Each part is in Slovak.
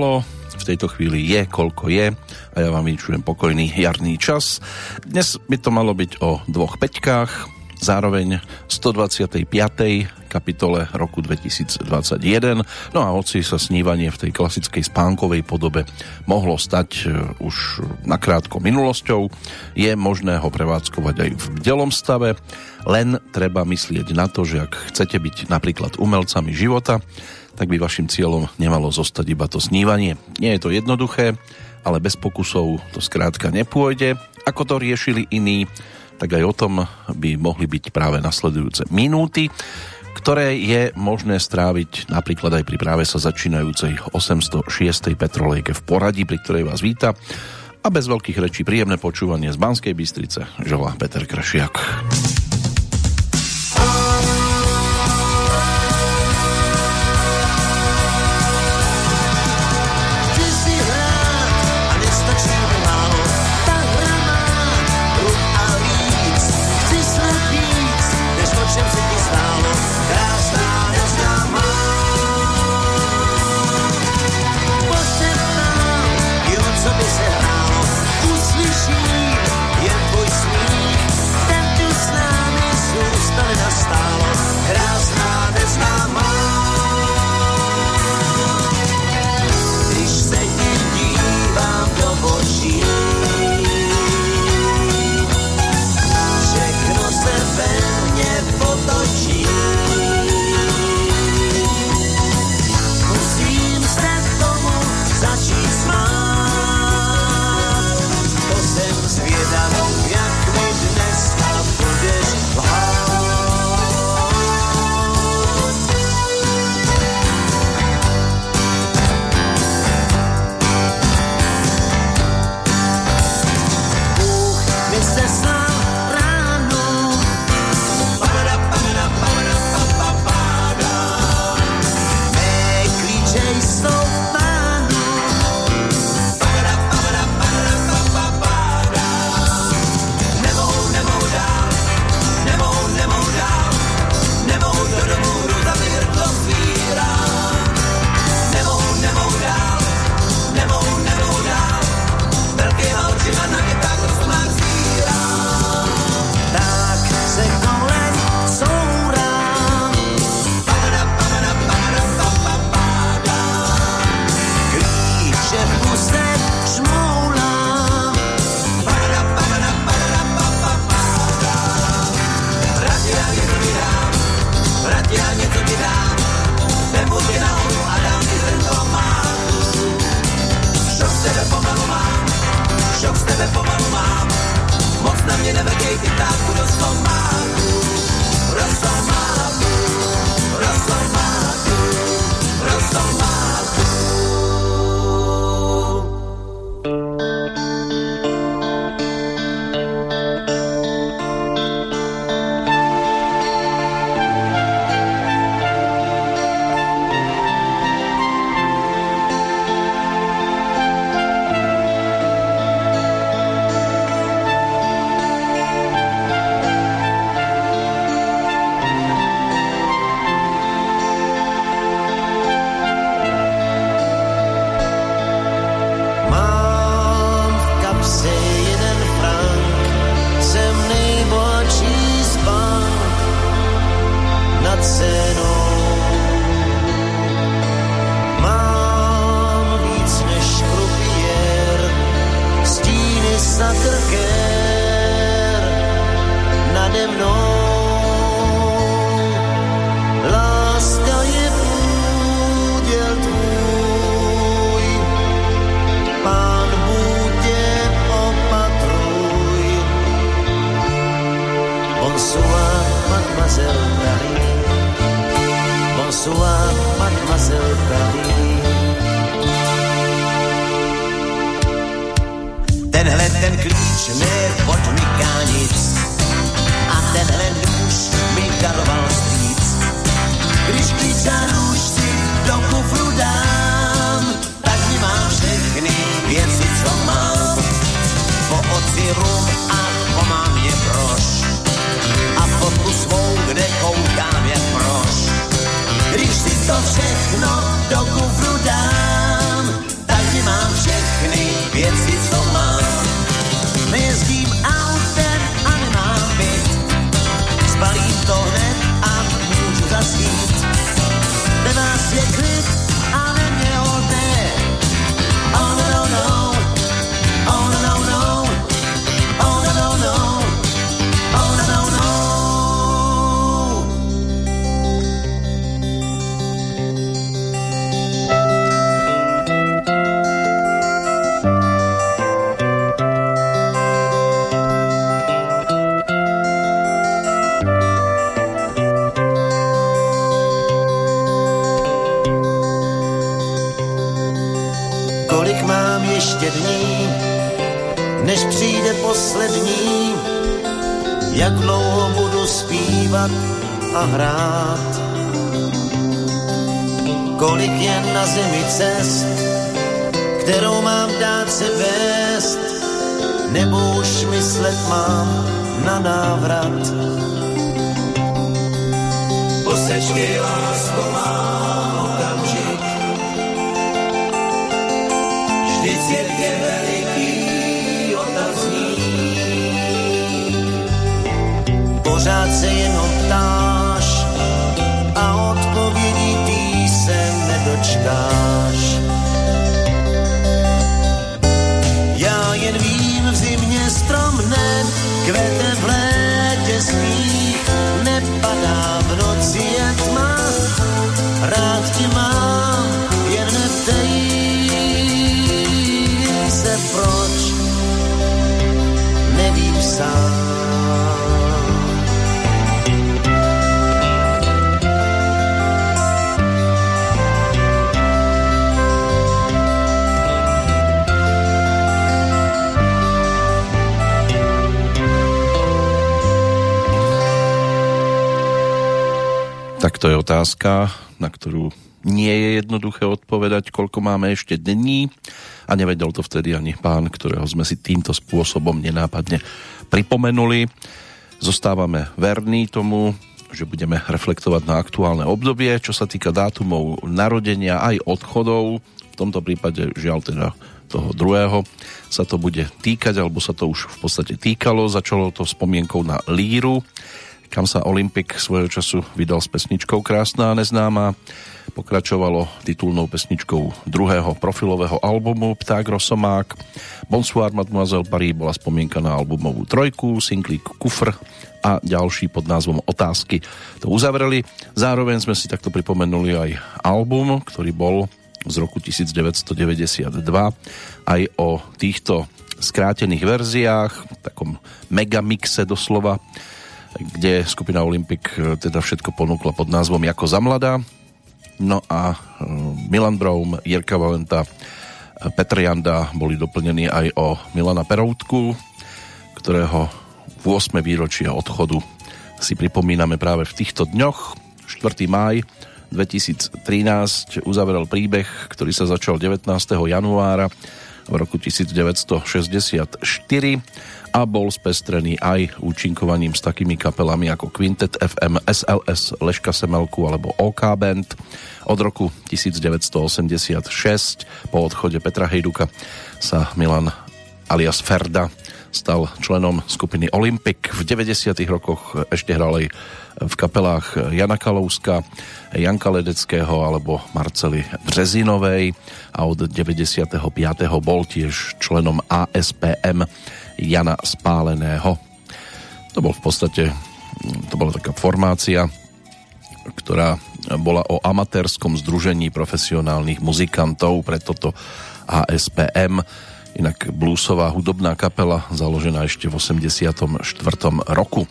bolo, v tejto chvíli je, koľko je a ja vám vyčujem pokojný jarný čas. Dnes by to malo byť o dvoch peťkách, zároveň 125. kapitole roku 2021. No a hoci sa snívanie v tej klasickej spánkovej podobe mohlo stať e, už nakrátko minulosťou, je možné ho prevádzkovať aj v bdelom stave, len treba myslieť na to, že ak chcete byť napríklad umelcami života, tak by vašim cieľom nemalo zostať iba to snívanie. Nie je to jednoduché, ale bez pokusov to skrátka nepôjde. Ako to riešili iní, tak aj o tom by mohli byť práve nasledujúce minúty, ktoré je možné stráviť napríklad aj pri práve sa začínajúcej 806. petrolejke v poradí, pri ktorej vás víta a bez veľkých rečí príjemné počúvanie z Banskej Bystrice želá Peter Krašiak. Otázka, na ktorú nie je jednoduché odpovedať, koľko máme ešte dní a nevedel to vtedy ani pán, ktorého sme si týmto spôsobom nenápadne pripomenuli. Zostávame verní tomu, že budeme reflektovať na aktuálne obdobie, čo sa týka dátumov narodenia aj odchodov. V tomto prípade žiaľ teda toho druhého sa to bude týkať, alebo sa to už v podstate týkalo. Začalo to spomienkou na Líru, kam sa Olympik svojho času vydal s pesničkou Krásná a neznáma. Pokračovalo titulnou pesničkou druhého profilového albumu Pták Rosomák. Bonsoir Mademoiselle Paris bola spomienka na albumovú trojku, singlík Kufr a ďalší pod názvom Otázky to uzavreli. Zároveň sme si takto pripomenuli aj album, ktorý bol z roku 1992 aj o týchto skrátených verziách, takom megamixe doslova, kde skupina Olympic e, teda všetko ponúkla pod názvom Jako za mladá. No a e, Milan Braum, Jirka Valenta, e, Petr Janda boli doplnení aj o Milana Peroutku, ktorého v 8. výročie odchodu si pripomíname práve v týchto dňoch. 4. máj 2013 uzavrel príbeh, ktorý sa začal 19. januára v roku 1964 a bol spestrený aj účinkovaním s takými kapelami ako Quintet FM, SLS, Leška Semelku alebo OK Band. Od roku 1986 po odchode Petra Hejduka sa Milan alias Ferda stal členom skupiny Olympic. V 90. rokoch ešte hral aj v kapelách Jana Kalouska, Janka Ledeckého alebo Marcely Březinovej a od 95. bol tiež členom ASPM Jana Spáleného. To bol v podstate, to bola taká formácia, ktorá bola o amatérskom združení profesionálnych muzikantov pre toto ASPM, inak bluesová hudobná kapela založená ešte v 84. roku.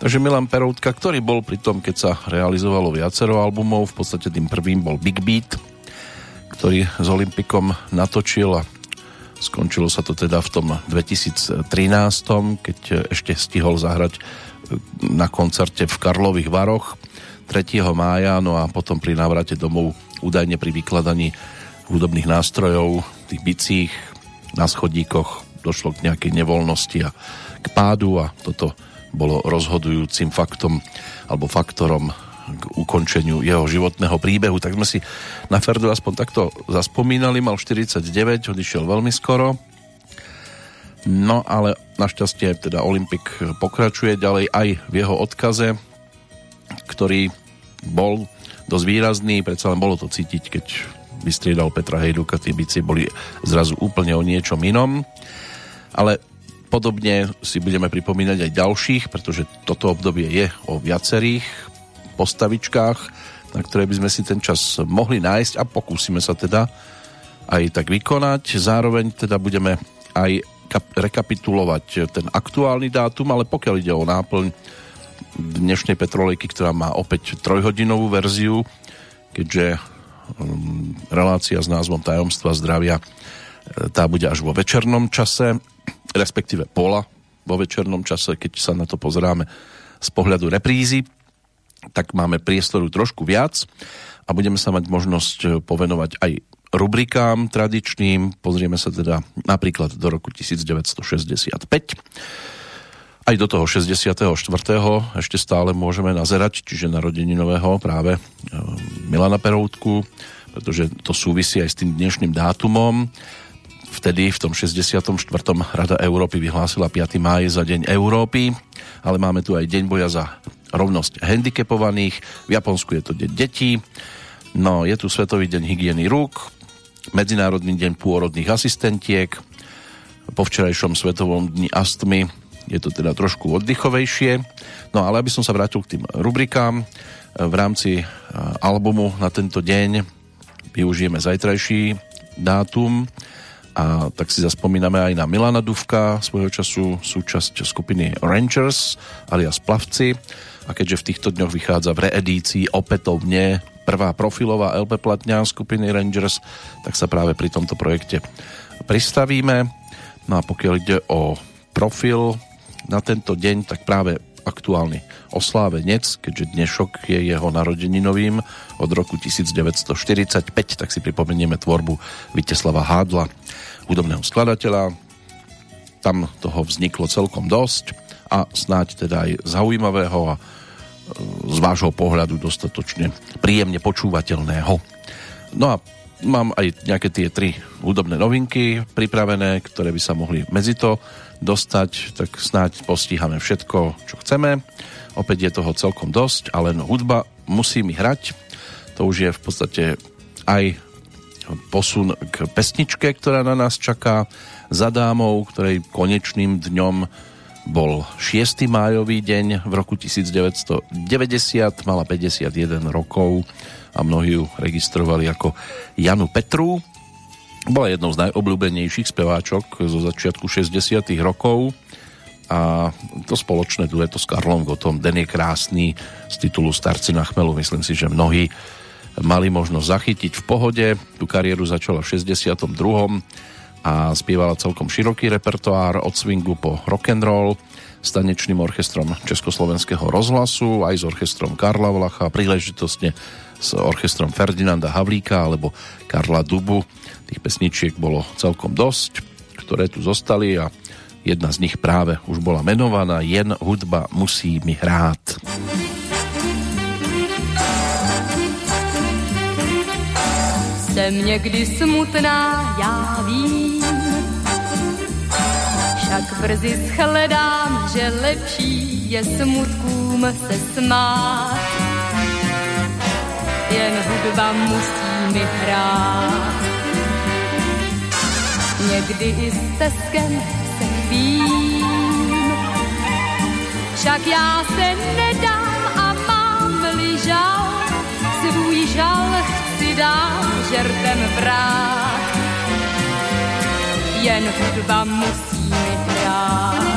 Takže Milan Peroutka, ktorý bol pri tom, keď sa realizovalo viacero albumov, v podstate tým prvým bol Big Beat, ktorý s Olympikom natočil a Skončilo sa to teda v tom 2013, keď ešte stihol zahrať e, na koncerte v Karlových Varoch 3. mája, no a potom pri návrate domov údajne pri vykladaní hudobných nástrojov, tých bicích na schodíkoch došlo k nejakej nevoľnosti a k pádu a toto bolo rozhodujúcim faktom alebo faktorom k ukončeniu jeho životného príbehu. Tak sme si na Ferdu aspoň takto zaspomínali. Mal 49, odišiel veľmi skoro. No ale našťastie teda Olympik pokračuje ďalej aj v jeho odkaze, ktorý bol dosť výrazný, predsa len bolo to cítiť, keď vystriedal Petra Hejduka, tí bici boli zrazu úplne o niečom inom. Ale podobne si budeme pripomínať aj ďalších, pretože toto obdobie je o viacerých postavičkách, na ktoré by sme si ten čas mohli nájsť a pokúsime sa teda aj tak vykonať. Zároveň teda budeme aj rekapitulovať ten aktuálny dátum, ale pokiaľ ide o náplň dnešnej petrolejky, ktorá má opäť trojhodinovú verziu, keďže mm, relácia s názvom Tajomstva zdravia tá bude až vo večernom čase, respektíve pola vo večernom čase, keď sa na to pozeráme z pohľadu reprízy, tak máme priestoru trošku viac a budeme sa mať možnosť povenovať aj rubrikám tradičným. Pozrieme sa teda napríklad do roku 1965. Aj do toho 64. ešte stále môžeme nazerať, čiže nového práve e, Milana Peroutku, pretože to súvisí aj s tým dnešným dátumom. Vtedy v tom 64. Rada Európy vyhlásila 5. máj za Deň Európy, ale máme tu aj Deň boja za rovnosť handicapovaných. V Japonsku je to Deň detí. No, je tu Svetový deň hygieny rúk, Medzinárodný deň pôrodných asistentiek, po včerajšom Svetovom dni astmy je to teda trošku oddychovejšie. No ale aby som sa vrátil k tým rubrikám, v rámci albumu na tento deň využijeme zajtrajší dátum a tak si zaspomíname aj na Milana Duvka, svojho času súčasť skupiny Rangers alias Plavci a keďže v týchto dňoch vychádza v reedícii opätovne prvá profilová LP platňa skupiny Rangers, tak sa práve pri tomto projekte pristavíme. No a pokiaľ ide o profil na tento deň, tak práve aktuálny oslávenec, keďže dnešok je jeho narodeninovým od roku 1945, tak si pripomenieme tvorbu Viteslava Hádla hudobného skladateľa. Tam toho vzniklo celkom dosť a snáď teda aj zaujímavého a e, z vášho pohľadu dostatočne príjemne počúvateľného. No a mám aj nejaké tie tri hudobné novinky pripravené, ktoré by sa mohli medzi to dostať, tak snáď postíhame všetko, čo chceme. Opäť je toho celkom dosť, ale no, hudba musí mi hrať. To už je v podstate aj posun k pesničke, ktorá na nás čaká za dámou, ktorej konečným dňom bol 6. májový deň v roku 1990, mala 51 rokov a mnohí ju registrovali ako Janu Petru. Bola jednou z najobľúbenejších speváčok zo začiatku 60 rokov a to spoločné dueto s Karlom Gotom Den je krásny z titulu Starci na chmelu. Myslím si, že mnohí mali možnosť zachytiť v pohode. Tu kariéru začala v 62. a spievala celkom široký repertoár od swingu po rock and roll s tanečným orchestrom Československého rozhlasu, aj s orchestrom Karla Vlacha, príležitostne s orchestrom Ferdinanda Havlíka alebo Karla Dubu. Tých pesničiek bolo celkom dosť, ktoré tu zostali a jedna z nich práve už bola menovaná Jen hudba musí mi hrát. Jsem někdy smutná, já vím. Však brzy shledám, že lepší je smutkům se smát. Jen hudba musí mi hrát. Někdy i s teskem se chvím. Však já se nedám a mám-li žal, svůj žal chci dát žertem brát. Jen hudba musí mi hrát.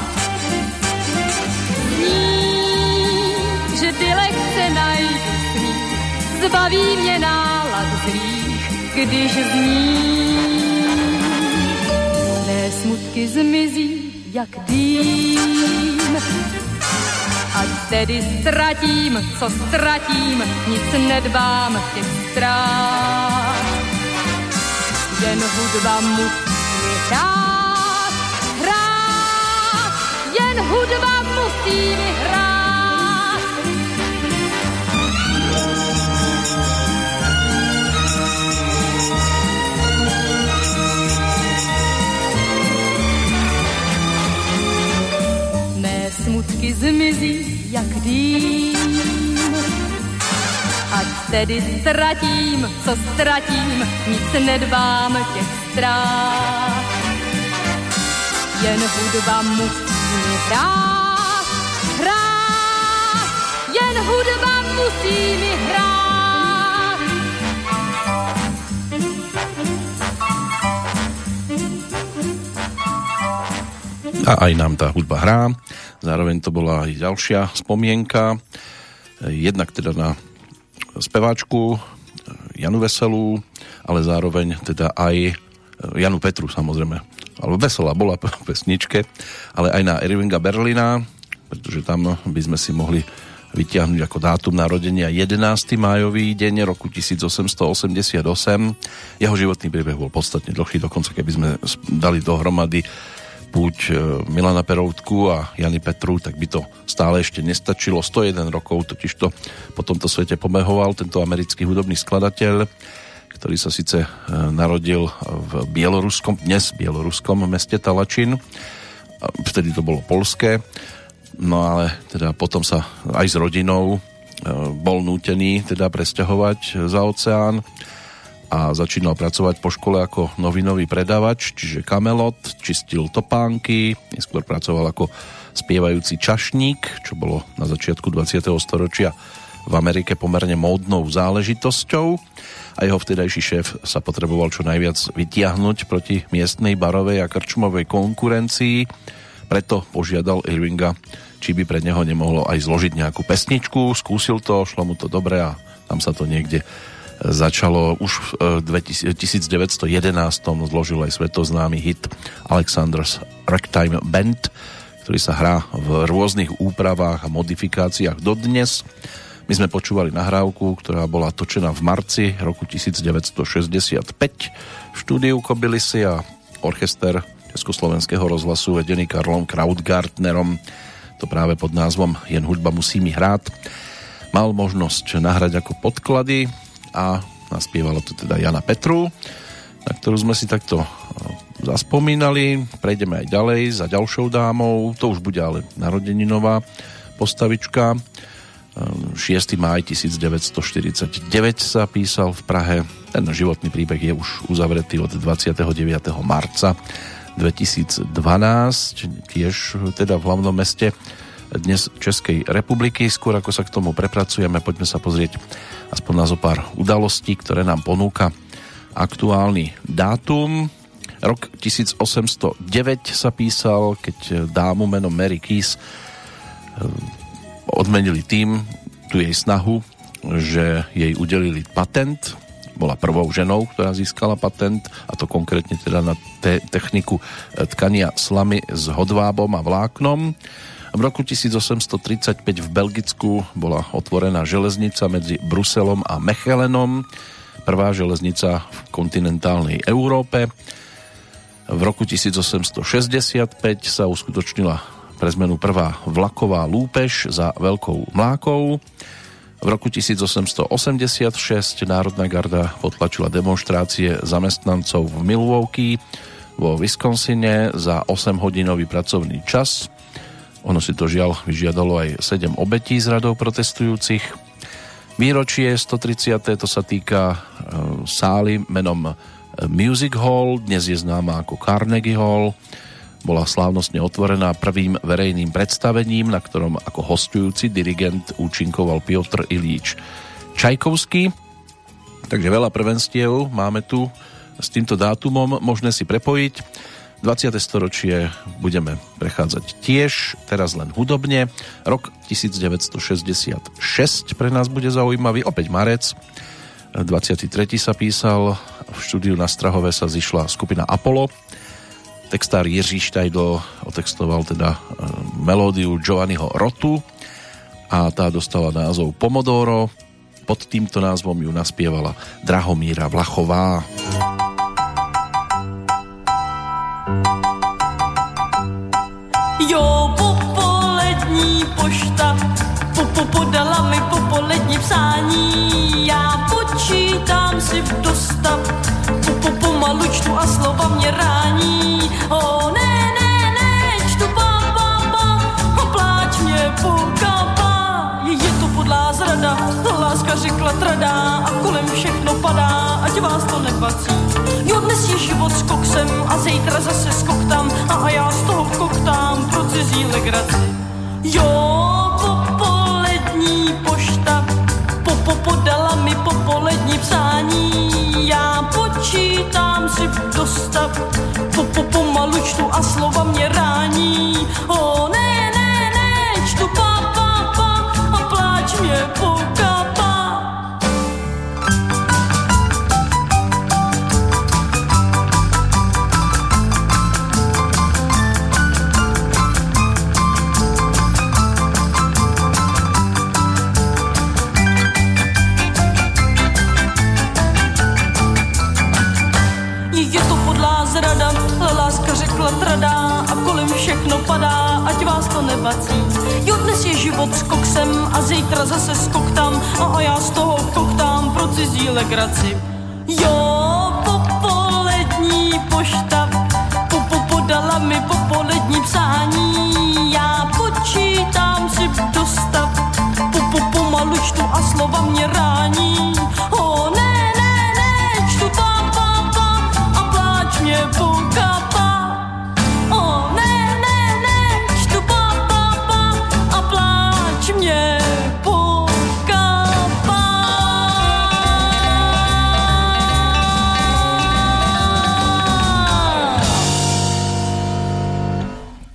Zbaví mě nálad zlých, když zní. Mé smutky zmizí, jak dým, Ať tedy ztratím, co ztratím, nic nedbám těch strát. Jen hudba musí hrát, hrát, jen hudba musí mi hrát. Smutky zmizí jak dým. Ať tedy ztratím, co ztratím, nic nedbám těch strát. Jen hudba musí mi hrát, hrát, jen hudba musí mi hrát. A aj nám tá hudba hrá. Zároveň to bola aj ďalšia spomienka, jednak teda na speváčku Janu Veselú, ale zároveň teda aj Janu Petru samozrejme. Ale Veselá bola pesničke, ale aj na Ervinga Berlina, pretože tam by sme si mohli vytiahnuť ako dátum narodenia 11. májový deň roku 1888. Jeho životný príbeh bol podstatne dlhší, dokonca keby sme dali dohromady púť e, Milana Peroutku a Jany Petru, tak by to stále ešte nestačilo. 101 rokov totiž to po tomto svete pomehoval tento americký hudobný skladateľ, ktorý sa síce e, narodil v bieloruskom, dnes bieloruskom meste Talačin, vtedy to bolo polské, no ale teda potom sa aj s rodinou e, bol nútený teda presťahovať za oceán a začínal pracovať po škole ako novinový predávač, čiže kamelot, čistil topánky, neskôr pracoval ako spievajúci čašník, čo bolo na začiatku 20. storočia v Amerike pomerne módnou záležitosťou a jeho vtedajší šéf sa potreboval čo najviac vytiahnuť proti miestnej barovej a krčmovej konkurencii, preto požiadal Irvinga, či by pre neho nemohlo aj zložiť nejakú pesničku, skúsil to, šlo mu to dobre a tam sa to niekde začalo už v 1911 e, zložil aj svetoznámy hit Alexander's Ragtime Band, ktorý sa hrá v rôznych úpravách a modifikáciách dodnes. My sme počúvali nahrávku, ktorá bola točená v marci roku 1965 v štúdiu Kobylisy a orchester Československého rozhlasu vedený Karlom Krautgartnerom. To práve pod názvom Jen hudba musí mi hrát. Mal možnosť nahrať ako podklady a naspievala to teda Jana Petru, na ktorú sme si takto e, zaspomínali. Prejdeme aj ďalej za ďalšou dámou, to už bude ale narodeninová postavička. 6. máj 1949 sa písal v Prahe. Ten životný príbeh je už uzavretý od 29. marca 2012, tiež teda v hlavnom meste dnes Českej republiky. Skôr ako sa k tomu prepracujeme, poďme sa pozrieť aspoň na zo pár udalostí, ktoré nám ponúka aktuálny dátum. Rok 1809 sa písal, keď dámu menom Mary Keys eh, odmenili tým, tu jej snahu, že jej udelili patent. Bola prvou ženou, ktorá získala patent, a to konkrétne teda na te- techniku tkania slamy s hodvábom a vláknom. V roku 1835 v Belgicku bola otvorená železnica medzi Bruselom a Mechelenom, prvá železnica v kontinentálnej Európe. V roku 1865 sa uskutočnila pre zmenu prvá vlaková lúpež za Veľkou mlákou. V roku 1886 Národná garda potlačila demonstrácie zamestnancov v Milwaukee vo Wisconsine za 8-hodinový pracovný čas. Ono si to žiaľ vyžiadalo aj 7 obetí z radov protestujúcich. Výročie 130. to sa týka e, sály menom e, Music Hall, dnes je známa ako Carnegie Hall. Bola slávnostne otvorená prvým verejným predstavením, na ktorom ako hostujúci dirigent účinkoval Piotr Ilíč Čajkovský. Takže veľa prvenstiev máme tu s týmto dátumom možné si prepojiť. 20. storočie budeme prechádzať tiež, teraz len hudobne. Rok 1966 pre nás bude zaujímavý, opäť marec. 23. sa písal, v štúdiu na Strahove sa zišla skupina Apollo. Textár Jiří Štajdl otextoval teda e, melódiu Giovanniho Rotu a tá dostala názov Pomodoro. Pod týmto názvom ju naspievala Drahomíra Vlachová. Jo, po, podala mi popolední psání. Já počítám si dostat po, po, pomalu čtu a slova mě rání. O ne, ne, ne, čtu pa, pa, pa, o pláč mě pokapá. Je, to podlá zrada, láska řekla tradá a kolem všechno padá, ať vás to nepatří. Jo, dnes je život s koksem a zítra zase s koktam a, a já z toho koktám pro cizí legraci. Jo, po, po, podala mi popolední psání. Já počítám si dostat po, po, pomalu čtu a slova mě rání. O ne, ne, ne, čtu pa, pa, pa a pláč mě pokapá. To nebací. Jo, dnes je život s koksem a zítra zase skoktám a, a já z toho koktám pro cizí legraci. Jo, popolední pošta, po, podala mi popolední psání, já počítám si dostat, po, po, pomalu čtu a slova mě rání. O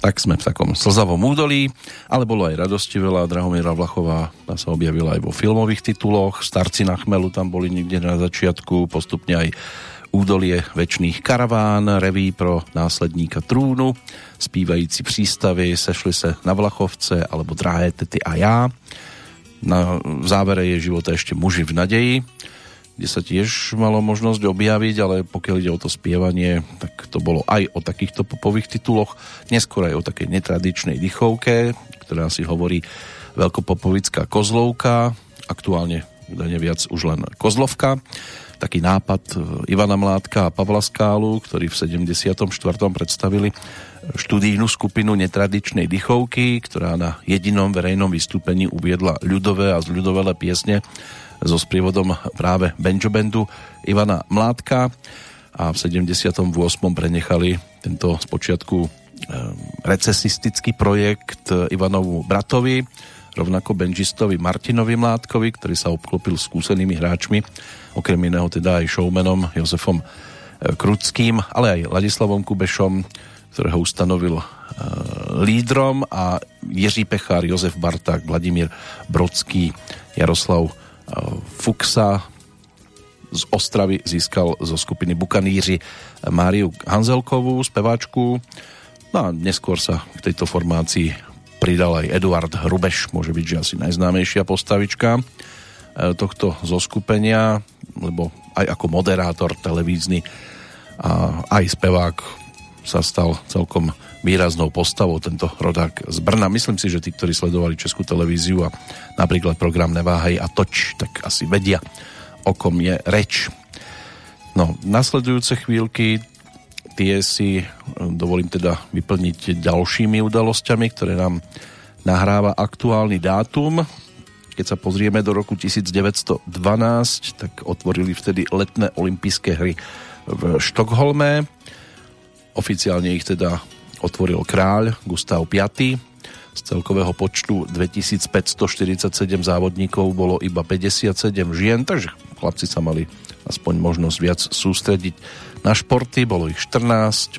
tak sme v takom slzavom údolí, ale bolo aj radosti veľa. Drahomíra Vlachová tá sa objavila aj vo filmových tituloch. Starci na chmelu tam boli niekde na začiatku, postupne aj údolie väčšných karaván, reví pro následníka trúnu, spívající přístavy, sešli se na Vlachovce alebo Drahé tety a já. Na závere je života ešte muži v nadeji kde sa tiež malo možnosť objaviť, ale pokiaľ ide o to spievanie, tak to bolo aj o takýchto popových tituloch, neskôr aj o takej netradičnej dychovke, ktorá si hovorí veľkopopovická kozlovka, aktuálne údajne viac už len kozlovka. Taký nápad e, Ivana Mládka a Pavla Skálu, ktorí v 74. predstavili študijnú skupinu netradičnej dychovky, ktorá na jedinom verejnom vystúpení uviedla ľudové a zľudovelé piesne so sprievodom práve Benjo Bandu Ivana Mládka a v 78. prenechali tento spočiatku recesistický projekt Ivanovu bratovi, rovnako benžistovi Martinovi Mládkovi, ktorý sa obklopil skúsenými hráčmi, okrem iného teda aj showmanom Jozefom eh, Kruckým, ale aj Ladislavom Kubešom, ktorého ustanovil eh, lídrom a Jiří Pechár, Jozef Barták, Vladimír Brodský, Jaroslav Fuxa z Ostravy získal zo skupiny Bukaníři Máriu Hanzelkovú, speváčku. No a neskôr sa k tejto formácii pridal aj Eduard Hrubeš, môže byť, že asi najznámejšia postavička e, tohto zoskupenia, lebo aj ako moderátor televízny a aj spevák sa stal celkom výraznou postavou tento rodák z Brna. Myslím si, že tí, ktorí sledovali Českú televíziu a napríklad program Neváhej a Toč, tak asi vedia, o kom je reč. No, nasledujúce chvíľky tie si e, dovolím teda vyplniť ďalšími udalosťami, ktoré nám nahráva aktuálny dátum. Keď sa pozrieme do roku 1912, tak otvorili vtedy letné olympijské hry v Štokholme. Oficiálne ich teda otvoril kráľ Gustav V. Z celkového počtu 2547 závodníkov bolo iba 57 žien, takže chlapci sa mali aspoň možnosť viac sústrediť na športy, bolo ich 14,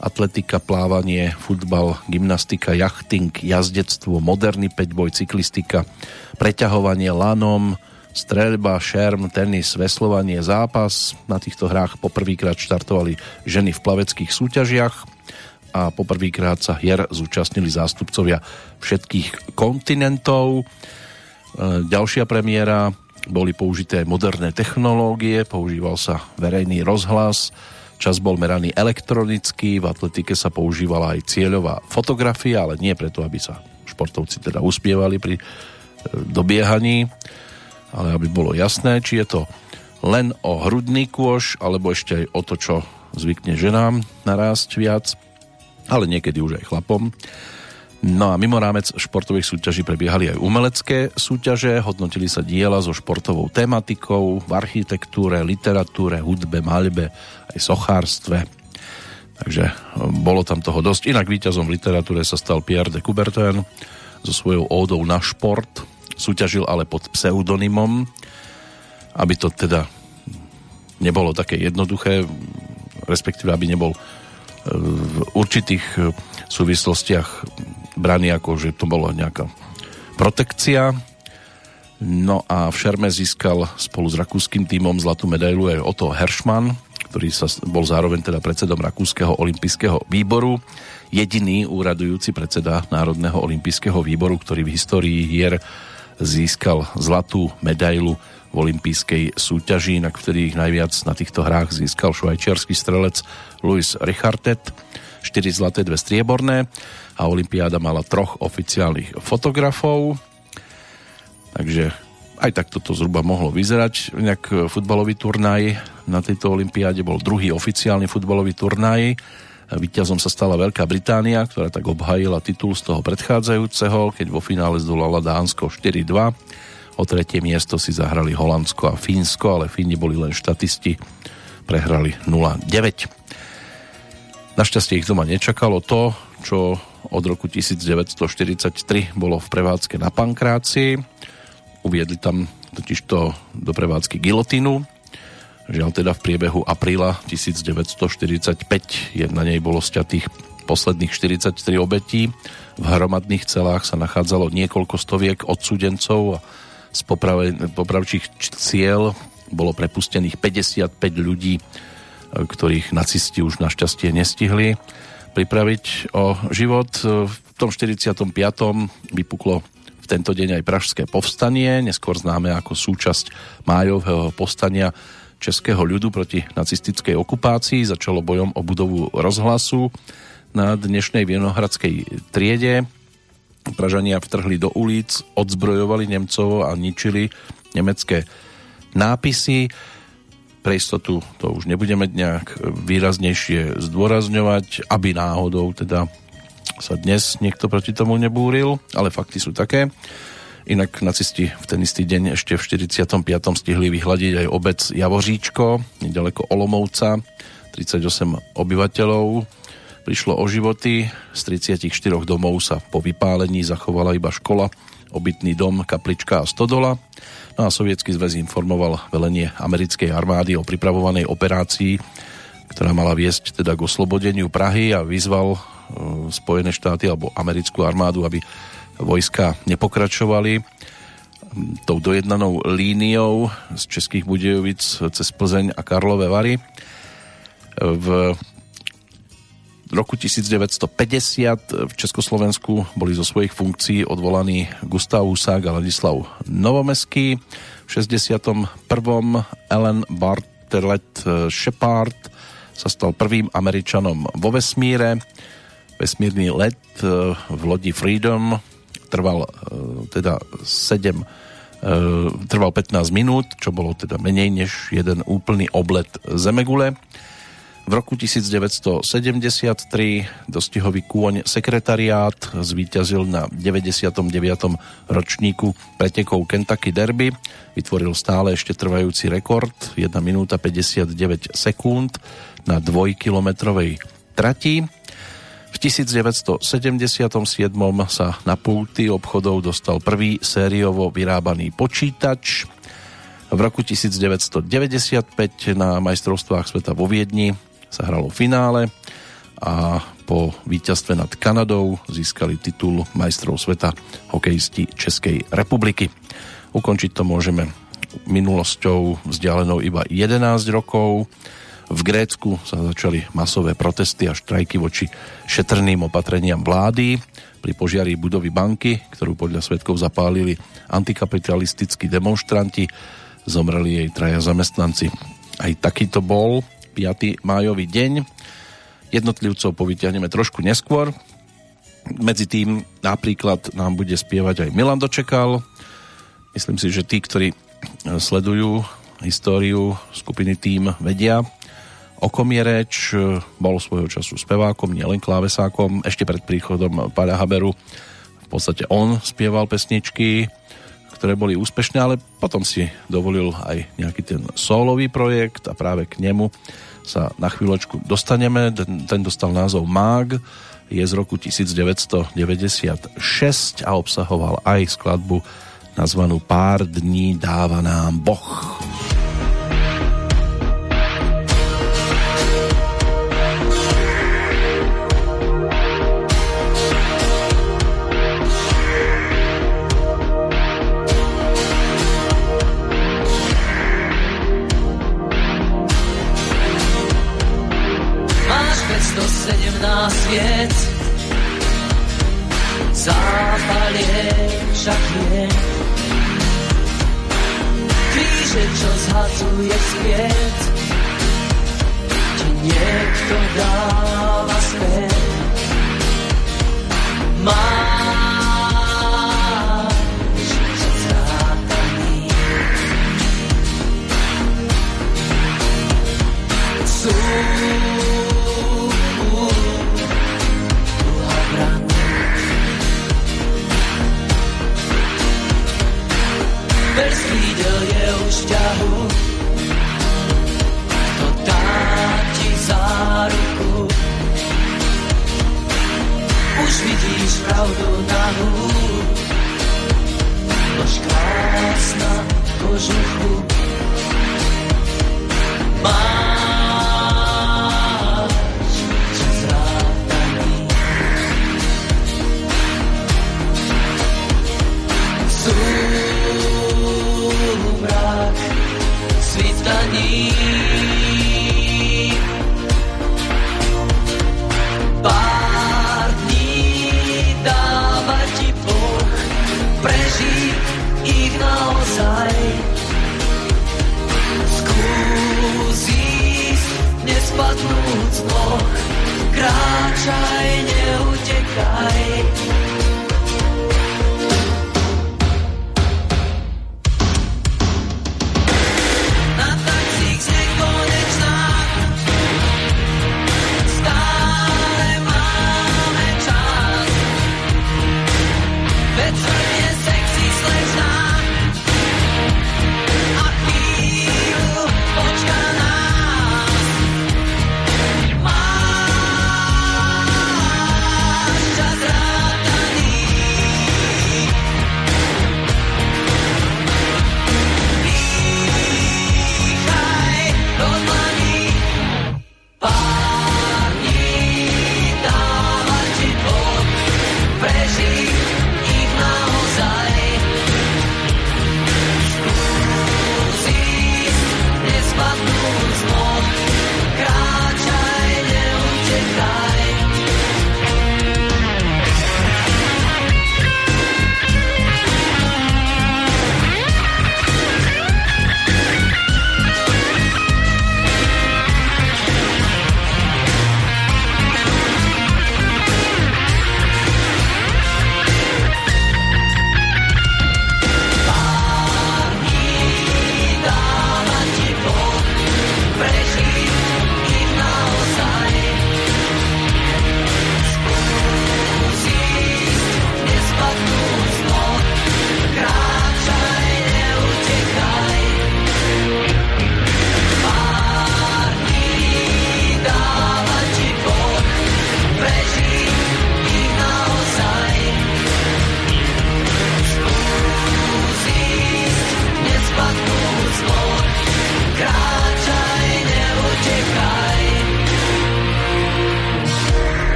atletika, plávanie, futbal, gymnastika, jachting, jazdectvo, moderný peťboj, cyklistika, preťahovanie lanom, streľba, šerm, tenis, veslovanie, zápas. Na týchto hrách poprvýkrát štartovali ženy v plaveckých súťažiach a poprvýkrát sa hier zúčastnili zástupcovia všetkých kontinentov. E, ďalšia premiéra boli použité moderné technológie, používal sa verejný rozhlas, čas bol meraný elektronicky, v atletike sa používala aj cieľová fotografia, ale nie preto, aby sa športovci teda uspievali pri e, dobiehaní, ale aby bolo jasné, či je to len o hrudný kôž, alebo ešte aj o to, čo zvykne ženám narásť viac ale niekedy už aj chlapom. No a mimo rámec športových súťaží prebiehali aj umelecké súťaže, hodnotili sa diela so športovou tematikou v architektúre, literatúre, hudbe, maľbe, aj sochárstve. Takže e, bolo tam toho dosť. Inak víťazom v literatúre sa stal Pierre de Coubertin so svojou ódou na šport. Súťažil ale pod pseudonymom, aby to teda nebolo také jednoduché, respektíve aby nebol v určitých e, súvislostiach braný ako, že to bola nejaká protekcia. No a v Šerme získal spolu s rakúskym týmom zlatú medailu aj Otto Herschmann, ktorý sa bol zároveň teda predsedom Rakúskeho olympijského výboru. Jediný úradujúci predseda Národného olympijského výboru, ktorý v histórii hier získal zlatú medailu v olympijskej súťaži, na ktorých najviac na týchto hrách získal švajčiarsky strelec Louis Richartet, 4 zlaté, 2 strieborné a olympiáda mala troch oficiálnych fotografov. Takže aj tak toto zhruba mohlo vyzerať. Inak futbalový turnaj na tejto olympiáde bol druhý oficiálny futbalový turnaj. Výťazom sa stala Veľká Británia, ktorá tak obhajila titul z toho predchádzajúceho, keď vo finále zdolala Dánsko 4-2. O tretie miesto si zahrali Holandsko a Fínsko, ale Fíni boli len štatisti, prehrali 0-9. Našťastie ich doma nečakalo to, čo od roku 1943 bolo v prevádzke na Pankrácii Uviedli tam totižto do prevádzky gilotinu. Žiaľ teda v priebehu apríla 1945 je na nej bolo sťatých posledných 43 obetí. V hromadných celách sa nachádzalo niekoľko stoviek odsúdencov a z popravčích cieľ bolo prepustených 55 ľudí, ktorých nacisti už našťastie nestihli pripraviť o život. V tom 45. vypuklo v tento deň aj Pražské povstanie, neskôr známe ako súčasť májového povstania českého ľudu proti nacistickej okupácii. Začalo bojom o budovu rozhlasu na dnešnej Vienohradskej triede. Pražania vtrhli do ulic, odzbrojovali Nemcov a ničili nemecké nápisy. Pre istotu to už nebudeme nejak výraznejšie zdôrazňovať, aby náhodou teda sa dnes niekto proti tomu nebúril, ale fakty sú také. Inak nacisti v ten istý deň ešte v 45. stihli vyhľadiť aj obec Javoříčko, nedaleko Olomovca, 38 obyvateľov. Prišlo o životy, z 34 domov sa po vypálení zachovala iba škola, obytný dom, kaplička a stodola. No a sovietský zväz informoval velenie americkej armády o pripravovanej operácii, ktorá mala viesť teda k oslobodeniu Prahy a vyzval E, Spojené štáty alebo americkú armádu, aby vojska nepokračovali tou dojednanou líniou z Českých Budejovic cez Plzeň a Karlové Vary. V roku 1950 v Československu boli zo svojich funkcií odvolaní Gustav Husák a Ladislav Novomeský. V 61. Ellen Bartlett Shepard sa stal prvým Američanom vo vesmíre vesmírny let e, v lodi Freedom trval e, teda 7 e, trval 15 minút, čo bolo teda menej než jeden úplný oblet Zemegule. V roku 1973 dostihový kôň sekretariát zvíťazil na 99. ročníku pretekov Kentucky Derby. Vytvoril stále ešte trvajúci rekord 1 minúta 59 sekúnd na dvojkilometrovej trati. V 1977 sa na pulty obchodov dostal prvý sériovo vyrábaný počítač. V roku 1995 na majstrovstvách sveta vo Viedni sa hralo finále a po víťazstve nad Kanadou získali titul majstrov sveta hokejisti Českej republiky. Ukončiť to môžeme minulosťou vzdialenou iba 11 rokov. V Grécku sa začali masové protesty a štrajky voči šetrným opatreniam vlády pri požiari budovy banky, ktorú podľa svetkov zapálili antikapitalistickí demonstranti. Zomreli jej traja zamestnanci. Aj takýto bol 5. májový deň. Jednotlivcov povyťahneme trošku neskôr. Medzi tým napríklad nám bude spievať aj Milan Dočekal. Myslím si, že tí, ktorí sledujú históriu skupiny Tým vedia, o kom je reč, bol svojho času spevákom, nielen klávesákom, ešte pred príchodom Páľa Haberu v podstate on spieval pesničky, ktoré boli úspešné, ale potom si dovolil aj nejaký ten solový projekt a práve k nemu sa na chvíľočku dostaneme. Ten dostal názov Mag, je z roku 1996 a obsahoval aj skladbu nazvanú Pár dní dáva nám Boh. Svět. Zápal je však je. kríže, čo zhadzuje späť, ti niekto dáva späť. Máš čas rátaný. Krídel je už ťahu. Kto dá ti záruku Už vidíš pravdu nahú Nož krásna kožuchu Máš naozaj Skús ísť, nespadnúť z noh Kráčaj, neutekaj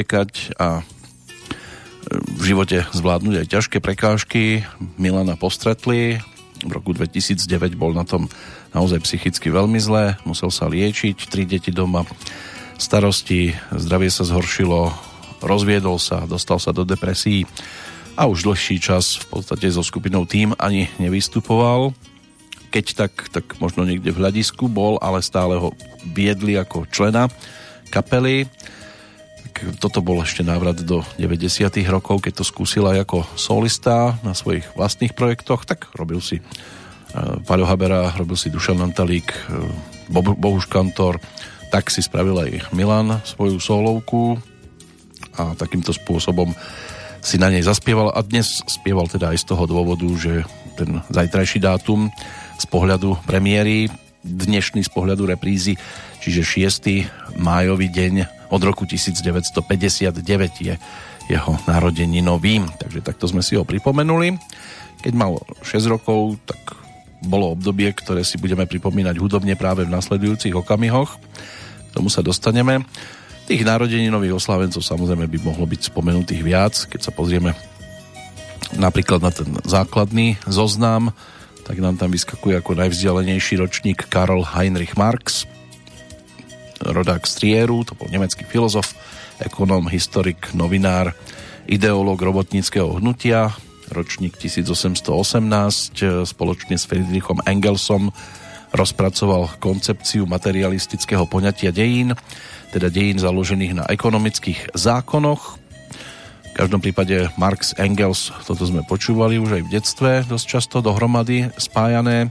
ísť, neutekať a e, v živote zvládnuť aj ťažké prekážky. Milana postretli, v roku 2009 bol na tom naozaj psychicky veľmi zlé, musel sa liečiť, tri deti doma, starosti, zdravie sa zhoršilo, rozviedol sa, dostal sa do depresí a už dlhší čas v podstate so skupinou tým ani nevystupoval. Keď tak, tak možno niekde v hľadisku bol, ale stále ho viedli ako člena kapely. Toto bol ešte návrat do 90. rokov, keď to skúsil aj ako solista na svojich vlastných projektoch, tak robil si uh, Paľo Habera, robil si Dušan Antalík, uh, Bo- Bohuš Kantor, tak si spravil aj Milan svoju solovku a takýmto spôsobom si na nej zaspieval a dnes spieval teda aj z toho dôvodu, že ten zajtrajší dátum z pohľadu premiéry, dnešný z pohľadu reprízy, čiže 6. májový deň od roku 1959 je jeho narodeninovým, takže takto sme si ho pripomenuli. Keď mal 6 rokov, tak bolo obdobie, ktoré si budeme pripomínať hudobne práve v nasledujúcich okamihoch. K tomu sa dostaneme. Tých narodeninových oslávencov samozrejme by mohlo byť spomenutých viac, keď sa pozrieme napríklad na ten základný zoznam, tak nám tam vyskakuje ako najvzdialenejší ročník Karl Heinrich Marx, rodák z Trieru, to bol nemecký filozof, ekonóm, historik, novinár, ideológ robotníckého hnutia, ročník 1818, spoločne s Friedrichom Engelsom rozpracoval koncepciu materialistického poňatia dejín, teda dejín založených na ekonomických zákonoch. V každom prípade Marx, Engels, toto sme počúvali už aj v detstve, dosť často dohromady spájané.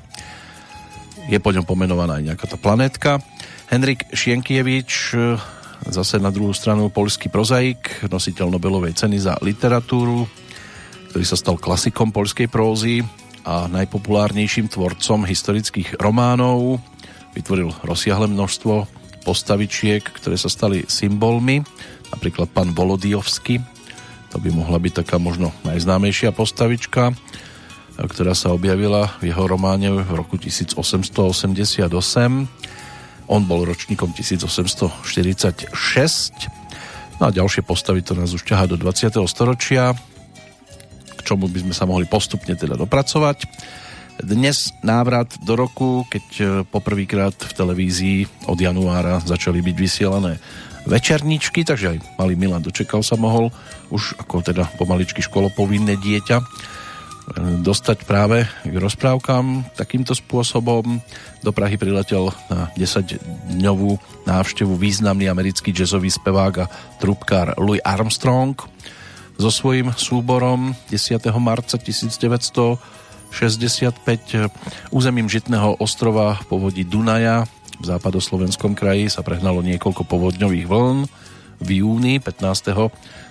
Je po ňom pomenovaná aj nejaká tá planétka. Henrik Šienkievič, zase na druhú stranu polský prozaik, nositeľ Nobelovej ceny za literatúru, ktorý sa stal klasikom polskej prózy a najpopulárnejším tvorcom historických románov. Vytvoril rozsiahle množstvo postavičiek, ktoré sa stali symbolmi, napríklad pán Volodijovský, to by mohla byť taká možno najznámejšia postavička, ktorá sa objavila v jeho románe v roku 1888 on bol ročníkom 1846. No a ďalšie postavy to nás už ťaha do 20. storočia, k čomu by sme sa mohli postupne teda dopracovať. Dnes návrat do roku, keď e, poprvýkrát v televízii od januára začali byť vysielané večerničky, takže aj malý Milan dočekal sa mohol už ako teda pomaličky školopovinné dieťa dostať práve k rozprávkam takýmto spôsobom. Do Prahy priletel na 10-dňovú návštevu významný americký jazzový spevák a trubkár Louis Armstrong so svojím súborom 10. marca 1965 územím Žitného ostrova v povodí Dunaja v západoslovenskom kraji sa prehnalo niekoľko povodňových vln. V júni 15.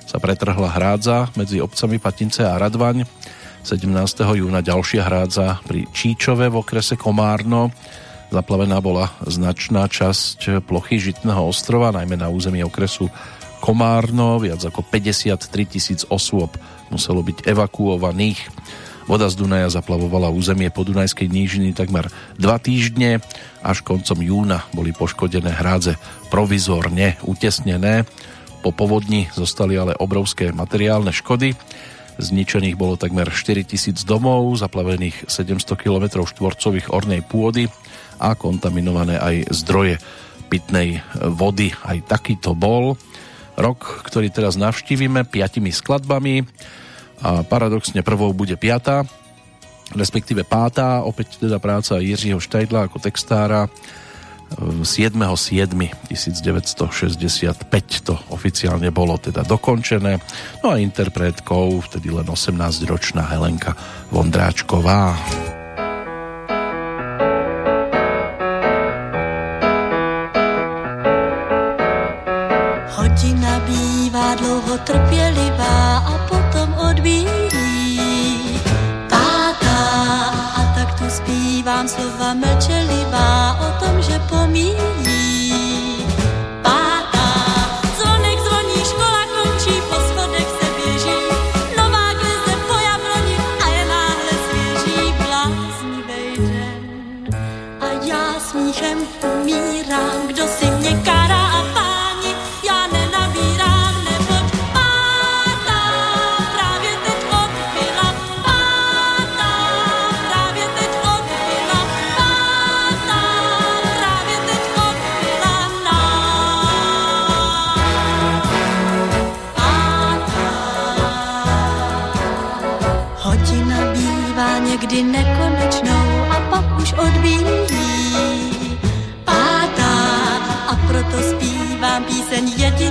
sa pretrhla hrádza medzi obcami Patince a Radvaň 17. júna ďalšia hrádza pri Číčove v okrese Komárno. Zaplavená bola značná časť plochy Žitného ostrova, najmä na území okresu Komárno. Viac ako 53 tisíc osôb muselo byť evakuovaných. Voda z Dunaja zaplavovala územie podunajskej nížiny takmer dva týždne. Až koncom júna boli poškodené hrádze provizorne utesnené. Po povodni zostali ale obrovské materiálne škody Zničených bolo takmer 4000 domov, zaplavených 700 km štvorcových ornej pôdy a kontaminované aj zdroje pitnej vody. Aj takýto bol rok, ktorý teraz navštívime piatimi skladbami a paradoxne prvou bude piata, respektíve pátá, opäť teda práca Jiřího Štajdla ako textára 7.7.1965 to oficiálne bolo teda dokončené. No a interpretkou vtedy len 18-ročná Helenka Vondráčková. Hodina bývá dlouho trpělivá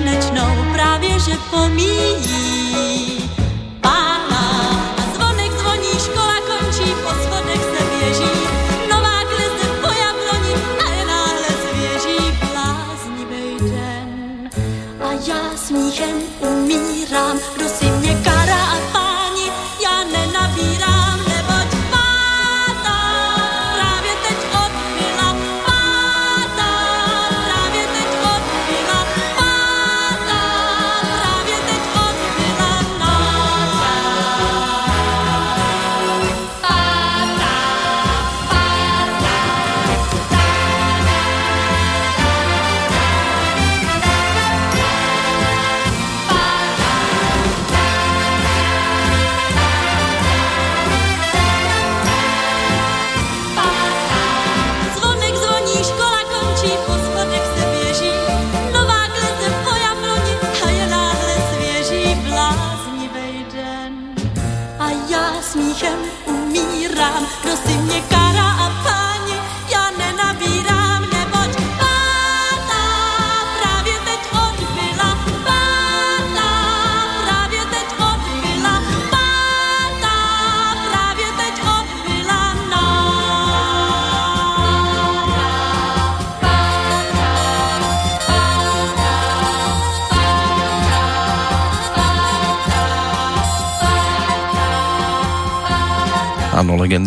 jedinečnou, právě že pomíjí.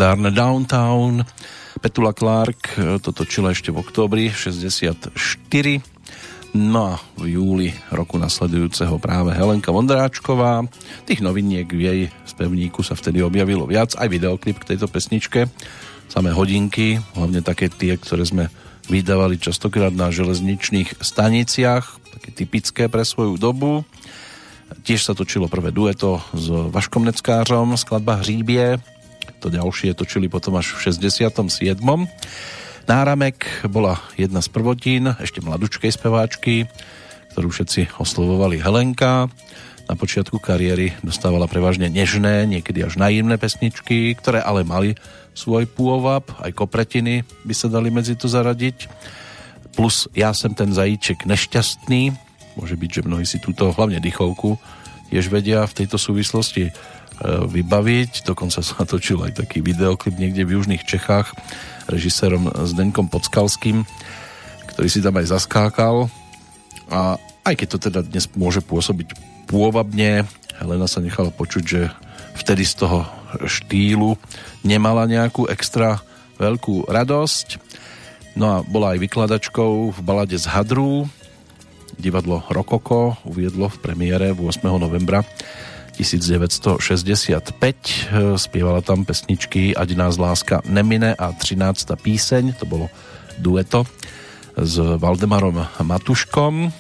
Legendárne Downtown. Petula Clark to točila ešte v októbri 64. No a v júli roku nasledujúceho práve Helenka Vondráčková. Tých noviniek v jej spevníku sa vtedy objavilo viac, aj videoklip k tejto pesničke. Samé hodinky, hlavne také tie, ktoré sme vydávali častokrát na železničných staniciach, také typické pre svoju dobu. Tiež sa točilo prvé dueto s Vaškom Neckářom, skladba Hříbie, to ďalšie točili potom až v 67. Náramek bola jedna z prvotín, ešte mladučkej speváčky, ktorú všetci oslovovali Helenka. Na počiatku kariéry dostávala prevažne nežné, niekedy až naivné pesničky, ktoré ale mali svoj pôvab, aj kopretiny by sa dali medzi to zaradiť. Plus Ja som ten zajíček nešťastný, môže byť, že mnohí si túto hlavne dychovku tiež vedia v tejto súvislosti vybaviť. Dokonca sa točil aj taký videoklip niekde v južných Čechách režisérom Zdenkom Podskalským, ktorý si tam aj zaskákal. A aj keď to teda dnes môže pôsobiť pôvabne, Helena sa nechala počuť, že vtedy z toho štýlu nemala nejakú extra veľkú radosť. No a bola aj vykladačkou v balade z Hadru. Divadlo Rokoko uviedlo v premiére 8. novembra 1965. Spievala tam pesničky Ať nás láska nemine a 13. píseň, to bolo dueto s Valdemarom Matuškom.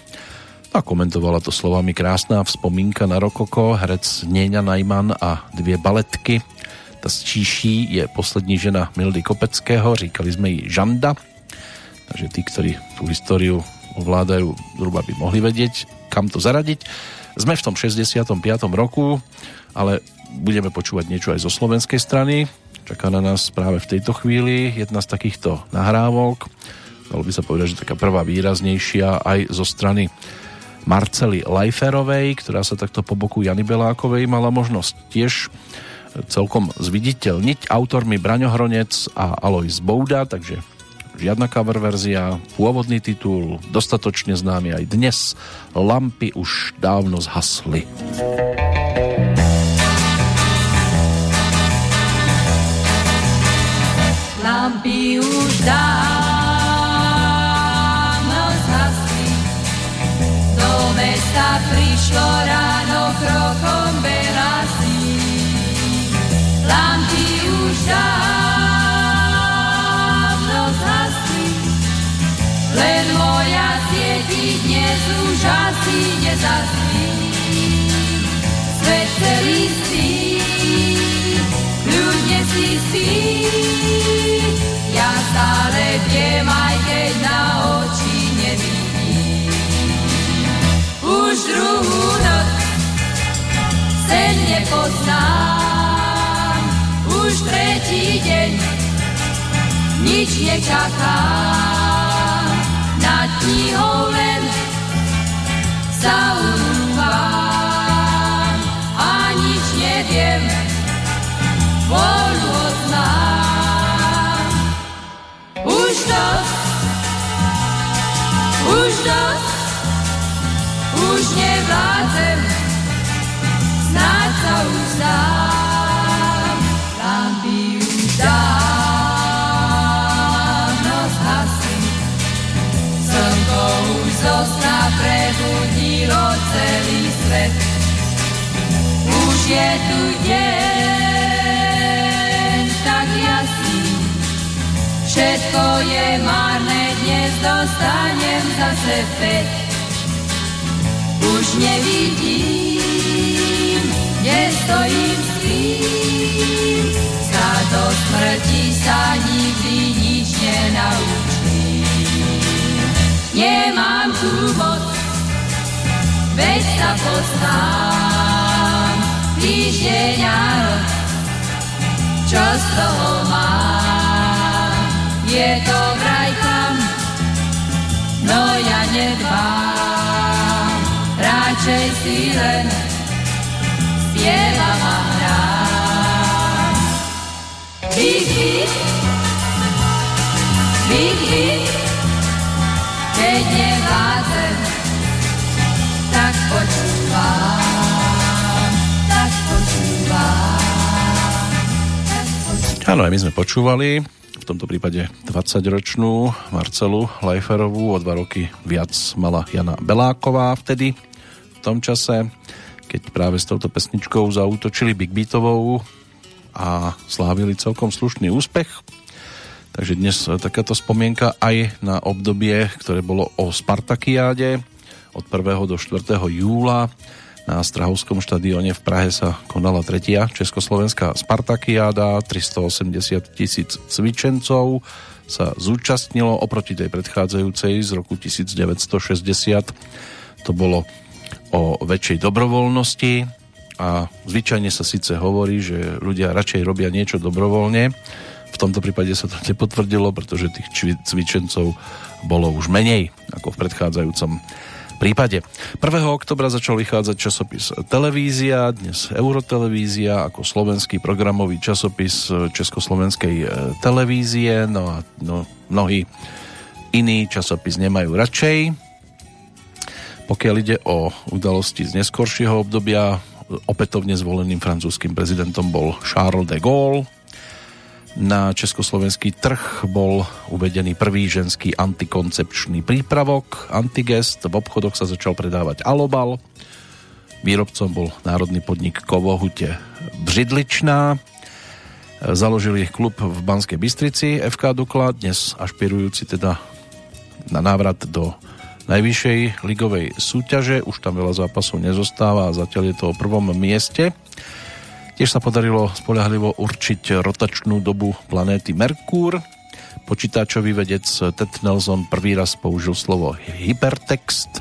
A komentovala to slovami krásná vzpomínka na Rokoko, herec Nieňa Najman a dvě baletky. Ta z Číší je poslední žena Mildy Kopeckého, říkali sme ji Žanda. Takže tí, ktorí tú históriu ovládajú, zhruba by mohli vedieť, kam to zaradiť. Sme v tom 65. roku, ale budeme počúvať niečo aj zo slovenskej strany. Čaká na nás práve v tejto chvíli jedna z takýchto nahrávok. Dalo by sa povedať, že taká prvá výraznejšia aj zo strany Marcely Lajferovej, ktorá sa takto po boku Jany Belákovej mala možnosť tiež celkom zviditeľniť autormi Braňohronec a Alois Bouda, takže žiadna cover verzia, pôvodný titul, dostatočne známy aj dnes, lampy už dávno zhasli. Lampy už dávno zhasli, do mesta prišlo ráno krokom nepoznám, už tretí deň nič nečakám. Nad knihou len zaúvam a nič neviem, voľu odznám. Už dosť, už dosť, už nevládzem, je tu deň tak jasný, všetko je marné, dnes dostanem zase päť. Už nevidím, stojím, spím, sa do smrti sa nikdy nič nenaučím. Nemám tu moc, veď sa poznám, týždeň a rok, čo z toho mám. Je to vraj tam, no ja nedbám, radšej si len spievam a hrám. Big, big, big, big, keď nevládzem, tak počúvam, tak počúvam, tak počúvam. Áno, aj my sme počúvali v tomto prípade 20-ročnú Marcelu Lajferovú, o dva roky viac mala Jana Beláková vtedy, v tom čase, keď práve s touto pesničkou zautočili Big Beatovou a slávili celkom slušný úspech. Takže dnes takáto spomienka aj na obdobie, ktoré bolo o Spartakiáde od 1. do 4. júla na Strahovskom štadióne v Prahe sa konala tretia Československá Spartakiáda, 380 tisíc cvičencov sa zúčastnilo oproti tej predchádzajúcej z roku 1960. To bolo o väčšej dobrovoľnosti a zvyčajne sa síce hovorí, že ľudia radšej robia niečo dobrovoľne. V tomto prípade sa to nepotvrdilo, pretože tých cvičencov bolo už menej ako v predchádzajúcom prípade. 1. oktobra začal vychádzať časopis Televízia, dnes Eurotelevízia ako slovenský programový časopis Československej e, televízie, no a no, mnohí iný časopis nemajú radšej. Pokiaľ ide o udalosti z neskoršieho obdobia, opätovne zvoleným francúzským prezidentom bol Charles de Gaulle, na československý trh bol uvedený prvý ženský antikoncepčný prípravok Antigest. V obchodoch sa začal predávať Alobal. Výrobcom bol národný podnik Kovohute Břidličná. Založili ich klub v Banskej Bystrici FK Dukla, dnes ašpirujúci teda na návrat do najvyššej ligovej súťaže. Už tam veľa zápasov nezostáva a zatiaľ je to o prvom mieste. Tiež sa podarilo spolahlivo určiť rotačnú dobu planéty Merkúr. Počítačový vedec Ted Nelson prvý raz použil slovo hypertext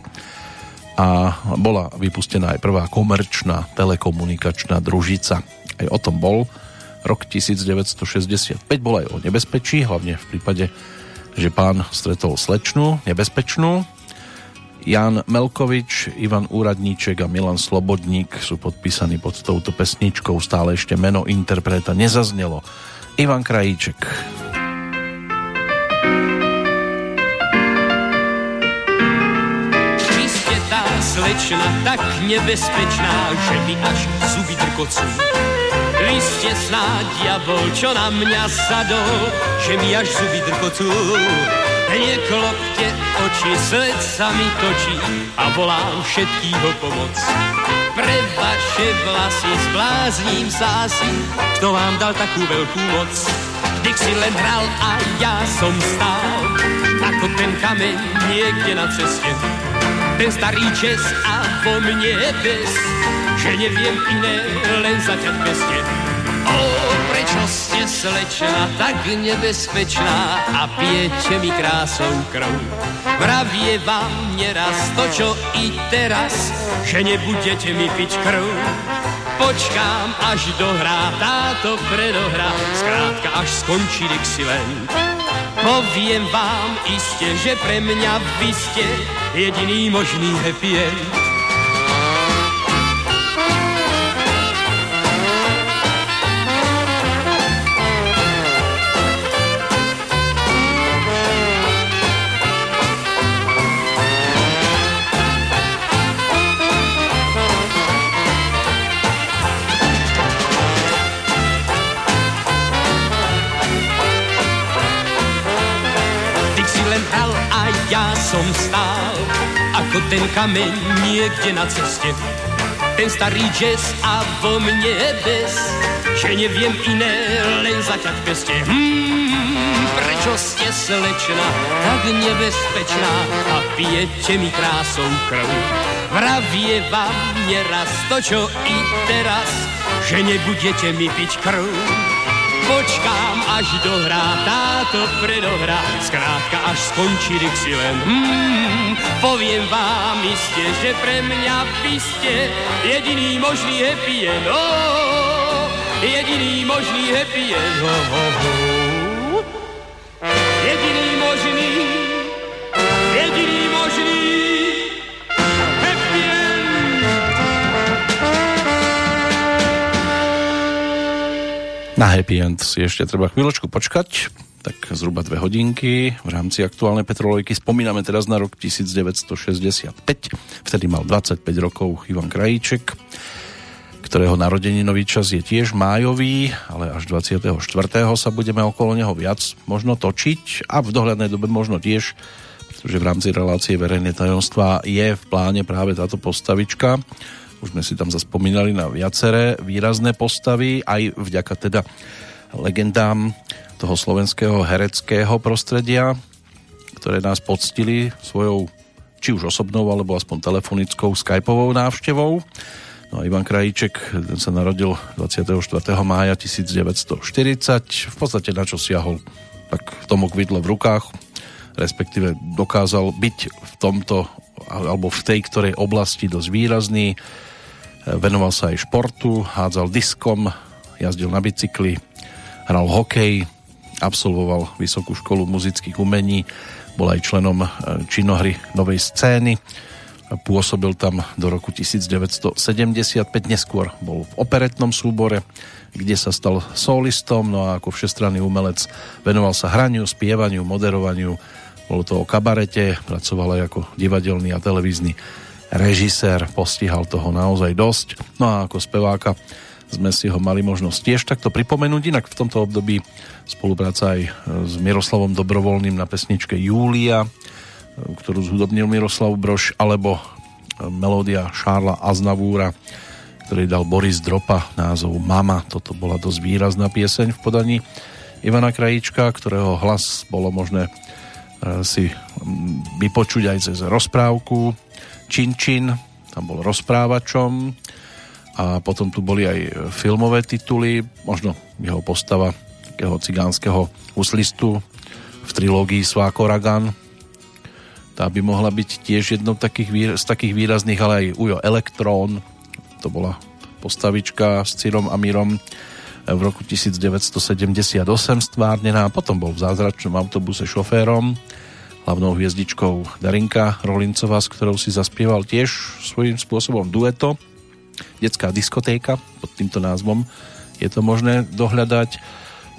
a bola vypustená aj prvá komerčná telekomunikačná družica. Aj o tom bol rok 1965, bol aj o nebezpečí, hlavne v prípade, že pán stretol slečnu, nebezpečnú, Jan Melkovič, Ivan Úradníček a Milan Slobodník sú podpísaní pod touto pesničkou. Stále ešte meno interpreta nezaznelo. Ivan Krajíček. tá slečna tak nebezpečná, že mi až zuby drkocú. Vy ste snáď diabol, čo na mňa sadol, že mi až zuby drkocú. Neklopte oči, sled sa mi točí a volám všetkýho pomoc. Pre vaše vlasy zblázním asi, kto vám dal takú veľkú moc. Vždyť si len hral a ja som stál, ako ten kameň niekde na ceste. Ten starý čes a vo mne bez, že neviem iné, len zaťať peste. Oh, prečo ste slečna tak nebezpečná a pijete mi krásou krv? Vravie vám neraz to, čo i teraz, že nebudete mi piť krv. Počkám, až dohrá táto predohra, skrátka až skončí Dixieland. Poviem vám iste, že pre mňa vy ste jediný možný happy end. Ten kameň niekde na ceste. Ten starý jazz a vo mne bez, že neviem iné, len zaťať peste. Hmm, prečo ste slečna, tak nebezpečná a pijete mi krásou krv? Vravie vám neraz to, čo i teraz, že nebudete mi piť krv počkám, až dohrá táto predohra, skrátka až skončí Dixieland. Hmm, poviem vám iste, že pre mňa vy ste jediný možný happy end. Oh, jediný možný happy end. Oh, oh, oh. Na Happy End si ešte treba chvíľočku počkať, tak zhruba dve hodinky v rámci aktuálnej petrolejky. Spomíname teraz na rok 1965, vtedy mal 25 rokov Ivan Krajíček, ktorého narodeninový čas je tiež májový, ale až 24. sa budeme okolo neho viac možno točiť a v dohľadnej dobe možno tiež, pretože v rámci relácie verejné tajomstva je v pláne práve táto postavička. Už sme si tam zaspomínali na viaceré výrazné postavy, aj vďaka teda legendám toho slovenského hereckého prostredia, ktoré nás poctili svojou či už osobnou, alebo aspoň telefonickou skypovou návštevou. No a Ivan Krajíček ten sa narodil 24. mája 1940. V podstate na čo siahol, tak tomu kvidlo v rukách, respektíve dokázal byť v tomto alebo v tej ktorej oblasti dosť výrazný. Venoval sa aj športu, hádzal diskom, jazdil na bicykli, hral hokej, absolvoval Vysokú školu muzických umení, bol aj členom e, činohry Novej scény, pôsobil tam do roku 1975, neskôr bol v operetnom súbore, kde sa stal solistom, no a ako všestranný umelec venoval sa hraniu, spievaniu, moderovaniu, bolo to o kabarete, pracoval aj ako divadelný a televízny režisér, postihal toho naozaj dosť. No a ako speváka sme si ho mali možnosť tiež takto pripomenúť, inak v tomto období spolupráca aj s Miroslavom Dobrovoľným na pesničke Júlia, ktorú zhudobnil Miroslav Broš, alebo melódia Šárla Aznavúra, ktorý dal Boris Dropa názov Mama. Toto bola dosť výrazná pieseň v podaní Ivana Krajíčka, ktorého hlas bolo možné e, si vypočuť aj cez rozprávku Čin Čin, tam bol rozprávačom a potom tu boli aj filmové tituly, možno jeho postava takého cigánskeho huslistu v trilógii Sváko Ragan. Tá by mohla byť tiež jednou takých, z takých výrazných, ale aj Ujo Elektrón, to bola postavička s Cyrom a Mírom v roku 1978 stvárnená, potom bol v zázračnom autobuse šoférom, hlavnou hviezdičkou Darinka Rolincová, s ktorou si zaspieval tiež svojím spôsobom dueto detská diskotéka pod týmto názvom je to možné dohľadať.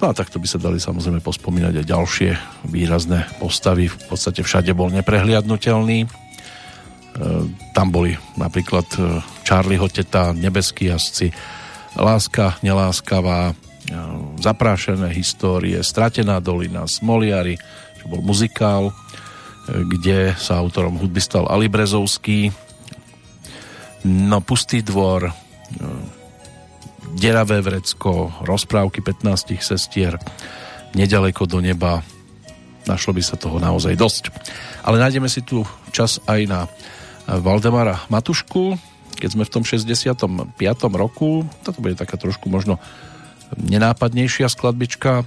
No a takto by sa dali samozrejme pospomínať aj ďalšie výrazné postavy. V podstate všade bol neprehliadnutelný. E, tam boli napríklad e, Charlieho teta, Nebeský jazdci, Láska neláskavá, e, Zaprášené histórie, Stratená dolina, Smoliari, čo bol muzikál, kde sa autorom hudby stal Ali Brezovský, No, Pustý dvor, e, Deravé vrecko, rozprávky 15 sestier, Nedaleko do neba, našlo by sa toho naozaj dosť. Ale nájdeme si tu čas aj na Valdemara Matušku, keď sme v tom 65. roku, toto bude taká trošku možno nenápadnejšia skladbička,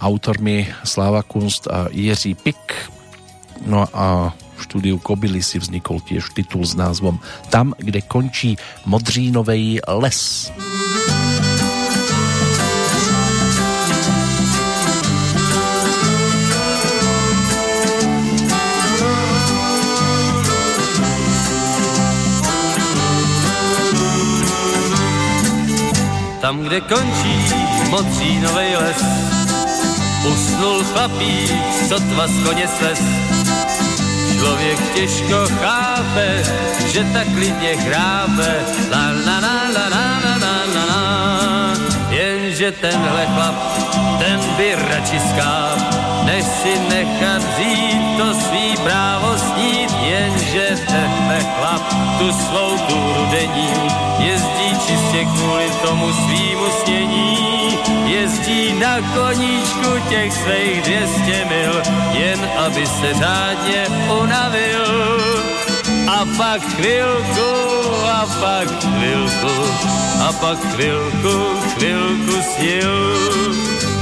autormi Sláva Kunst a Jiří Pik. No a v štúdiu si vznikol tiež titul s názvom Tam, kde končí Modřínovej les. Tam, kde končí Modřínovej les, usnul chlapík, sotva z koně slez Člověk těžko chápe, že tak klidně chrápe. La la la la la la la la la. Jenže tenhle chlap, ten by radši skáp, než si nechat vzít to svý právo snít. Jenže tenhle chlap tu svou túru denní jezdí čistě kvůli tomu svýmu snění jezdí na koníčku těch svých 200 mil, jen aby se řádně unavil. A pak chvilku, a pak chvilku, a pak chvilku, chvilku snil.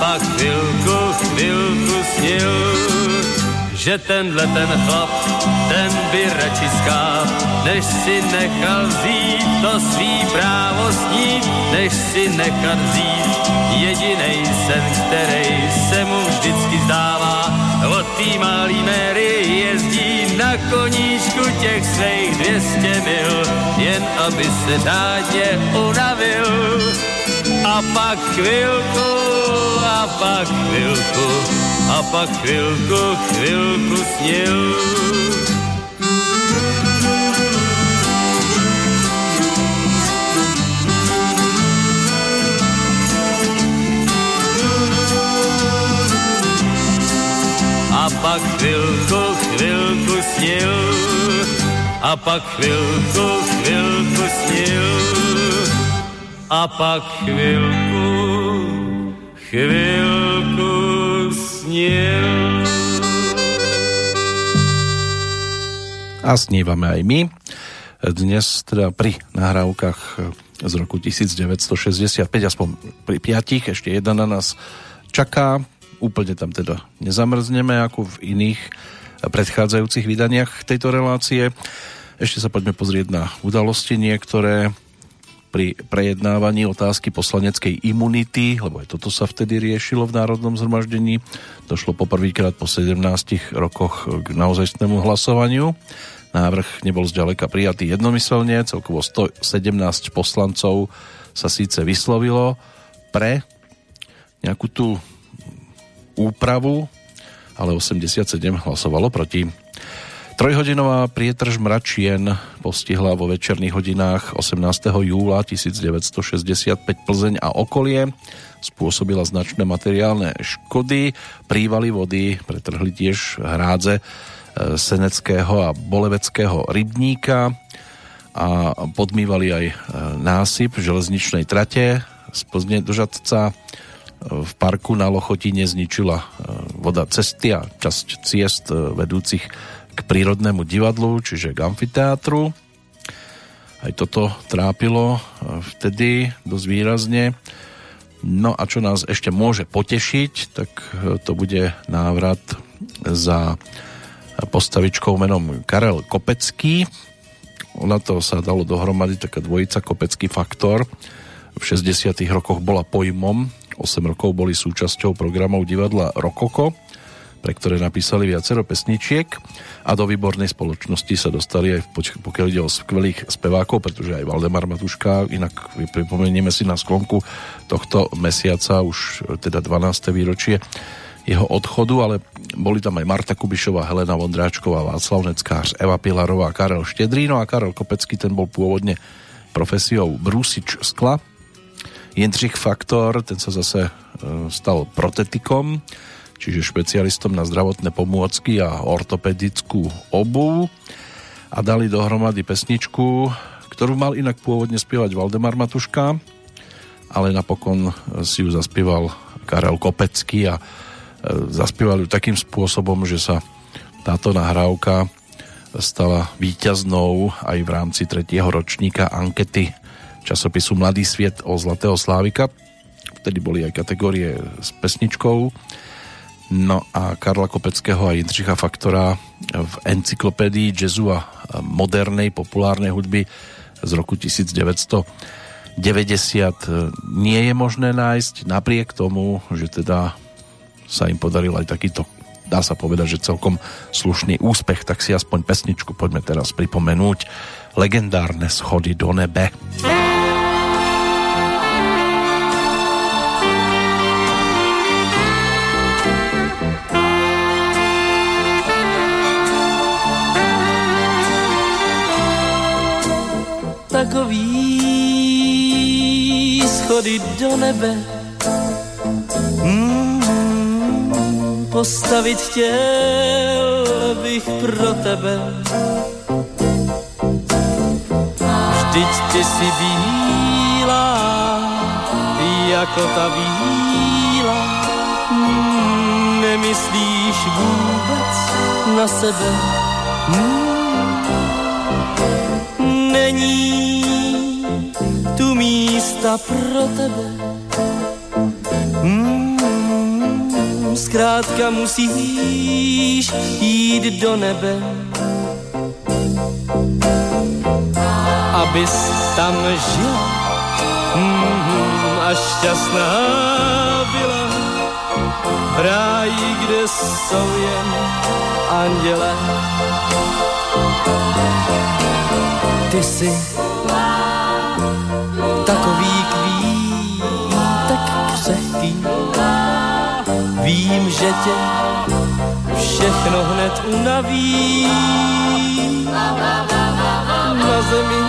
Pak chvilku, chvilku snil, že tenhle ten chlap, ten by radši skáp, než si nechal vzít to svý právo snít, než si nechat vzít jedinej sen, který se mu vždycky zdává. Od tý malý Mary jezdí na koníčku těch svých 200 mil, jen aby se řádně unavil a pak chvilku, a pak chvilku, a pak chvilku, chvilku snil. A pak chvilku, chvilku snil, a pak chvilku, chvilku snil, a pak chvilku, chvilku snil. A snívame aj my. Dnes teda pri nahrávkach z roku 1965, aspoň pri piatich, ešte jedna na nás čaká. Úplne tam teda nezamrzneme ako v iných predchádzajúcich vydaniach tejto relácie. Ešte sa poďme pozrieť na udalosti niektoré pri prejednávaní otázky poslaneckej imunity, lebo aj toto sa vtedy riešilo v Národnom zhromaždení. Došlo poprvýkrát po 17 rokoch k naozajstnému hlasovaniu. Návrh nebol zďaleka prijatý jednomyselne, celkovo 117 poslancov sa síce vyslovilo pre nejakú tú úpravu, ale 87 hlasovalo proti. Trojhodinová prietrž mračien postihla vo večerných hodinách 18. júla 1965 Plzeň a okolie. Spôsobila značné materiálne škody. Prívaly vody pretrhli tiež hrádze e, Seneckého a Boleveckého rybníka a podmývali aj e, násyp železničnej trate z Plzne do Žadca v parku na Lochotine zničila e, voda cesty a časť ciest e, vedúcich k prírodnému divadlu, čiže k amfiteátru. Aj toto trápilo e, vtedy dosť výrazne. No a čo nás ešte môže potešiť, tak to bude návrat za postavičkou menom Karel Kopecký. Na to sa dalo dohromady taká dvojica Kopecký faktor. V 60. rokoch bola pojmom 8 rokov boli súčasťou programov divadla Rokoko, pre ktoré napísali viacero pesničiek a do výbornej spoločnosti sa dostali aj pokiaľ ide o skvelých spevákov, pretože aj Valdemar Matuška, inak pripomenieme si na sklonku tohto mesiaca už teda 12. výročie jeho odchodu, ale boli tam aj Marta Kubišová, Helena Vondráčková, Václav Neckář, Eva Pilarová, Karel Štedrino a Karel Kopecký, ten bol pôvodne profesiou brúsič skla, Jindřich Faktor, ten sa zase e, stal protetikom, čiže špecialistom na zdravotné pomôcky a ortopedickú obu a dali dohromady pesničku, ktorú mal inak pôvodne spievať Valdemar Matuška, ale napokon si ju zaspieval Karel Kopecký a e, zaspieval ju takým spôsobom, že sa táto nahrávka stala víťaznou aj v rámci tretieho ročníka ankety časopisu Mladý sviet o Zlatého Slávika. Vtedy boli aj kategórie s pesničkou. No a Karla Kopeckého a Jindřicha Faktora v encyklopédii jazzu a modernej populárnej hudby z roku 1990 nie je možné nájsť napriek tomu, že teda sa im podaril aj takýto dá sa povedať, že celkom slušný úspech, tak si aspoň pesničku poďme teraz pripomenúť legendárne schody do nebe. Takový schody do nebe mm, postavit chtěl bych pro tebe Vždyť ty si bílá, jako ta víla. Nemyslíš vůbec na sebe. Není místa pro tebe. Zkrátka musíš jít do nebe abys tam žila mm, a šťastná byla v ráji, kde jsou jen anděle. Ty jsi takový kvítek křehký. Vím, že tě všechno hned unaví. Na zemi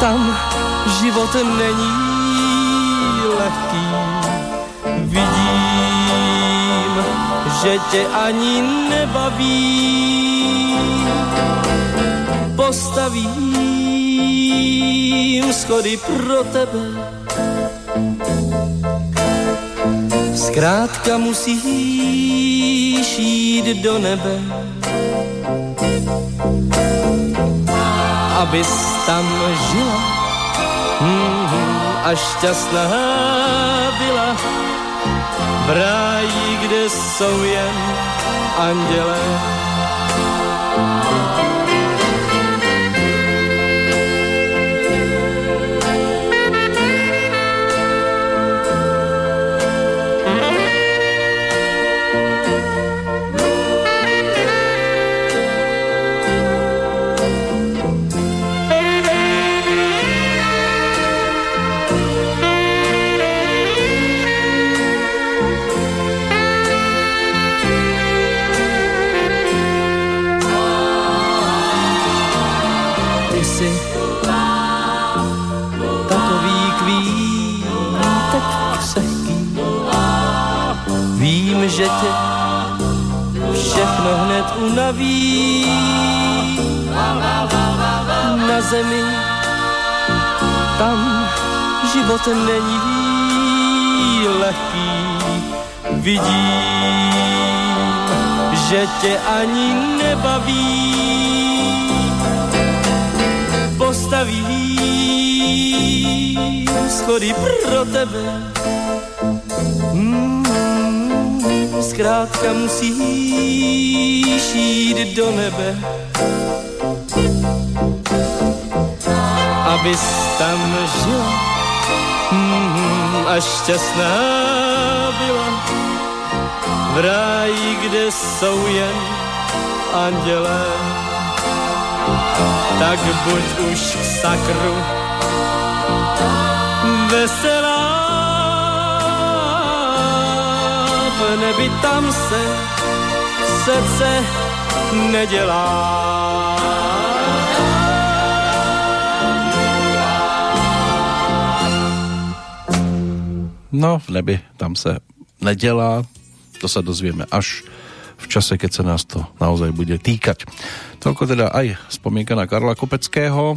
tam život není lehký. Vidím, že tě ani nebaví. Postaví Postavím schody pro tebe. Zkrátka musíš jít do nebe abys tam žila mm, a šťastná byla v ráji, kde jsou jen andělé. Že tě všechno hned unaví. Na zemi tam život není lehký. Vidím, že tě ani nebaví postaví schody pro tebe. Mm, zkrátka musíš jít do nebe, abys tam žila mm, a šťastná byla v ráji, kde jsou jen andělé tak buď už k sakru veselá. Nebi tam se srdce nedělá. No, v nebi tam sa nedelá, to sa dozvieme až v čase, keď sa nás to naozaj bude týkať. Toľko teda aj spomienka na Karla Kopeckého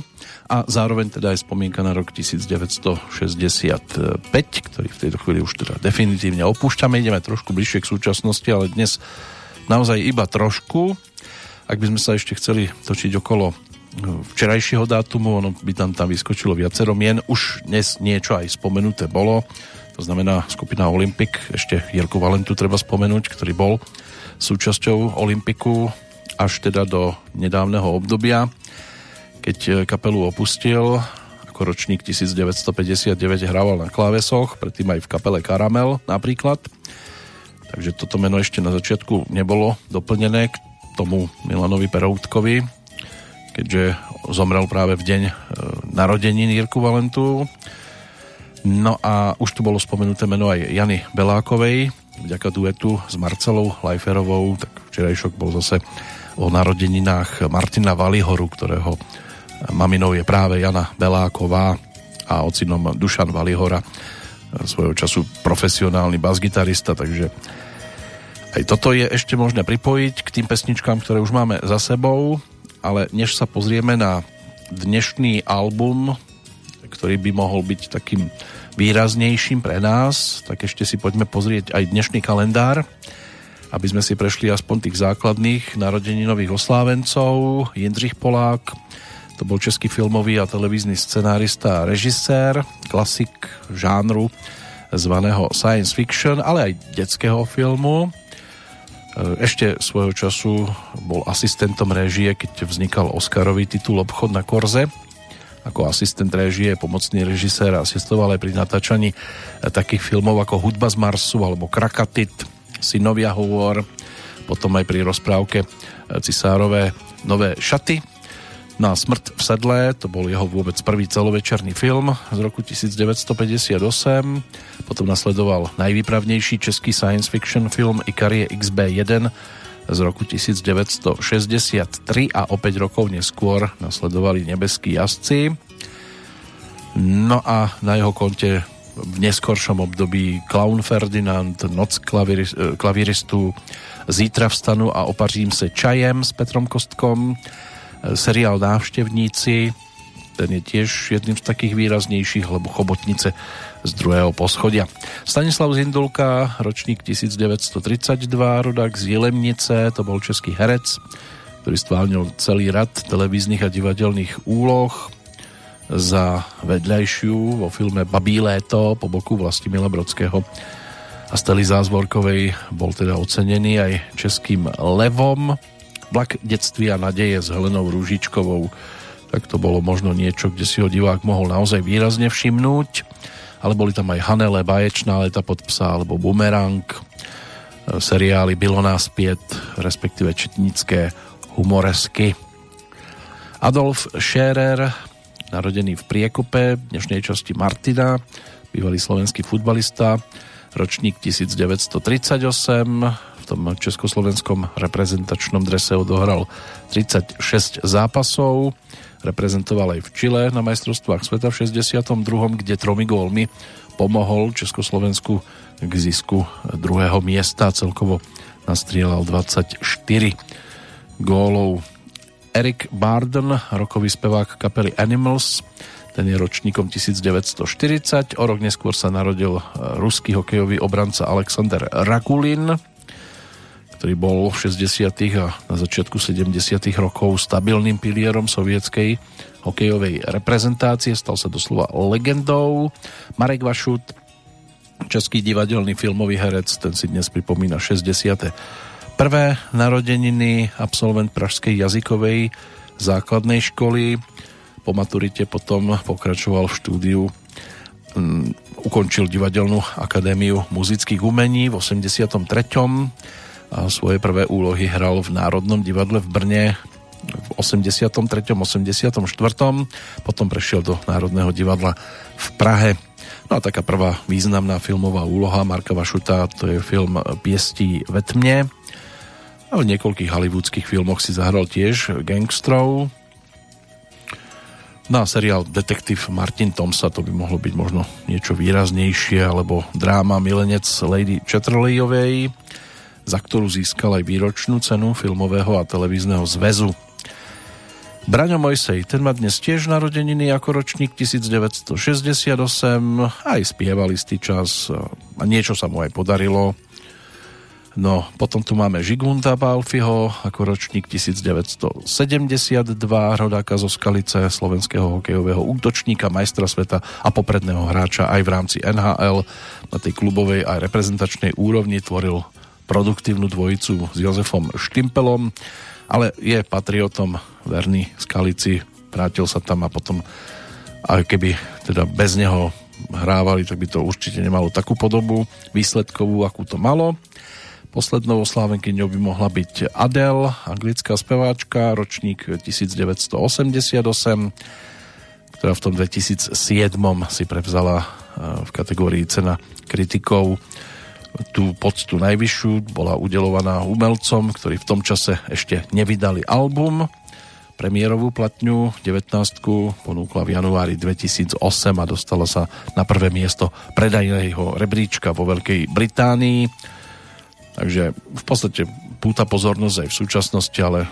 a zároveň teda aj spomienka na rok 1965, ktorý v tejto chvíli už teda definitívne opúšťame. Ideme trošku bližšie k súčasnosti, ale dnes naozaj iba trošku. Ak by sme sa ešte chceli točiť okolo včerajšieho dátumu, ono by tam tam vyskočilo viacero mien. Už dnes niečo aj spomenuté bolo. To znamená skupina Olympic, ešte Jirku Valentu treba spomenúť, ktorý bol súčasťou Olympiku až teda do nedávneho obdobia, keď kapelu opustil ako ročník 1959 hrával na klávesoch, predtým aj v kapele Karamel napríklad. Takže toto meno ešte na začiatku nebolo doplnené k tomu Milanovi Peroutkovi, keďže zomrel práve v deň narodení Jirku Valentu. No a už tu bolo spomenuté meno aj Jany Belákovej, vďaka duetu s Marcelou Lajferovou, tak včerajšok bol zase o narodeninách Martina Valihoru, ktorého maminou je práve Jana Beláková a ocinom Dušan Valihora, svojho času profesionálny basgitarista, takže aj toto je ešte možné pripojiť k tým pesničkám, ktoré už máme za sebou, ale než sa pozrieme na dnešný album, ktorý by mohol byť takým výraznejším pre nás, tak ešte si poďme pozrieť aj dnešný kalendár, aby sme si prešli aspoň tých základných narodeninových oslávencov. Jindřich Polák, to bol český filmový a televízny scenárista a režisér, klasik žánru zvaného science fiction, ale aj detského filmu. Ešte svojho času bol asistentom režie, keď vznikal Oscarový titul Obchod na Korze ako asistent režie, pomocný režisér asistoval aj pri natáčaní takých filmov ako Hudba z Marsu alebo Krakatit, Synovia hovor, potom aj pri rozprávke Cisárové nové šaty. Na Smrt v sedle, to bol jeho vôbec prvý celovečerný film z roku 1958. Potom nasledoval najvýpravnejší český science fiction film Ikarie XB1 z roku 1963 a o 5 rokov neskôr nasledovali Nebeskí jazdci. No a na jeho konte v neskoršom období Clown Ferdinand, Noc klaviristu, Zítra vstanu a opařím se čajem s Petrom Kostkom, seriál Návštevníci, ten je tiež jedným z takých výraznejších, lebo Chobotnice z druhého poschodia. Stanislav Zindulka, ročník 1932, rodák z Jelemnice, to bol český herec, ktorý stválnil celý rad televíznych a divadelných úloh za vedľajšiu vo filme Babí léto po boku Vlastimila Brodského. A Stely Zázvorkovej bol teda ocenený aj českým levom Vlak detství a nadeje s Helenou Rúžičkovou, tak to bolo možno niečo, kde si ho divák mohol naozaj výrazne všimnúť, ale boli tam aj Hanele, Baječná leta pod psa alebo Bumerang, e, seriály Bylo nás pět, respektíve četnické humoresky. Adolf Scherer, narodený v Priekope, dnešnej časti Martina, bývalý slovenský futbalista, ročník 1938, v tom československom reprezentačnom drese odohral 36 zápasov, reprezentoval aj v Čile na majstrovstvách sveta v 62., kde tromi gólmi pomohol Československu k zisku druhého miesta. Celkovo nastrieľal 24 gólov. Eric Barden, rokový spevák kapely Animals, ten je ročníkom 1940. O rok neskôr sa narodil ruský hokejový obranca Alexander Rakulin, ktorý bol v 60. a na začiatku 70. rokov stabilným pilierom sovietskej hokejovej reprezentácie, stal sa doslova legendou. Marek Vašut, český divadelný filmový herec, ten si dnes pripomína 60. Prvé narodeniny, absolvent Pražskej jazykovej základnej školy. Po maturite potom pokračoval v štúdiu um, ukončil divadelnú akadémiu muzických umení v 83 a svoje prvé úlohy hral v Národnom divadle v Brne v 83. 84. Potom prešiel do Národného divadla v Prahe. No a taká prvá významná filmová úloha Marka Vašuta, to je film Piestí ve tmě. A v niekoľkých hollywoodských filmoch si zahral tiež gangstrov. No a seriál Detektív Martin Tomsa, to by mohlo byť možno niečo výraznejšie, alebo dráma Milenec Lady Chatterleyovej za ktorú získal aj výročnú cenu filmového a televízneho zväzu. Braňo Mojsej, ten má dnes tiež narodeniny ako ročník 1968, aj spieval istý čas a niečo sa mu aj podarilo. No, potom tu máme Žigmunda Balfiho ako ročník 1972, rodáka zo Skalice, slovenského hokejového útočníka, majstra sveta a popredného hráča aj v rámci NHL. Na tej klubovej a reprezentačnej úrovni tvoril produktívnu dvojicu s Jozefom Štimpelom, ale je patriotom verný Skalici, vrátil sa tam a potom a keby teda bez neho hrávali, tak by to určite nemalo takú podobu výsledkovú, akú to malo. Poslednou oslávenkyňou by mohla byť Adele, anglická speváčka, ročník 1988, ktorá v tom 2007 si prevzala eh, v kategórii cena kritikov tú poctu najvyššiu bola udelovaná umelcom, ktorí v tom čase ešte nevydali album. Premiérovú platňu 19 ponúkla v januári 2008 a dostala sa na prvé miesto predajného rebríčka vo Veľkej Británii. Takže v podstate púta pozornosť aj v súčasnosti, ale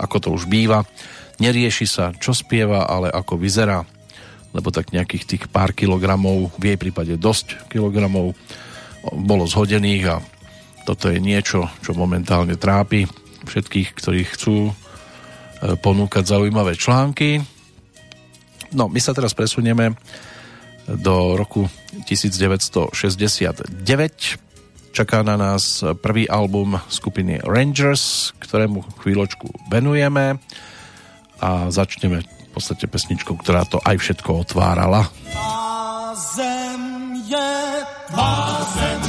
ako to už býva, nerieši sa, čo spieva, ale ako vyzerá lebo tak nejakých tých pár kilogramov, v jej prípade dosť kilogramov, bolo zhodených a toto je niečo, čo momentálne trápi všetkých, ktorí chcú e, ponúkať zaujímavé články. No, my sa teraz presunieme do roku 1969. Čaká na nás prvý album skupiny Rangers, ktorému chvíľočku venujeme a začneme v podstate pesničkou, ktorá to aj všetko otvárala. Zem je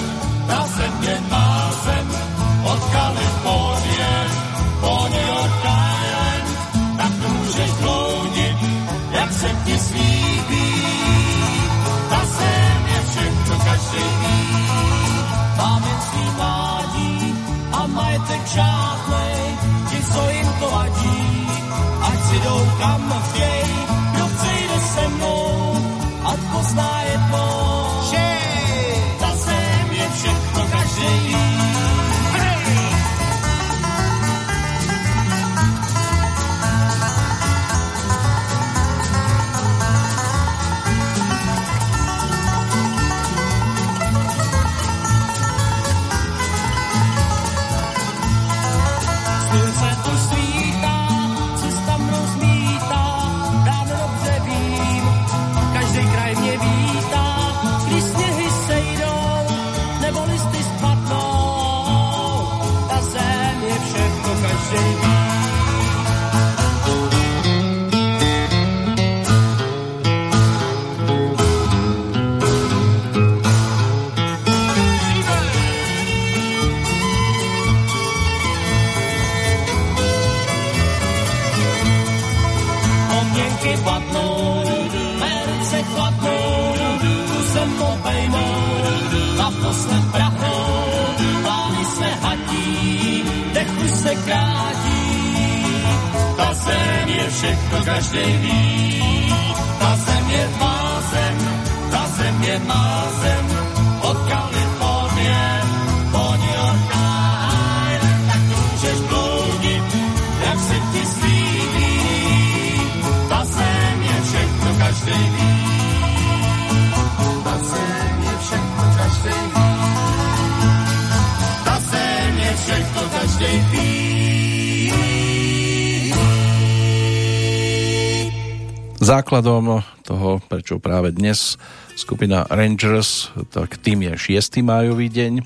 Základom toho, prečo práve dnes skupina Rangers, tak tým je 6. májový deň,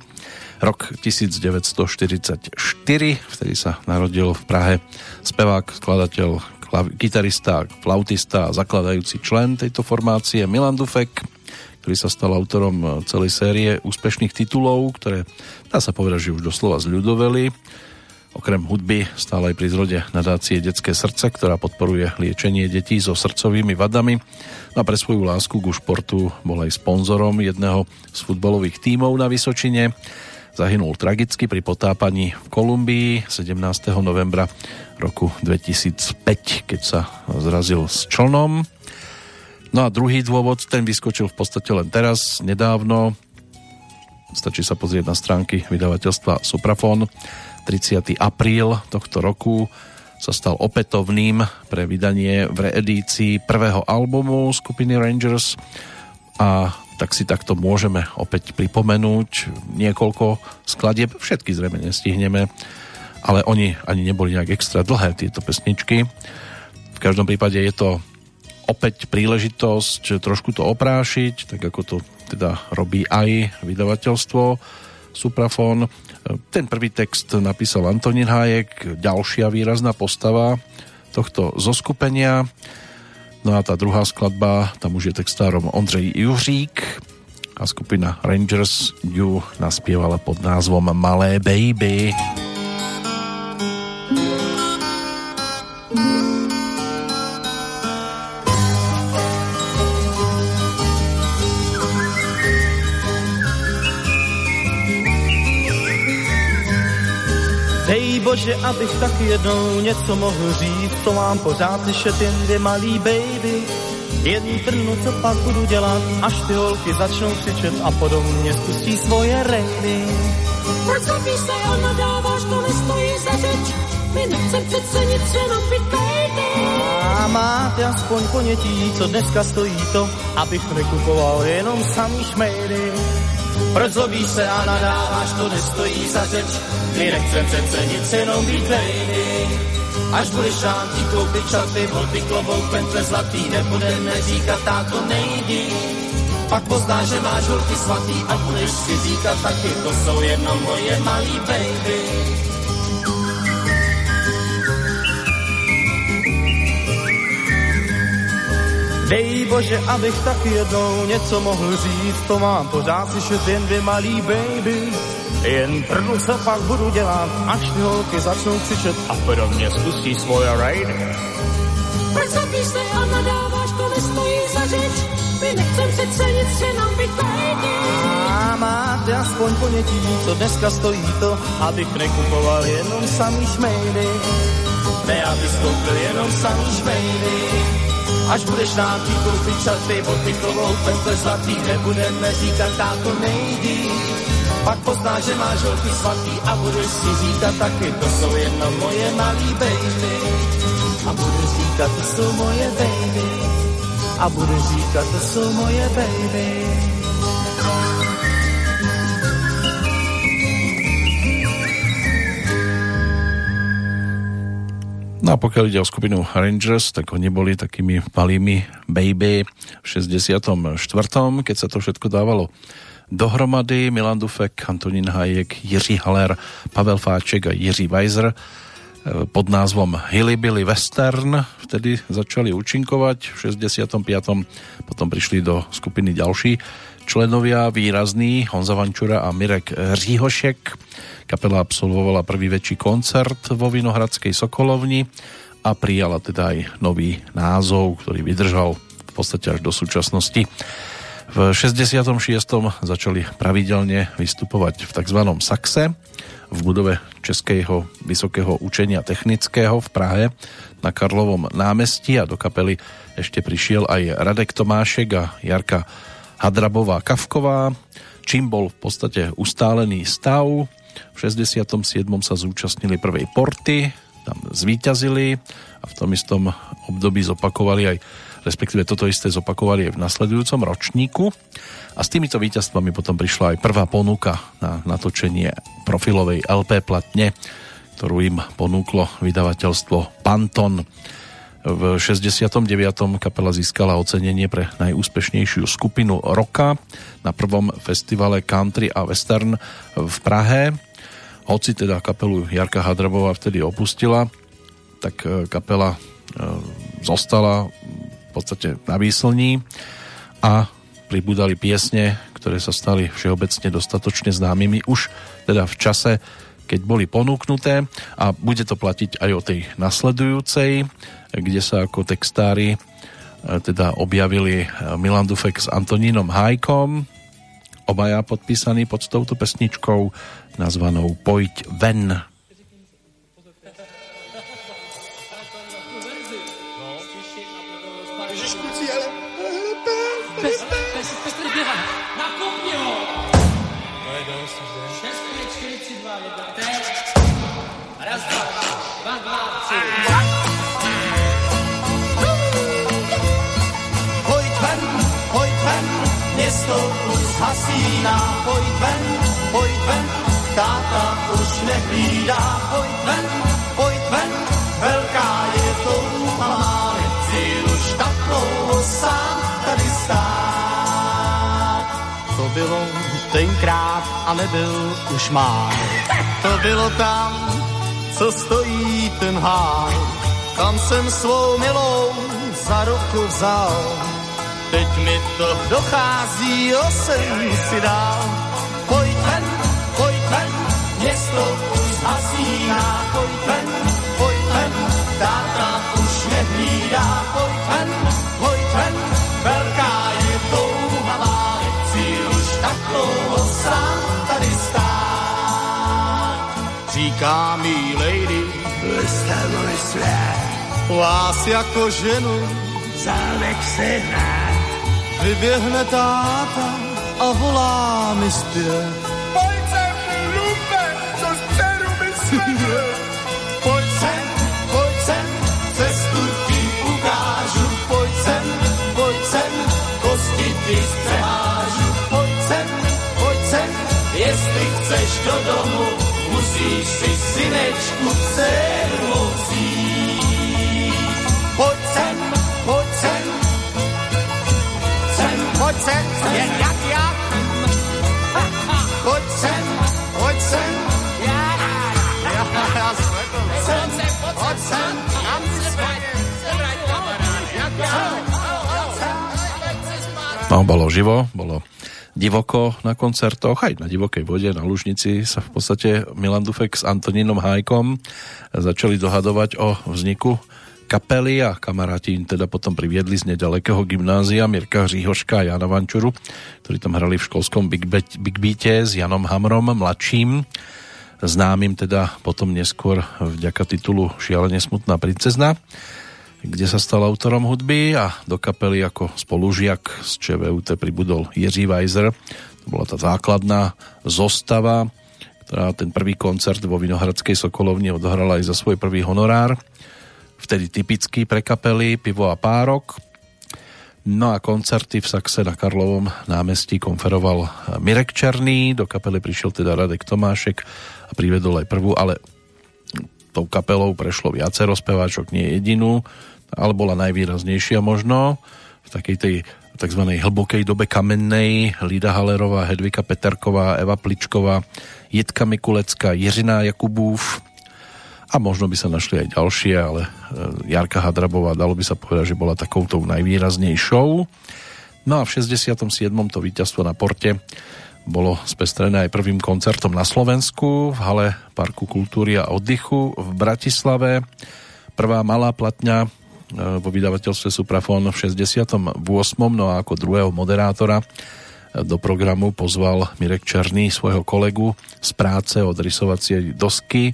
rok 1944, vtedy sa narodil v Prahe spevák, skladateľ, klav, gitarista, flautista a zakladajúci člen tejto formácie Milan Dufek, ktorý sa stal autorom celej série úspešných titulov, ktoré dá sa povedať, že už doslova zľudoveli. Okrem hudby stále aj pri zrode nadácie Detské srdce, ktorá podporuje liečenie detí so srdcovými vadami. A pre svoju lásku ku športu bol aj sponzorom jedného z futbalových tímov na Vysočine. Zahynul tragicky pri potápaní v Kolumbii 17. novembra roku 2005, keď sa zrazil s člnom. No a druhý dôvod, ten vyskočil v podstate len teraz, nedávno. Stačí sa pozrieť na stránky vydavateľstva Suprafon 30. apríl tohto roku sa stal opätovným pre vydanie v reedícii prvého albumu skupiny Rangers a tak si takto môžeme opäť pripomenúť niekoľko skladieb, všetky zrejme nestihneme, ale oni ani neboli nejak extra dlhé tieto pesničky. V každom prípade je to opäť príležitosť trošku to oprášiť, tak ako to teda robí aj vydavateľstvo Suprafon. Ten prvý text napísal Antonín Hájek, ďalšia výrazná postava tohto zoskupenia. No a tá druhá skladba, tam už je textárom Ondřej Juřík a skupina Rangers ju naspievala pod názvom Malé baby. Dej bože, abych tak jednou něco mohl říct, to mám pořád slyšet jen dvě malý baby. Jen trnu, co pak budu dělat, až ty holky začnou křičet a podobně spustí svoje rejdy. Proč zabíš se a nadáváš, to nestojí za řeč. My nechcem přece nic jenom být baby. A máte aspoň ponětí, co dneska stojí to, abych nekupoval jenom samý šmejdy. Proč zlobíš se a nadáváš, to nestojí za řeč. My nechcem přece nic, jenom být lady. Až budeš sám ti koupit šaty, boty, klobouk, pentle zlatý, nebudeme říkat, táto nejdi. Pak poznáš, že máš holky svatý a budeš si říkat taky, to jsou jenom moje malý baby. Dej bože, abych tak jednou něco mohl říct, to mám pořád slyšet jen dvě malý baby. Jen prvnu se pak budu dělat, až ty holky začnou křičet a podobně spustí svoje raidy. Proč zabíš se a nadáváš, to nestojí za řeč. My nechcem přece nic, jenom být baby. A máte aspoň ponětí, co dneska stojí to, abych nekupoval jenom samý šmejdy. Ne, abys koupil jenom samý šmejdy. Až budeš nám chtít koupit šaty, boty, klobouk, bez zlatý, nebudeme říkat, táto nejdi. Pak poznáš, že máš holky svatý a budeš si říkat taky, to jsou jenom moje malý baby. A budeš říkat, to jsou moje baby. A budeš říkat, to jsou moje baby. No a pokiaľ ide o skupinu Rangers, tak oni boli takými malými baby v 64. keď sa to všetko dávalo dohromady. Milan Dufek, Antonín Hajek, Jiří Haller, Pavel Fáček a Jiří Weiser eh, pod názvom Hillybilly Western vtedy začali účinkovať. V 65. potom prišli do skupiny ďalší členovia výrazní Honza Vančura a Mirek Říhošek Kapela absolvovala prvý väčší koncert vo Vinohradskej Sokolovni a prijala teda aj nový názov, ktorý vydržal v podstate až do súčasnosti. V 66. začali pravidelne vystupovať v tzv. Saxe v budove Českého vysokého učenia technického v Prahe na Karlovom námestí a do kapely ešte prišiel aj Radek Tomášek a Jarka Hadrabová Kavková, čím bol v podstate ustálený stav v 67. sa zúčastnili prvej porty, tam zvíťazili a v tom istom období zopakovali aj respektíve toto isté zopakovali aj v nasledujúcom ročníku a s týmito víťazstvami potom prišla aj prvá ponuka na natočenie profilovej LP platne, ktorú im ponúklo vydavateľstvo Panton. V 69. kapela získala ocenenie pre najúspešnejšiu skupinu roka na prvom festivale country a western v Prahe hoci teda kapelu Jarka Hadrabová vtedy opustila, tak e, kapela e, zostala v podstate na výslní a pribúdali piesne, ktoré sa stali všeobecne dostatočne známymi už teda v čase, keď boli ponúknuté a bude to platiť aj o tej nasledujúcej, kde sa ako textári e, teda objavili Milan Dufek s Antonínom Hajkom, obaja podpísaní pod touto pesničkou nazvanou Pojď ven. Sám tady stát. To bylo tenkrát a nebyl už máj. To bylo tam, co stojí ten háj. Tam jsem svou milou za ruku vzal. Teď mi to dochází, jo jsem si dál. Pojď ven, pojď ven, město už hasíná, Říká mi lady, můj svět, vás jako ženu zálek se hrát. vyběhne táta a volá mi zpěv. Pojď sem, lupe, co z dceru mi. Pojď sem, pojď sem, cestu ti ukážu. Pojď sem, pojď sem, kosti ti zpřehážu. Pojď sem, pojď sem, jestli chceš do domu, musíš si synečku dceru vzít. Pojď sem, pojď sem, sem, pojď sem, jen jak jak. Pojď sem, pojď sem. Já, já, já sem, pojď sem, kamarád, jak já. No, bolo živo, bolo divoko na koncertoch, aj na divokej vode, na Lužnici sa v podstate Milan Dufek s Antonínom Hajkom začali dohadovať o vzniku kapely a kamaráti im teda potom priviedli z nedalekého gymnázia Mirka Hříhoška a Jana Vančuru, ktorí tam hrali v školskom Big, Be- Big Beate s Janom Hamrom mladším, známym teda potom neskôr vďaka titulu Šialene smutná princezna kde sa stal autorom hudby a do kapely ako spolužiak z ČVUT pribudol Jiří Weiser. To bola tá základná zostava, ktorá ten prvý koncert vo Vinohradskej Sokolovni odohrala aj za svoj prvý honorár. Vtedy typický pre kapely, pivo a párok. No a koncerty v Saxe na Karlovom námestí konferoval Mirek Černý, do kapely prišiel teda Radek Tomášek a privedol aj prvú, ale tou kapelou prešlo viacero speváčok, nie jedinú ale bola najvýraznejšia možno v takej tej tzv. hlbokej dobe kamennej Lída Halerová, Hedvika Peterková, Eva Pličková, Jitka Mikulecká, Jiřina Jakubův a možno by sa našli aj ďalšie, ale e, Jarka Hadrabová, dalo by sa povedať, že bola takouto najvýraznejšou. No a v 67. to víťazstvo na porte bolo spestrené aj prvým koncertom na Slovensku v hale Parku kultúry a oddychu v Bratislave. Prvá malá platňa vo vydavateľstve Suprafon v 68. No a ako druhého moderátora e, do programu pozval Mirek Černý svojho kolegu z práce od rysovacie dosky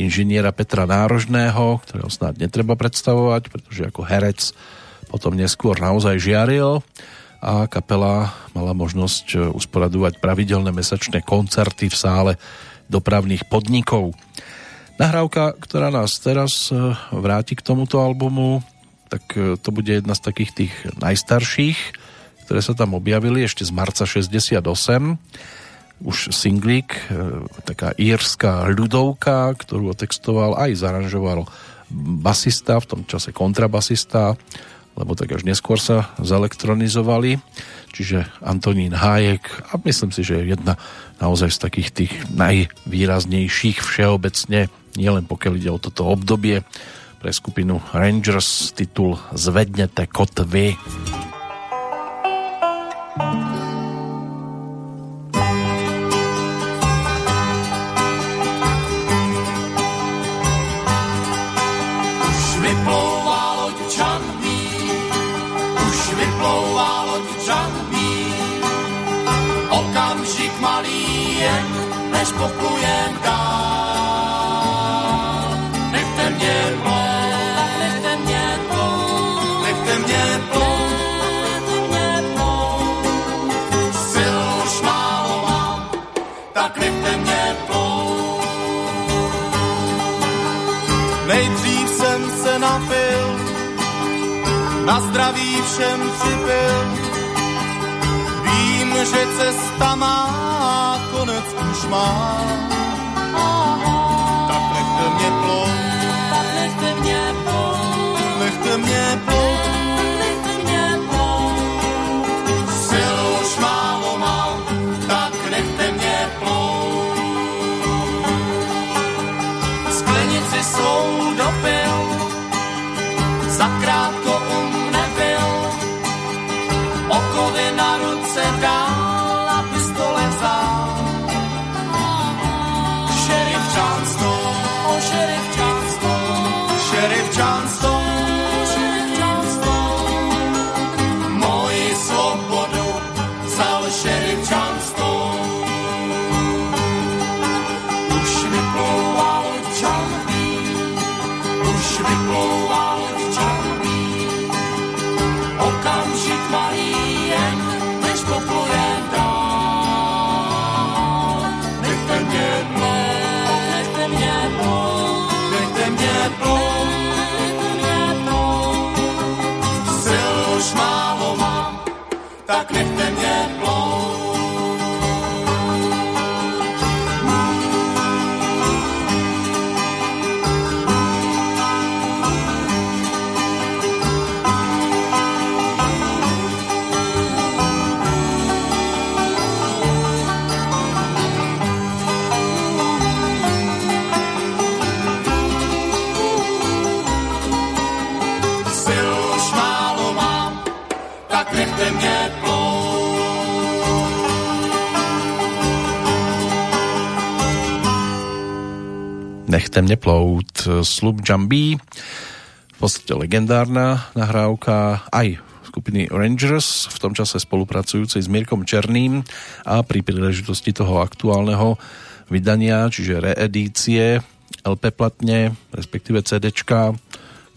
inžiniera Petra Nárožného, ktorého snáď netreba predstavovať, pretože ako herec potom neskôr naozaj žiaril a kapela mala možnosť e, usporadovať pravidelné mesačné koncerty v sále dopravných podnikov. Nahrávka, ktorá nás teraz vráti k tomuto albumu, tak e, to bude jedna z takých tých najstarších, ktoré sa tam objavili ešte z marca 68. Už singlík, e, taká írska ľudovka, ktorú otextoval aj zaranžoval basista, v tom čase kontrabasista, lebo tak až neskôr sa zelektronizovali, čiže Antonín Hájek a myslím si, že je jedna naozaj z takých tých najvýraznejších všeobecne, nielen pokiaľ ide o toto obdobie, pre skupinu Rangers titul Zvednete kotvy. Už Slub Jambi podstate legendárna nahrávka aj skupiny Rangers, v tom čase spolupracujúcej s Mirkom Černým a pri príležitosti toho aktuálneho vydania, čiže reedície LP platne, respektíve CDčka,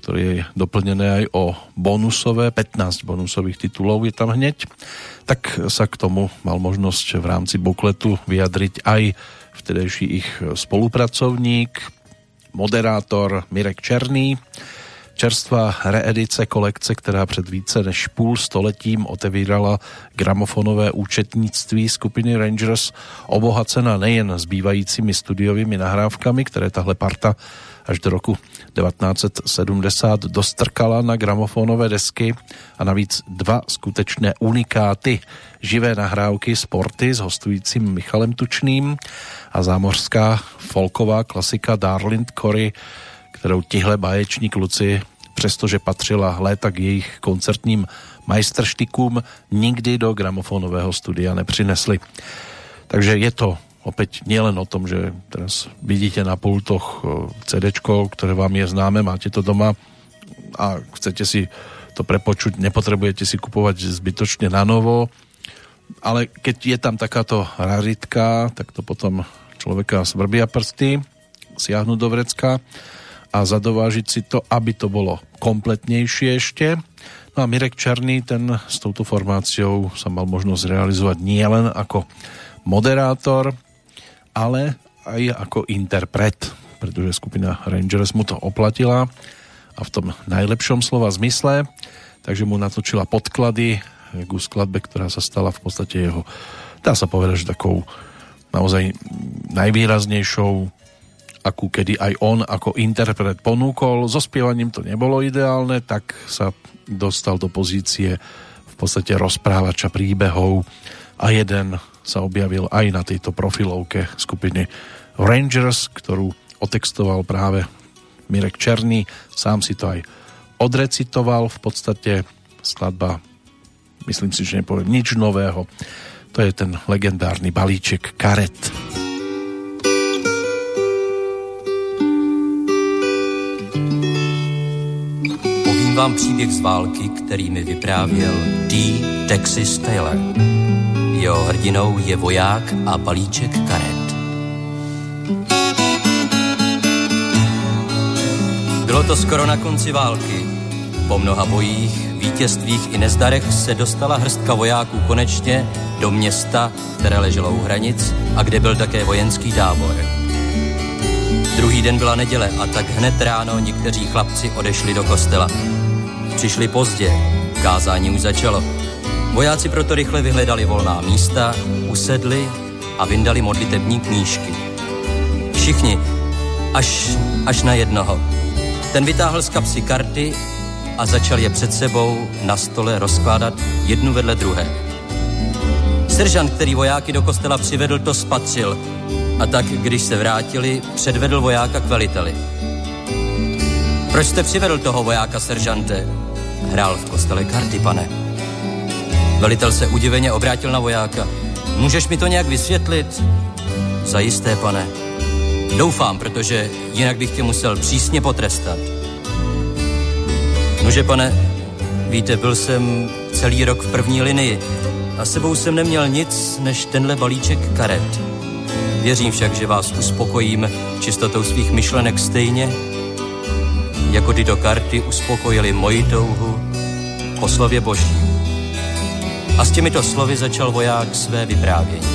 ktoré je doplnené aj o bonusové, 15 bonusových titulov je tam hneď, tak sa k tomu mal možnosť v rámci bukletu vyjadriť aj vtedejší ich spolupracovník, moderátor Mirek Černý, čerstvá reedice kolekce, která před více než půl stoletím otevírala gramofonové účetnictví skupiny Rangers, obohacena nejen zbývajícími studiovými nahrávkami, které tahle parta až do roku 1970 dostrkala na gramofonové desky a navíc dva skutečné unikáty, živé nahrávky Sporty s hostujícím Michalem Tučným a zámořská folková klasika Darlint Cory, kterou tihle baječní kluci, přestože patřila léta k jejich koncertním majstrštikům, nikdy do gramofonového studia nepřinesli. Takže je to opäť nielen o tom, že teraz vidíte na pultoch CD, ktoré vám je známe, máte to doma a chcete si to prepočuť, nepotrebujete si kupovať zbytočne na novo, ale keď je tam takáto raritka, tak to potom človeka svrbia prsty, siahnu do vrecka a zadovážiť si to, aby to bolo kompletnejšie ešte. No a Mirek Černý, ten s touto formáciou sa mal možnosť realizovať nielen ako moderátor, ale aj ako interpret, pretože skupina Rangers mu to oplatila a v tom najlepšom slova zmysle, takže mu natočila podklady ku skladbe, ktorá sa stala v podstate jeho, dá sa povedať, že takou naozaj najvýraznejšou, akú kedy aj on ako interpret ponúkol. So spievaním to nebolo ideálne, tak sa dostal do pozície v podstate rozprávača príbehov a jeden sa objavil aj na tejto profilovke skupiny Rangers, ktorú otextoval práve Mirek Černý. Sám si to aj odrecitoval. V podstate skladba, myslím si, že nepoviem nič nového. To je ten legendárny balíček karet. Povím vám příběh z války, který mi vyprávěl D. Texas Taylor. Jeho hrdinou je voják a balíček karet. Bylo to skoro na konci války. Po mnoha bojích, vítězstvích i nezdarech se dostala hrstka vojáků konečně do města, které leželo u hranic a kde byl také vojenský tábor. Druhý den byla neděle a tak hned ráno někteří chlapci odešli do kostela. Přišli pozdě, kázání už začalo. Vojáci proto rychle vyhledali volná místa, usedli a vyndali modlitební knížky. Všichni, až, až na jednoho. Ten vytáhl z kapsy karty a začal je před sebou na stole rozkládat jednu vedle druhé. Seržant, který vojáky do kostela přivedl, to spatřil a tak, když se vrátili, předvedl vojáka k veliteli. Proč jste přivedl toho vojáka, seržante? Hrál v kostele karty, pane. Velitel se udiveně obrátil na vojáka. Můžeš mi to nějak vysvětlit? Zajisté, pane. Doufám, protože jinak bych tě musel přísně potrestat. Nože, pane, víte, byl jsem celý rok v první linii a sebou jsem neměl nic než tenhle balíček karet. Věřím však, že vás uspokojím čistotou svých myšlenek stejně, jako tyto karty uspokojily moji touhu po slově Boží. A s těmito slovy začal voják své vyprávění.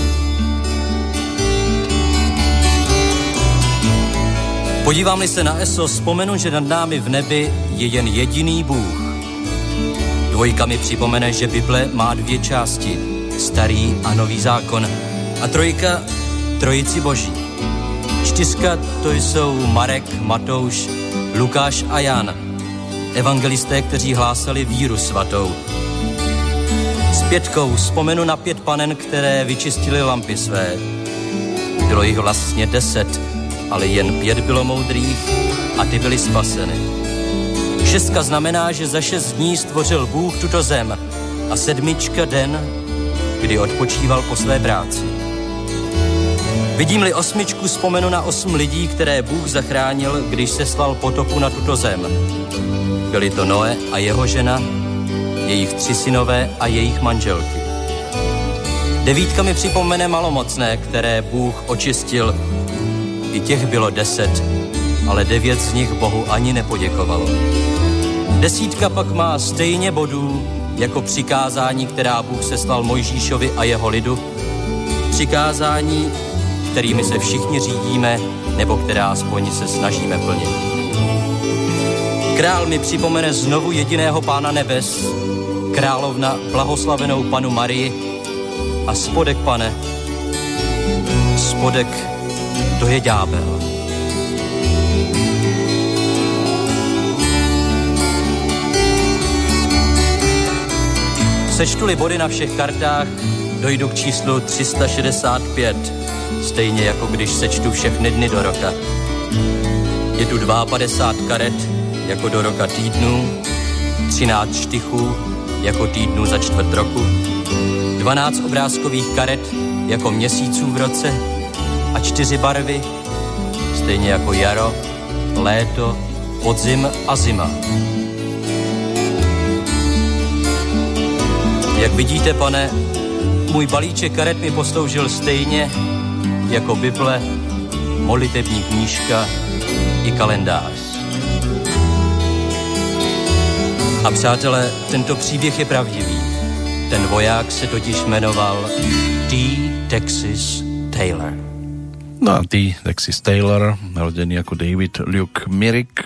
Podívám-li se na ESO, vzpomenu, že nad námi v nebi je jen jediný Bůh. Dvojka mi připomene, že Bible má dvě části, starý a nový zákon. A trojka, trojici boží. Čtyřka to jsou Marek, Matouš, Lukáš a Jan. Evangelisté, kteří hlásali víru svatou. Pětkou vzpomenu na pět panen, které vyčistili lampy své. Bylo jich vlastně deset, ale jen pět bylo moudrých a ty byly spaseny. Šestka znamená, že za šest dní stvořil Bůh tuto zem a sedmička den, kdy odpočíval po své práci. Vidím-li osmičku, vzpomenu na osm lidí, které Bůh zachránil, když se slal potopu na tuto zem. Byli to Noe a jeho žena, jejich tři synové a jejich manželky. Devítka mi připomene malomocné, které Bůh očistil. I těch bylo deset, ale devět z nich Bohu ani nepoděkovalo. Desítka pak má stejně bodů jako přikázání, která Bůh seslal Mojžíšovi a jeho lidu. Přikázání, kterými se všichni řídíme, nebo která aspoň se snažíme plnit. Král mi připomene znovu jediného pána nebes, královna blahoslavenou panu Marii a spodek, pane, spodek, to je ďábel. Sečtu-li body na všech kartách, dojdu k číslu 365, stejně jako když sečtu všechny dny do roka. Je tu 52 karet, jako do roka týdnů, 13 štychů, jako týdnů za čtvrt roku, 12 obrázkových karet, jako měsíců v roce a čtyři barvy, stejně jako jaro, léto, podzim a zima. Jak vidíte, pane, můj balíček karet mi posloužil stejně jako Bible, modlitební knížka i kalendář. A přátelé, tento příběh je pravdivý. Ten voják se totiž jmenoval T. Texas Taylor. No a T. Texas Taylor, narodený jako David Luke Myrick,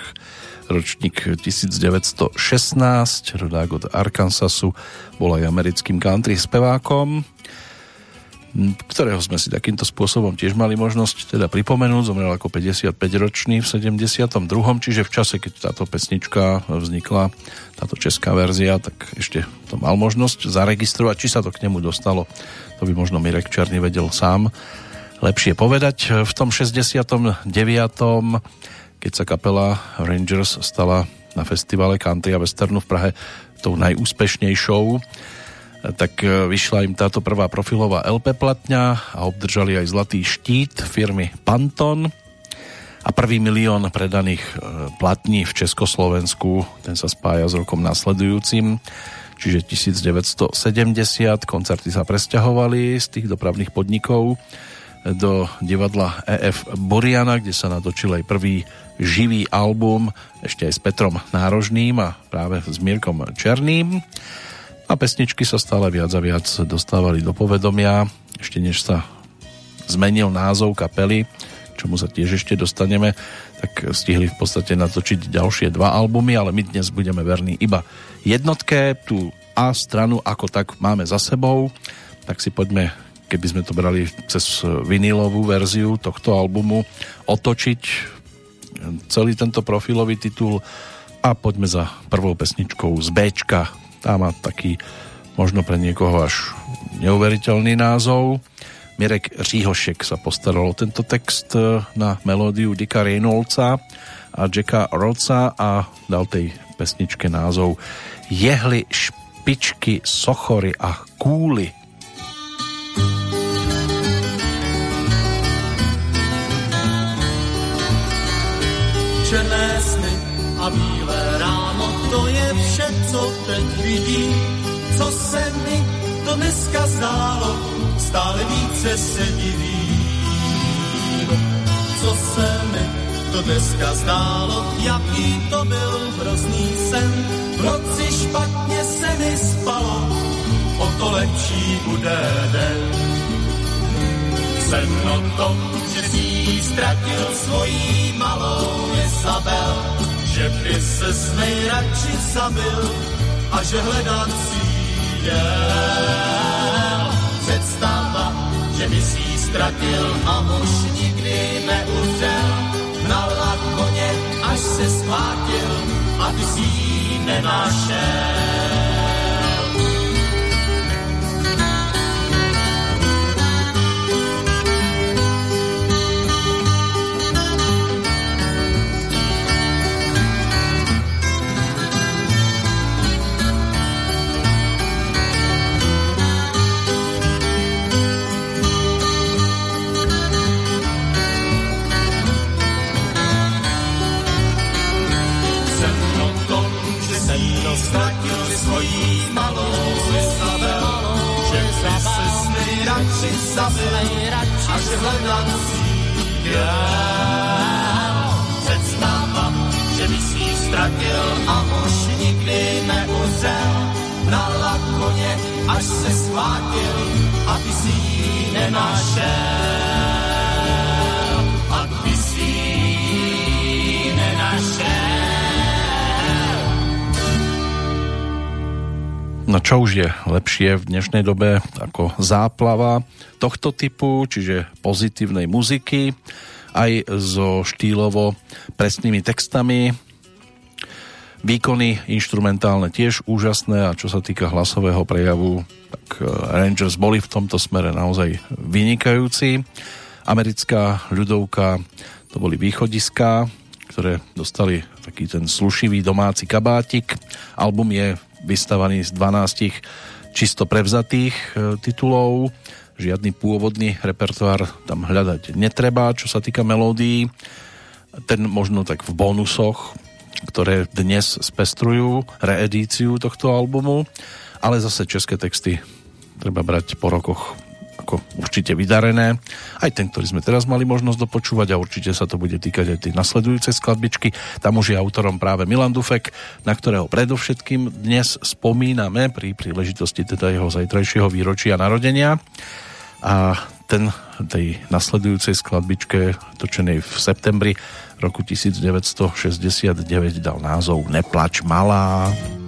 ročník 1916, rodák od Arkansasu, bol aj americkým country spevákom, ktorého sme si takýmto spôsobom tiež mali možnosť teda pripomenúť. Zomrel ako 55-ročný v 72. Čiže v čase, keď táto pesnička vznikla, táto česká verzia, tak ešte to mal možnosť zaregistrovať. Či sa to k nemu dostalo, to by možno Mirek Černý vedel sám lepšie povedať. V tom 69 keď sa kapela Rangers stala na festivale country a westernu v Prahe tou najúspešnejšou, tak e, vyšla im táto prvá profilová LP platňa a obdržali aj zlatý štít firmy Panton a prvý milión predaných e, platní v Československu, ten sa spája s rokom nasledujúcim, čiže 1970. Koncerty sa presťahovali z tých dopravných podnikov do divadla EF Boriana, kde sa natočil aj prvý živý album ešte aj s Petrom Nárožným a práve s Mírkom Černým. A pesničky sa stále viac a viac dostávali do povedomia, ešte než sa zmenil názov kapely, čomu sa tiež ešte dostaneme, tak stihli v podstate natočiť ďalšie dva albumy, ale my dnes budeme verní iba jednotke, tú A stranu ako tak máme za sebou, tak si poďme keby sme to brali cez vinilovú verziu tohto albumu, otočiť celý tento profilový titul a poďme za prvou pesničkou z Bčka. Tá má taký možno pre niekoho až neuveriteľný názov. Mirek Říhošek sa postaral o tento text na melódiu Dicka Reynoldsa a Jacka Roca a dal tej pesničke názov Jehly, špičky, sochory a kúly. Co se mi to dneska zdálo, stále více se divím. Co se mi to dneska zdálo, jaký to byl hrozný sen. V noci špatně se mi spalo, o to lepší bude den. Sen o tom, že si ztratil svojí malou Isabel, že by se nejradši zabil a že hledá cíl. Představa, že si ztratil a už nikdy neuzřel, hnala koně, až se schvátil a ty si nenašel. Zaplej radši, až hledat přijde. Představa, že by si ji ztratil a už nikdy neuzrel. Hnala koně, až se schvátil ty si ji nenašel. No čo už je lepšie v dnešnej dobe ako záplava tohto typu, čiže pozitívnej muziky, aj so štýlovo presnými textami. Výkony instrumentálne tiež úžasné a čo sa týka hlasového prejavu, tak eh, Rangers boli v tomto smere naozaj vynikajúci. Americká ľudovka to boli východiská, ktoré dostali taký ten slušivý domáci kabátik. Album je vystavaný z 12 čisto prevzatých e, titulov. Žiadny pôvodný repertoár tam hľadať netreba, čo sa týka melódií. Ten možno tak v bonusoch, ktoré dnes spestrujú reedíciu tohto albumu, ale zase české texty treba brať po rokoch ako určite vydarené. Aj ten, ktorý sme teraz mali možnosť dopočúvať a určite sa to bude týkať aj tej nasledujúcej skladbičky. Tam už je autorom práve Milan Dufek, na ktorého predovšetkým dnes spomíname pri príležitosti teda jeho zajtrajšieho výročia narodenia. A ten tej nasledujúcej skladbičke točenej v septembri roku 1969 dal názov Neplač malá. Neplač,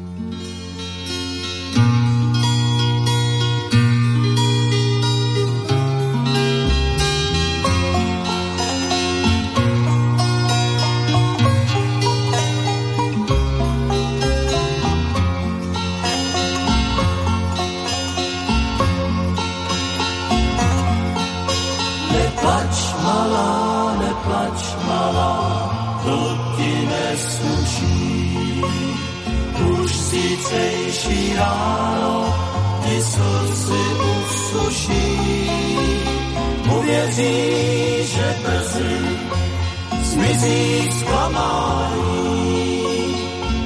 sícejší ráno ti slzy usuší. Uvěříš, že brzy zmizí zklamání.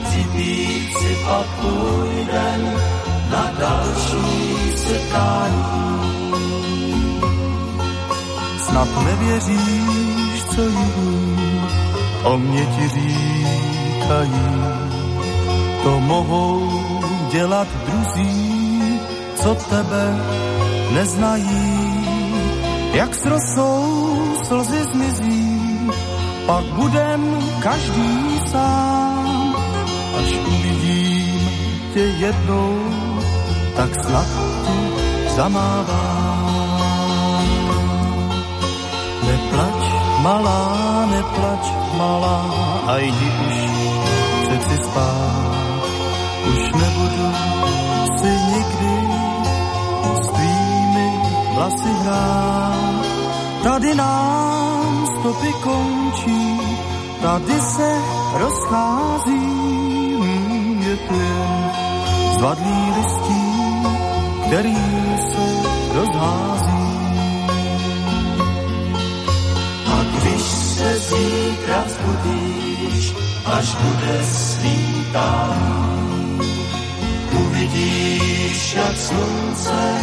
Připít si pak půjdem na další setkání. Snad nevěříš, co jiní o mě ti říkají. To mohou dělat druzí, co tebe neznají. Jak s rosou slzy zmizí, pak budem každý sám. Až uvidím tě jednou, tak snad ti zamávám. Neplač, malá, neplač, malá, a jdi už přeci spát. Už nebudu si nikdy s tvými vlasy hrát. Tady nám stopy končí, tady se rozchází. Je tu jen zvadlý listí, který se rozhází. A když se zítra zbudíš, až bude svítání, uvidíš, jak slunce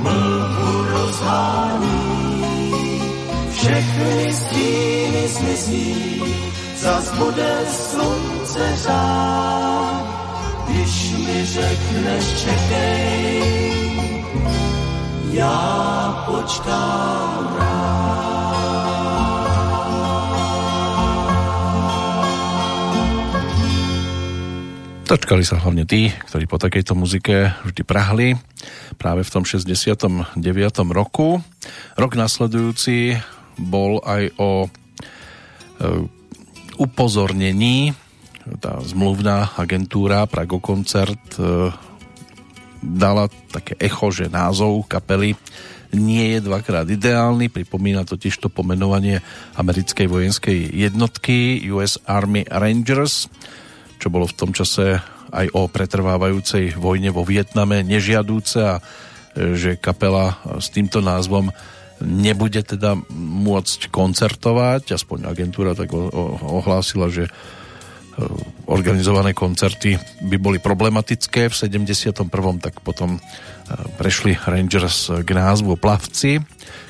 mlhu rozhání. Všechny stíny zmizí, zas bude slunce řád, když mi řekneš čekej, já počkám Dočkali sa hlavne tí, ktorí po takejto muzike vždy prahli práve v tom 69. roku. Rok nasledujúci bol aj o e, upozornení tá zmluvná agentúra Prago Koncert e, dala také echo, že názov kapely nie je dvakrát ideálny, pripomína totiž to pomenovanie americkej vojenskej jednotky US Army Rangers, čo bolo v tom čase aj o pretrvávajúcej vojne vo Vietname nežiadúce a e, že kapela s týmto názvom nebude teda môcť koncertovať, aspoň agentúra tak ohlásila, že e, organizované koncerty by boli problematické v 71. tak potom e, prešli Rangers k názvu Plavci,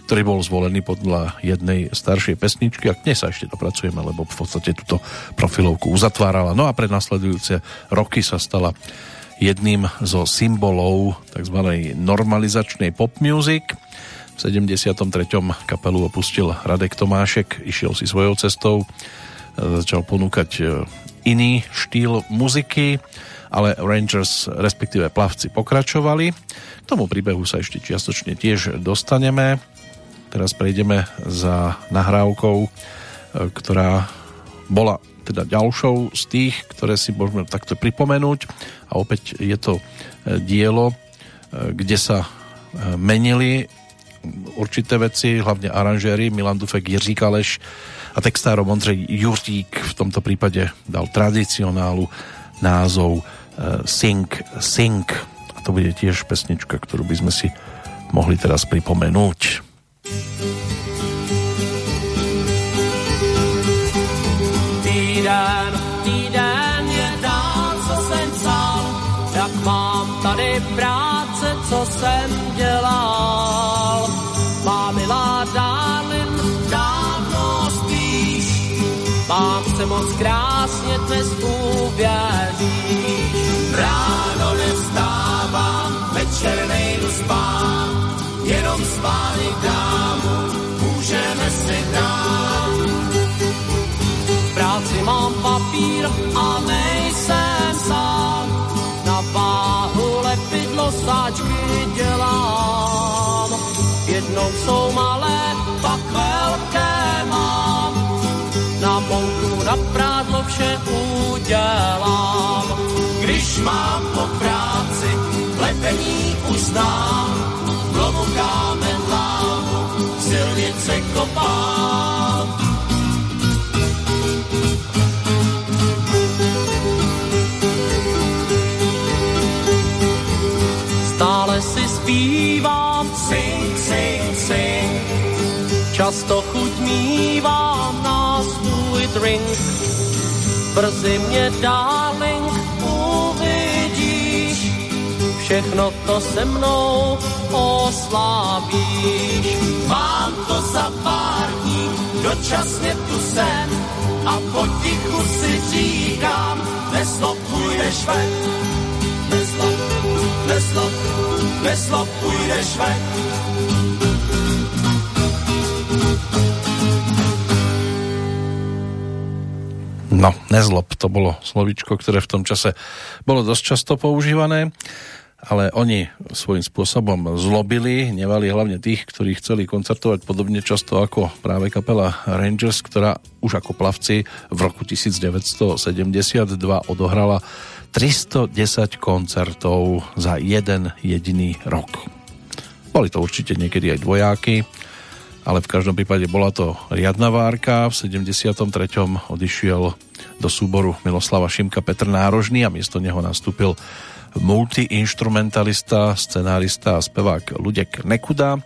ktorý bol zvolený podľa jednej staršej pesničky a k nej sa ešte dopracujeme, lebo v podstate túto profilovku uzatvárala. No a pre nasledujúce roky sa stala jedným zo symbolov tzv. normalizačnej pop music. V 73. kapelu opustil Radek Tomášek, išiel si svojou cestou, začal ponúkať iný štýl muziky, ale Rangers, respektíve plavci, pokračovali. K tomu príbehu sa ešte čiastočne tiež dostaneme. Teraz prejdeme za nahrávkou, e, ktorá bola teda ďalšou z tých, ktoré si môžeme takto pripomenúť. A opäť je to e, dielo, kde sa menili určité veci, hlavne aranžéry Milan Dufek, Jiří Kaleš, a textárom Ondřej Juřík v tomto prípade dal tradicionálu názov uh, Sing Sing a to bude tiež pesnička, ktorú by sme si mohli teraz pripomenúť. Týden, týden je dál, co jsem psal, jak mám tady práce, co jsem dělal. Má milá Mám se moc krásně, dnes uvěříš. Ráno nevstávám, večer nejdu spát, jenom spánek dámu, můžeme si dát. V práci mám papír a nejsem sám, na váhu lepidlo sáčky dělám. Jednou jsou malé, pak velké na prádlo vše udělám. Když mám po práci pletení už znám, lovu kámen lámu, silnice kopám. Stále si zpívám, sing, sing, sing, často chuť mívám na svůj drink. Brzy mě, darling, uvidíš, všechno to se mnou oslávíš. Mám to za pár dní, dočasně tu jsem a potichu si říkám, neslop půjdeš ven. Neslop, neslop, neslop půjdeš ven. No, nezlob, to bolo slovičko, ktoré v tom čase bolo dosť často používané, ale oni svojím spôsobom zlobili, nevali hlavne tých, ktorí chceli koncertovať podobne často ako práve kapela Rangers, ktorá už ako plavci v roku 1972 odohrala 310 koncertov za jeden jediný rok. Boli to určite niekedy aj dvojáky, ale v každom prípade bola to riadna várka. V 73. odišiel do súboru Miloslava Šimka Petr Nárožný a miesto neho nastúpil multiinstrumentalista, scenárista a spevák Ludek Nekuda.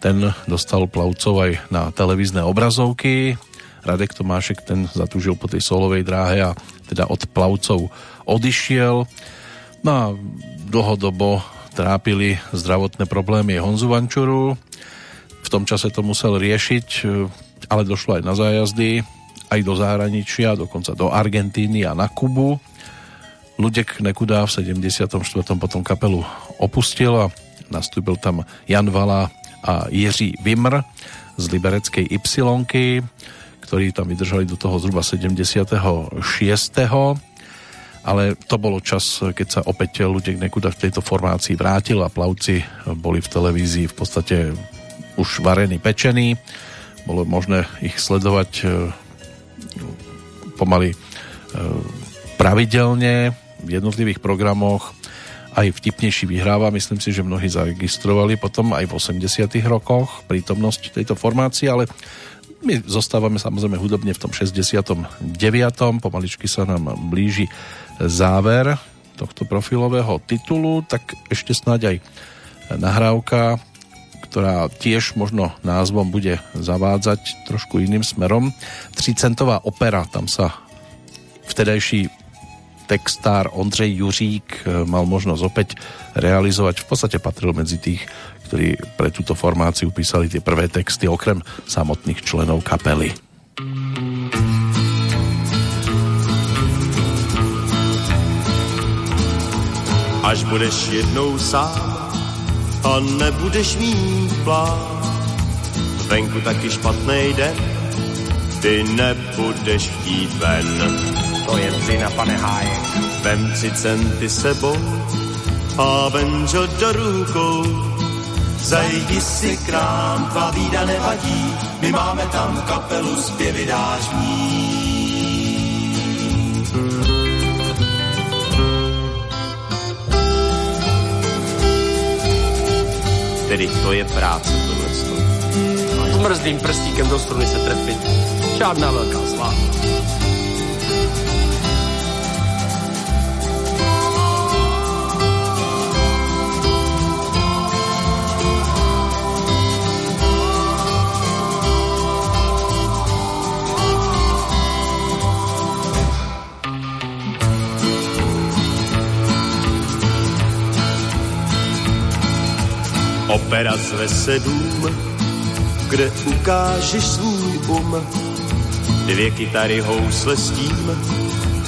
Ten dostal plavcov aj na televízne obrazovky. Radek Tomášek ten zatúžil po tej solovej dráhe a teda od plavcov odišiel. No a dlhodobo trápili zdravotné problémy Honzu Vančuru, v tom čase to musel riešiť, e, ale došlo aj na zájazdy, aj do zahraničia, dokonca do Argentíny a na Kubu. Ludek Nekuda v 74. potom kapelu opustil a nastúpil tam Jan Vala a Jiří Vimr z libereckej Y, ktorí tam vydržali do toho zhruba 76. Ale to bolo čas, keď sa opäť Ludek Nekuda v tejto formácii vrátil a plavci boli v televízii v podstate už varený, pečený. Bolo možné ich sledovať e, pomaly e, pravidelne v jednotlivých programoch aj vtipnejší vyhráva. Myslím si, že mnohí zaregistrovali potom aj v 80 rokoch prítomnosť tejto formácie, ale my zostávame samozrejme hudobne v tom 69. Pomaličky sa nám blíži záver tohto profilového titulu, tak ešte snáď aj nahrávka ktorá tiež možno názvom bude zavádzať trošku iným smerom. Tricentová opera, tam sa vtedajší textár Ondřej Juřík mal možnosť opäť realizovať. V podstate patril medzi tých, ktorí pre túto formáciu písali tie prvé texty, okrem samotných členov kapely. Až budeš jednou sám a nebudeš mít plán, venku taky špatný den, ty nebudeš chtít ven. To je vina, pane Hájek. Vem si centy sebou a venžo do rukou. Zajdi si k nám, tvá vída nevadí, my máme tam kapelu zpěvy dáš Tedy to je práce tohle. S mrzdým prstíkem do struny se trefit. Žádná velká sláva. Opera zve se dům, kde ukážeš svůj um. Dvě kytary housle s tím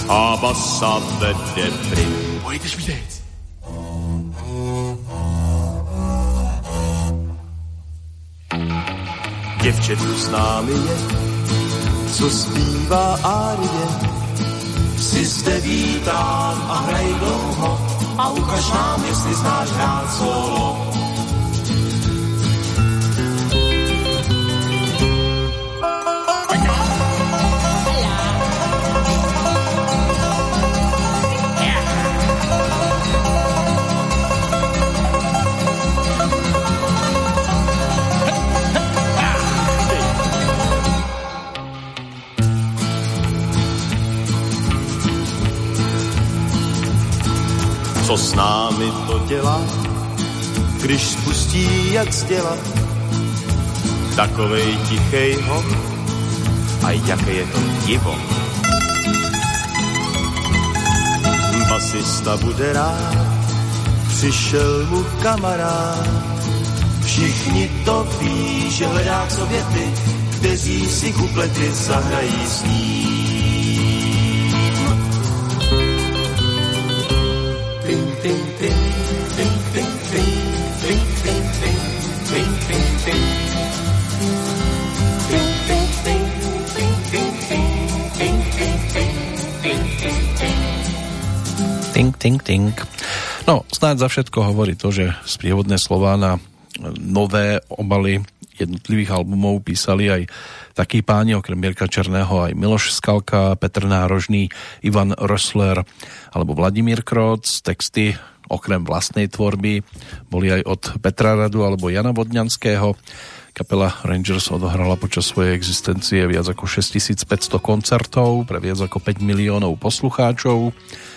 a basa vede prim. Pojďte švídec. Děvče tu s námi je, co zpívá árie. Jsi zde vítán a hraj dlouho a ukaž nám, jestli znáš hrát solo. Co s námi to dělá, když spustí jak z děla takovej tichej hon a jaké je to divo. Basista bude rád, přišel mu kamarád. Všichni to ví, že hledá k sobě ty, kteří si kuplety zahrají s ním. Tink. No, snáď za všetko hovorí to, že sprievodné slová na nové obaly jednotlivých albumov písali aj takí páni, okrem Mirka Černého aj Miloš Skalka, Petr Nárožný, Ivan Rössler alebo Vladimír Kroc. Texty okrem vlastnej tvorby boli aj od Petra Radu alebo Jana Vodňanského. Kapela Rangers odohrala počas svojej existencie viac ako 6500 koncertov pre viac ako 5 miliónov poslucháčov.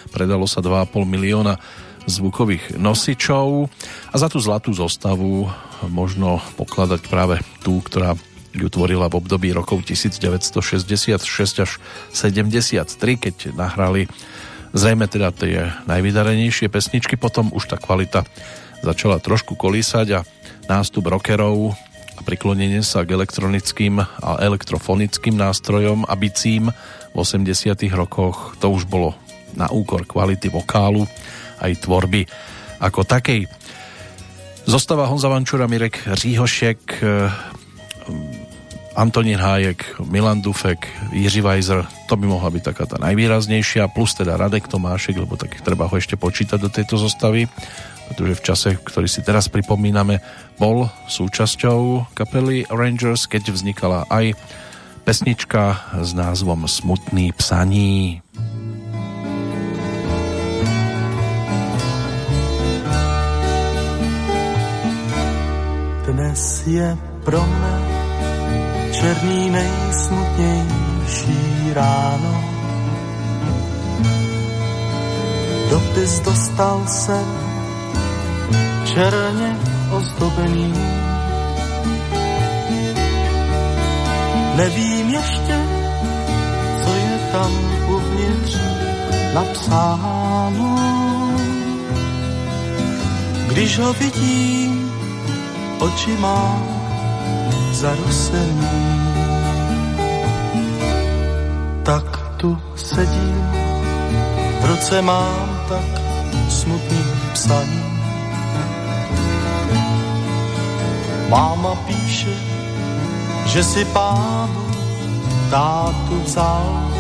Predalo sa 2,5 milióna zvukových nosičov a za tú zlatú zostavu možno pokladať práve tú, ktorá ju tvorila v období rokov 1966 až 73, keď nahrali zrejme teda tie najvydarenejšie pesničky, potom už tá kvalita začala trošku kolísať a nástup rockerov priklonenie sa k elektronickým a elektrofonickým nástrojom a bicím v 80 rokoch. To už bolo na úkor kvality vokálu aj tvorby ako takej. Zostáva Honza Vančura, Mirek Říhošek, Antonín Hájek, Milan Dufek, Jiří Weiser, to by mohla byť taká tá najvýraznejšia, plus teda Radek Tomášek, lebo tak treba ho ešte počítať do tejto zostavy, pretože v čase, ktorý si teraz pripomíname, bol súčasťou kapely Rangers, keď vznikala aj pesnička s názvom Smutný psaní. Dnes je pro mne černý nejsmutnější ráno. Dopis dostal jsem černě ozdobený. Nevím ještě, co je tam uvnitř. napsáno. Když ho vidím, oči má zarosený. Tak tu sedím, v ruce mám tak smutný psaní. Máma píše, že si pánu tátu vzal.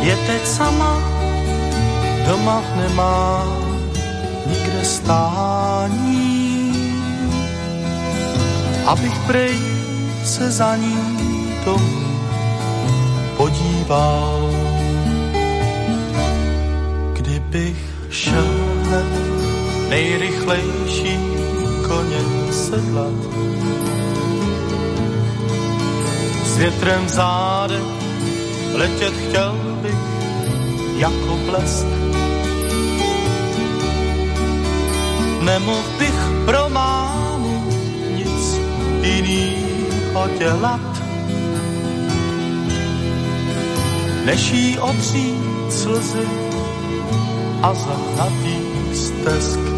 Je teď sama, doma nemá nikde stání. Abych prej se za ní domů podíval. Kdybych šel nejrychlejší koně sedlat. S větrem v zádech letět chtěl bych jako blesk. Nemohl bych pro mámu nic jinýho dělat, než jí odřít slzy a zahnatý stesk.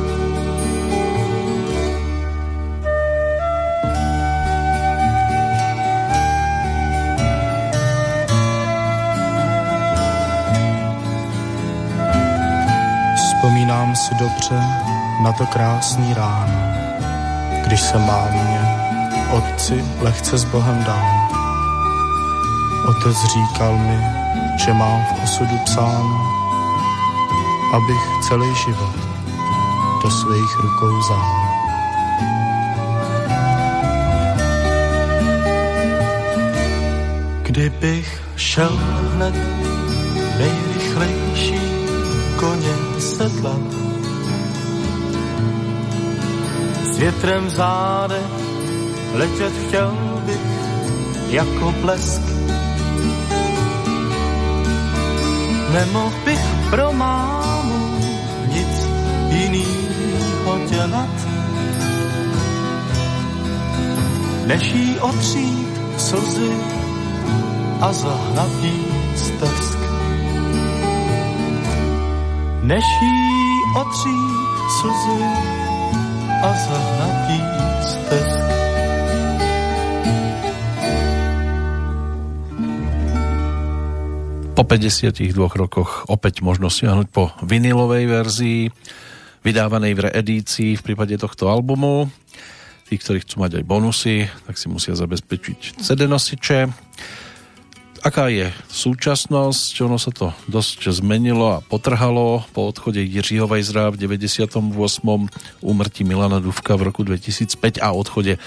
Dobře na to krásný ráno, když se mámě otci lehce s Bohem dal. Otec říkal mi, že mám v osudu psáno, abych celý život do svých rukou vzal. Kdybych šel hned nejrychlejší koně s větrem v záde letět chtěl bych jako blesk. Nemohl bych pro mámu nic jinýho dělat, než jí otřít slzy a zahnatý stesk. Než jí otřít slzy a zahnatý stesk. Po 52 rokoch opäť možno siahnuť po vinilovej verzii, vydávanej v reedícii v prípade tohto albumu. Tí, ktorí chcú mať aj bonusy, tak si musia zabezpečiť CD nosiče. Aká je súčasnosť? Ono sa to dosť zmenilo a potrhalo po odchode Jiřího Vajzra v 98. úmrtí Milana Duvka v roku 2005 a odchode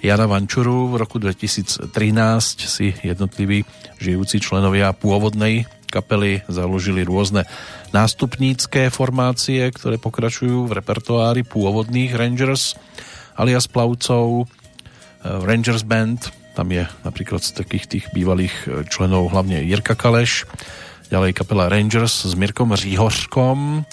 Jana Vančuru v roku 2013 si jednotliví žijúci členovia pôvodnej kapely založili rôzne nástupnícke formácie, ktoré pokračujú v repertoári pôvodných Rangers alias plavcov Rangers Band. Tam je napríklad z takých tých bývalých členov hlavne Jirka Kaleš, ďalej kapela Rangers s Mirkom Říhořkom,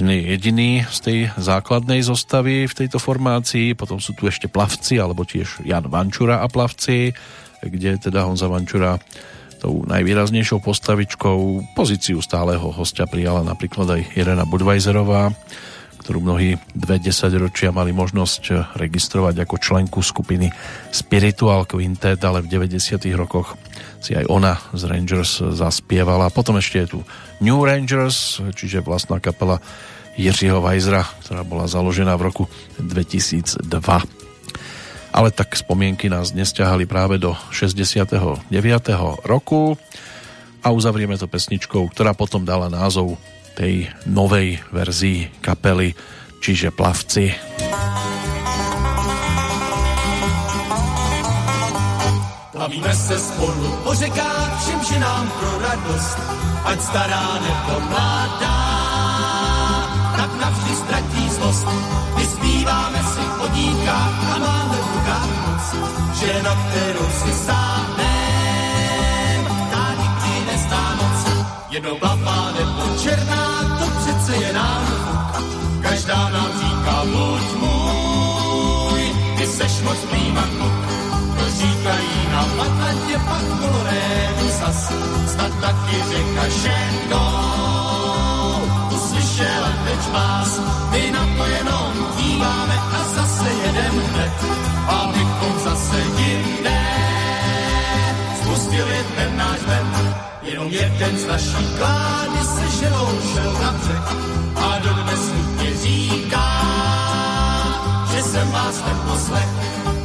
jediný z tej základnej zostavy v tejto formácii, potom sú tu ešte plavci, alebo tiež Jan Vančura a plavci, kde teda Honza Vančura tou najvýraznejšou postavičkou pozíciu stáleho hostia prijala napríklad aj Irena Budweiserová, ktorú mnohí dve desaťročia mali možnosť registrovať ako členku skupiny Spiritual Quintet, ale v 90 rokoch si aj ona z Rangers zaspievala. Potom ešte je tu New Rangers, čiže vlastná kapela Jiřího Vajzra, ktorá bola založená v roku 2002. Ale tak spomienky nás dnes ťahali práve do 69. roku a uzavrieme to pesničkou, ktorá potom dala názov tej novej verzii kapely, čiže Plavci. Plavíme se spolu po řekách, všem ženám pro radost, ať stará nebo mladá, tak navždy ztratí zlost. Vyspíváme si o dívkách a máme v rukách moc, že na kterou si sáhnem, tá nikdy nezná moc. Jednoblavá nebo černá, to přece je nám. Každá nám říká, buď můj, ty seš moc prýma kluk. To říkají v Atlantě, pak kolorédu zas. Snad ti řeka ženou. Uslyšela teď vás, my na to jenom díváme a zase jedem hned, abychom zase jinde spustili ten náš ven. Jenom jeden z naší klády se ženou šel na břeh a dodnes nutně říká, že jsem vás neposlech.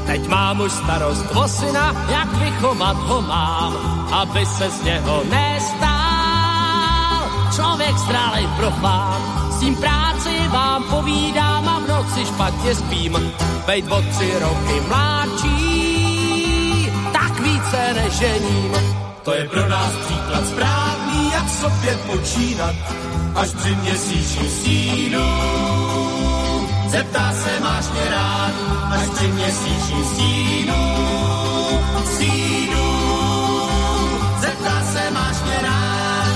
Teď mám už starost o syna, jak vychovat ho mám, aby se z něho nestál. Člověk zrálej profán, s tím práci vám povídám a v noci špatně spím. Bejt o tři roky mladší, tak více nežením. To je pro nás příklad správný, jak sobě počínat, až při měsíční stínu. Zeptá se, máš mě rád, až při měsíční stínu. Stínu. Zeptá se, máš mě rád.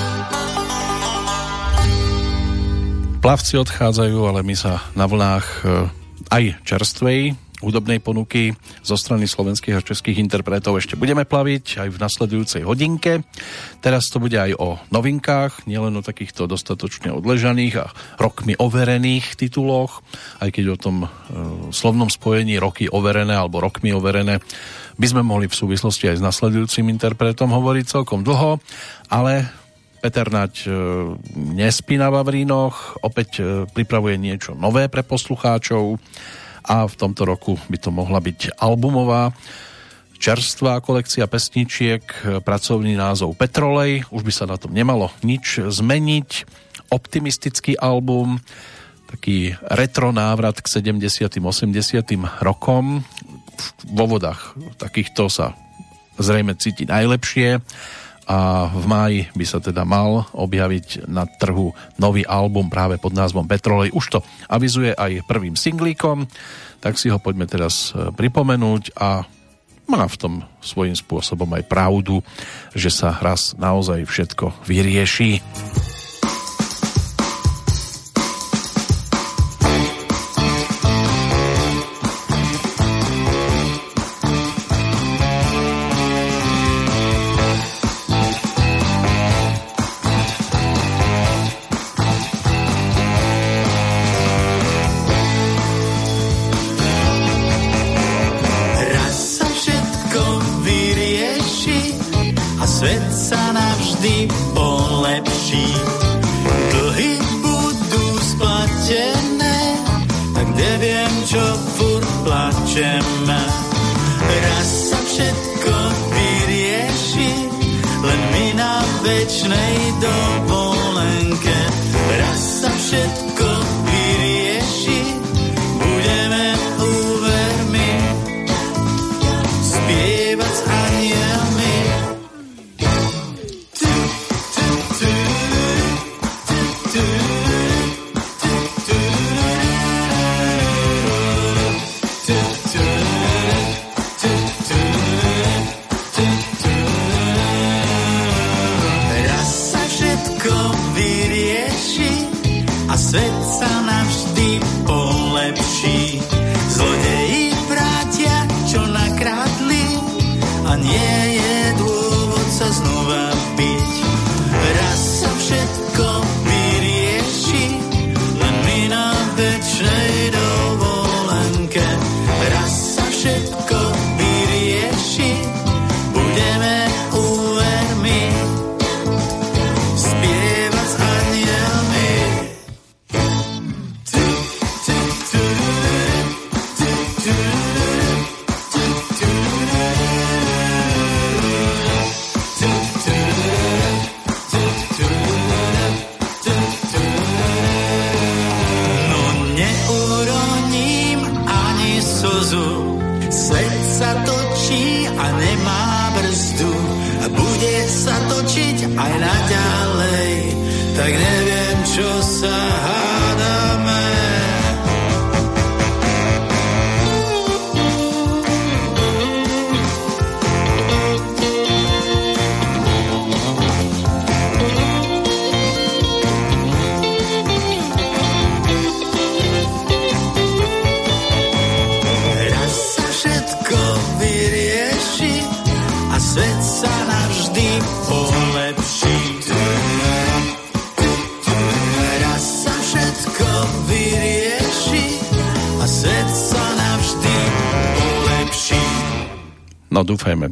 Plavci odchádzajú, ale my sa na vlnách e, aj čerstvej hudobnej ponuky zo strany slovenských a českých interpretov ešte budeme plaviť aj v nasledujúcej hodinke. Teraz to bude aj o novinkách, nielen o takýchto dostatočne odležaných a rokmi overených tituloch, aj keď o tom e, slovnom spojení roky overené alebo rokmi overené by sme mohli v súvislosti aj s nasledujúcim interpretom hovoriť celkom dlho, ale Peter Nať e, nespí na Vavrínoch, opäť e, pripravuje niečo nové pre poslucháčov a v tomto roku by to mohla byť albumová čerstvá kolekcia pesničiek, pracovný názov Petrolej, už by sa na tom nemalo nič zmeniť, optimistický album, taký retro návrat k 70 80 rokom, vo vodách takýchto sa zrejme cíti najlepšie a v máji by sa teda mal objaviť na trhu nový album práve pod názvom Petrolej. Už to avizuje aj prvým singlíkom, tak si ho poďme teraz e, pripomenúť a má v tom svojím spôsobom aj pravdu, že sa raz naozaj všetko vyrieši.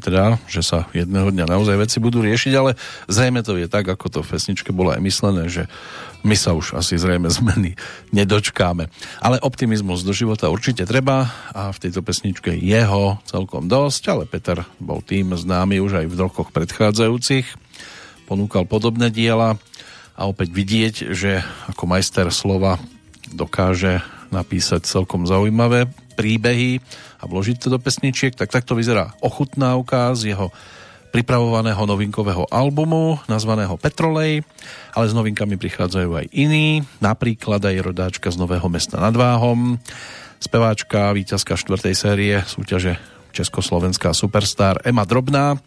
Teda, že sa jedného dňa naozaj veci budú riešiť, ale zrejme to je tak, ako to v pesničke bolo aj myslené, že my sa už asi zrejme zmeny nedočkáme. Ale optimizmus do života určite treba a v tejto pesničke jeho celkom dosť, ale Peter bol tým známy už aj v rokoch predchádzajúcich. Ponúkal podobné diela a opäť vidieť, že ako majster slova dokáže napísať celkom zaujímavé príbehy a vložiť to do pesničiek, tak takto vyzerá ochutnávka z jeho pripravovaného novinkového albumu nazvaného Petrolej, ale s novinkami prichádzajú aj iní, napríklad aj rodáčka z Nového mesta nad Váhom, speváčka, víťazka štvrtej série súťaže Československá superstar Ema Drobná,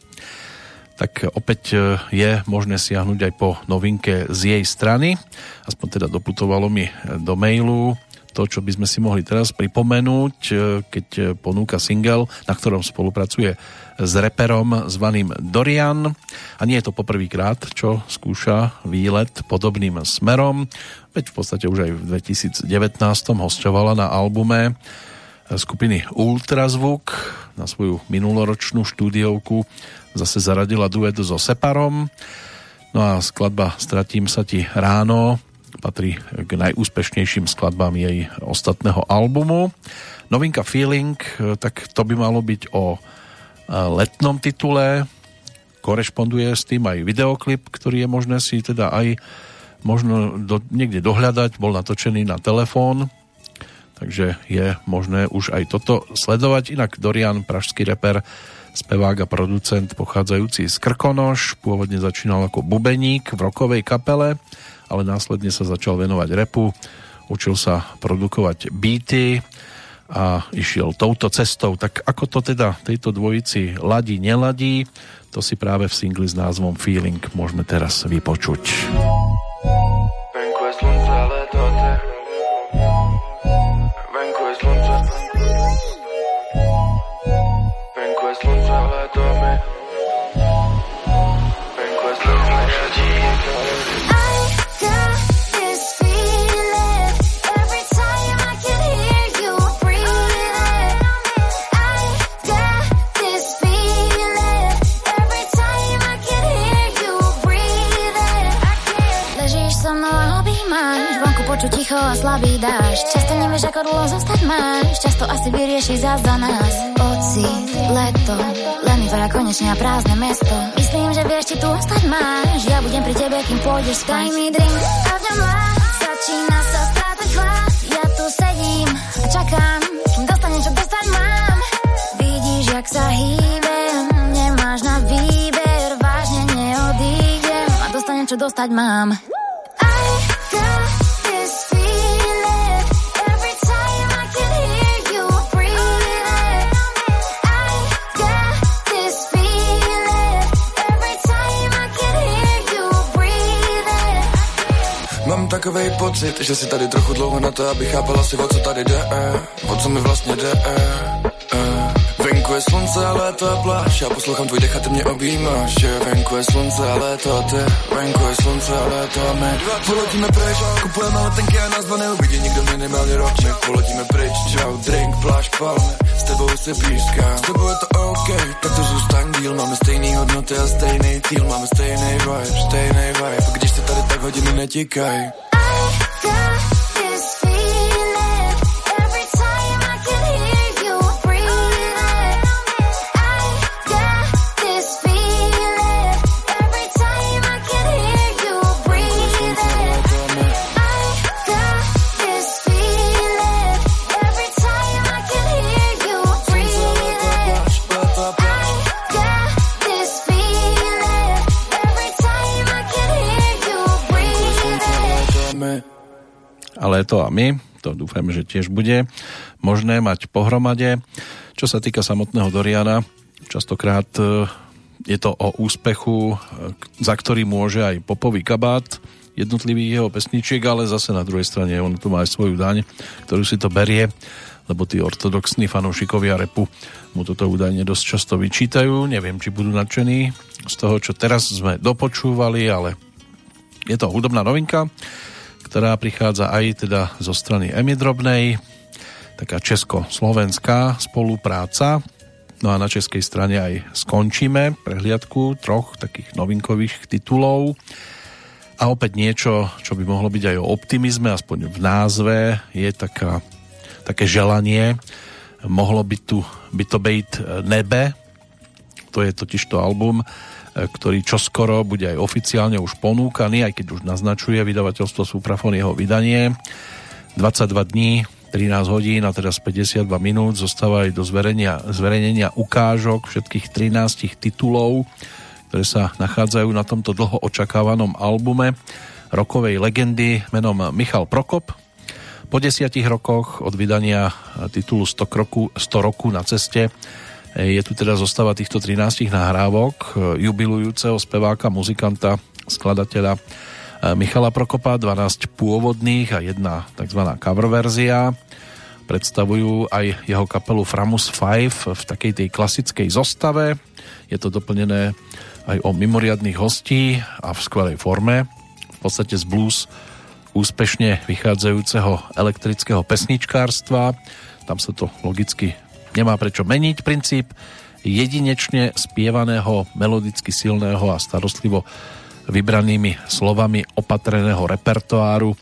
tak opäť e, je možné siahnuť aj po novinke z jej strany. Aspoň teda doputovalo mi do mailu to, čo by sme si mohli teraz pripomenúť, e, keď ponúka single, na ktorom spolupracuje s reperom zvaným Dorian. A nie je to poprvýkrát, čo skúša výlet podobným smerom. Veď v podstate už aj v 2019 hostovala na albume skupiny Ultrazvuk na svoju minuloročnú štúdiovku zase zaradila duet so Separom no a skladba Stratím sa ti ráno patrí k najúspešnejším skladbám jej ostatného albumu. Novinka Feeling, tak to by malo byť o e, letnom titule, korešponduje s tým aj videoklip, ktorý je možné si teda aj možno do, niekde dohľadať, bol natočený na telefón, takže je možné už aj toto sledovať. Inak Dorian, pražský reper, spevák a producent pochádzajúci z Krkonoš, pôvodne začínal ako bubeník v rokovej kapele, ale následne sa začal venovať repu, učil sa produkovať beaty a išiel touto cestou. Tak ako to teda tejto dvojici ladí, neladí, to si práve v singli s názvom Feeling môžeme teraz vypočuť. Venku je počuť ticho a slabý dáš Často nevieš, ako dlho zostať máš. Často asi vyrieši zás za nás. Pocit, leto, len vypadá konečne a prázdne mesto. Myslím, že vieš, či tu ostať máš. Ja budem pri tebe, kým pôjdeš spať Daj mi drink a v ňom Začína sa strácať chlad Ja tu sedím a čakám Kým dostanem, čo dostať mám. Vidíš, jak sa hýbem Nemáš na výber. Vážne neodídem A dostanem, čo dostať mám takovej pocit, že si tady trochu dlouho na to, aby chápala si, o co tady jde, eh, o co mi vlastně jde. Eh, eh. Venku je slunce, ale to je pláž, já poslouchám tvůj dech a ty mě objímáš, že venku je slunce, ale to ty, venku je slunce, ale to my. Poletíme pryč, kupujeme letenky a nás dva neuvidí nikdo minimálně rok, my poletíme pryč, čau, drink, pláž, palme, s tebou se píská, s tebou je to OK, tak to zůstaň díl, máme stejný hodnoty a stejný cíl, máme stejný vibe, stejný vibe, když se tady tak hodiny netíkají. leto a my. To dúfajme, že tiež bude možné mať pohromade. Čo sa týka samotného Doriana, častokrát e, je to o úspechu, e, za ktorý môže aj popový kabát jednotlivých jeho pesničiek, ale zase na druhej strane on tu má aj svoju daň, ktorú si to berie, lebo tí ortodoxní fanúšikovia repu mu toto údajne dosť často vyčítajú. Neviem, či budú nadšení z toho, čo teraz sme dopočúvali, ale je to hudobná novinka ktorá prichádza aj teda zo strany Emi Drobnej, taká česko-slovenská spolupráca. No a na českej strane aj skončíme prehliadku troch takých novinkových titulov. A opäť niečo, čo by mohlo byť aj o optimizme, aspoň v názve, je taká, také želanie. Mohlo by, tu, by to byť Nebe, to je totiž to album, ktorý čoskoro bude aj oficiálne už ponúkaný, aj keď už naznačuje vydavateľstvo Suprafon jeho vydanie. 22 dní, 13 hodín a teraz 52 minút zostáva aj do zverenia, zverejnenia ukážok všetkých 13 titulov, ktoré sa nachádzajú na tomto dlho očakávanom albume rokovej legendy menom Michal Prokop. Po desiatich rokoch od vydania titulu 100 roku, 100 roku na ceste je tu teda zostáva týchto 13 nahrávok jubilujúceho speváka, muzikanta, skladateľa eh, Michala Prokopa, 12 pôvodných a jedna tzv. cover verzia. Predstavujú aj jeho kapelu Framus 5 v takej tej klasickej zostave. Je to doplnené aj o mimoriadných hostí a v skvelej forme. V podstate z blues úspešne vychádzajúceho elektrického pesničkárstva. Tam sa to logicky nemá prečo meniť princíp jedinečne spievaného, melodicky silného a starostlivo vybranými slovami opatreného repertoáru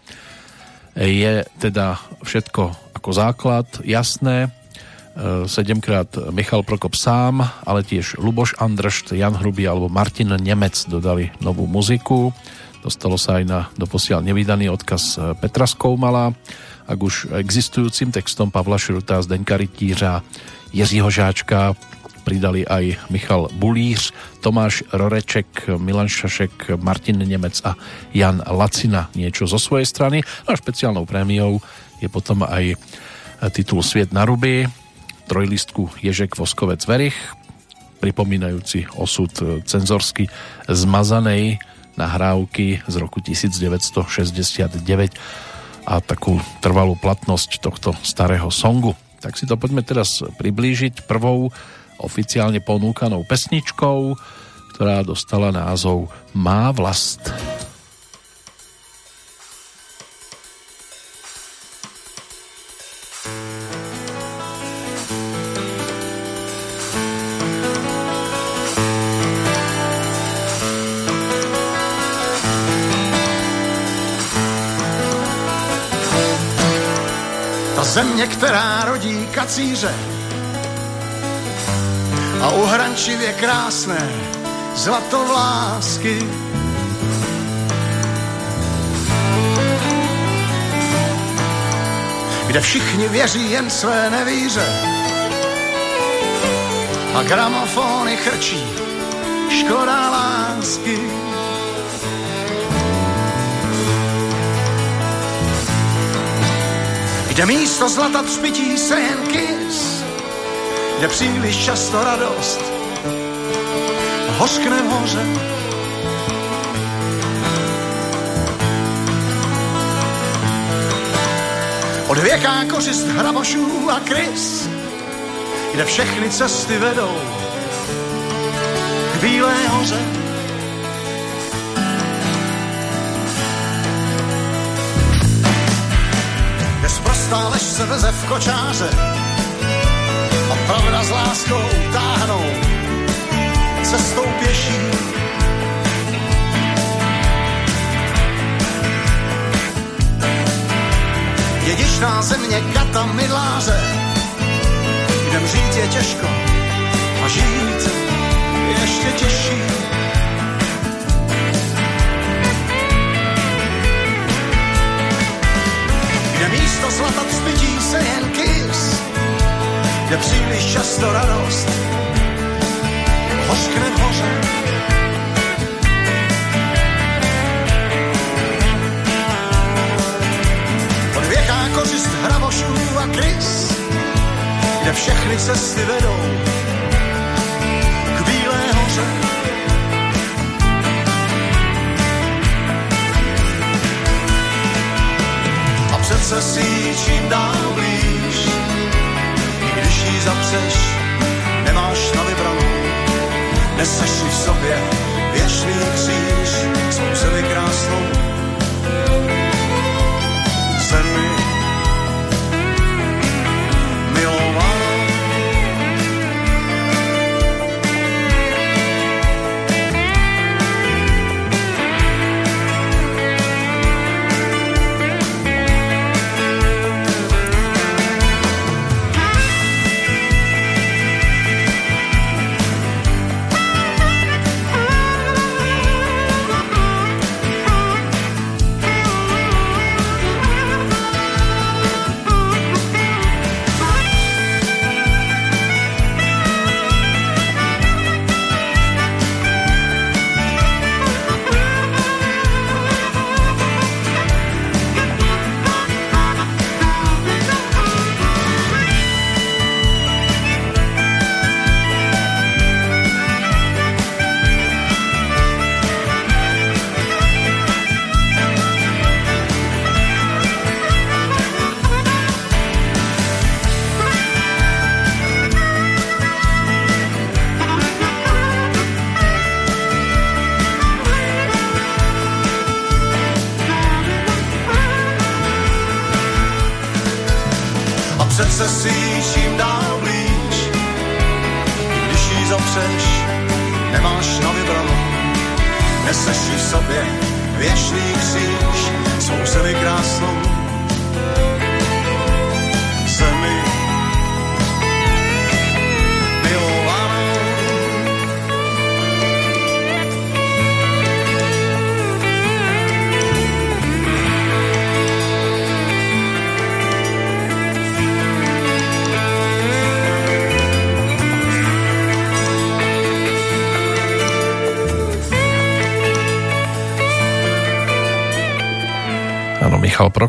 je teda všetko ako základ jasné. E, sedemkrát Michal Prokop sám, ale tiež Luboš Andršt, Jan Hrubý alebo Martin Nemec dodali novú muziku. Dostalo sa aj na doposiaľ nevydaný odkaz Petra Skoumala a k už existujúcim textom Pavla Šruta, Zdeňka Rytířa, Jiřího Žáčka pridali aj Michal Bulíř, Tomáš Roreček, Milan Šašek, Martin Nemec a Jan Lacina niečo zo svojej strany. A špeciálnou prémiou je potom aj titul Sviet na ruby, trojlistku Ježek Voskovec Verich, pripomínajúci osud cenzorsky zmazanej nahrávky z roku 1969 a takú trvalú platnosť tohto starého songu. Tak si to poďme teraz priblížiť prvou oficiálne ponúkanou pesničkou, ktorá dostala názov Má vlast. země, která rodí kacíře a uhrančivě krásné zlatovlásky. Kde všichni věří jen své nevíře a gramofony chrčí škoda lásky. Kde místo zlata třpití se jen kys, kde příliš často radost hořkne hoře. Od věká kořist hrabošů a krys, kde všechny cesty vedou k Bílé hoře. Kde sprostá lež se veze v kočáře a pravda s láskou táhnou cestou pěší. Dědičná země kata mydláře, kde mřít je těžko a žít ještě těžší. Místo zlata cpití se jen kys, kde příliš často radost. Hořkne hoře. Od věká kořist hravošů a krys, kde všechny cesty vedou Přece si čím dál blíž, i když jí zapřeš, nemáš na vybranou. Neseš si v sobě věčný kříž, svou zemi krásnou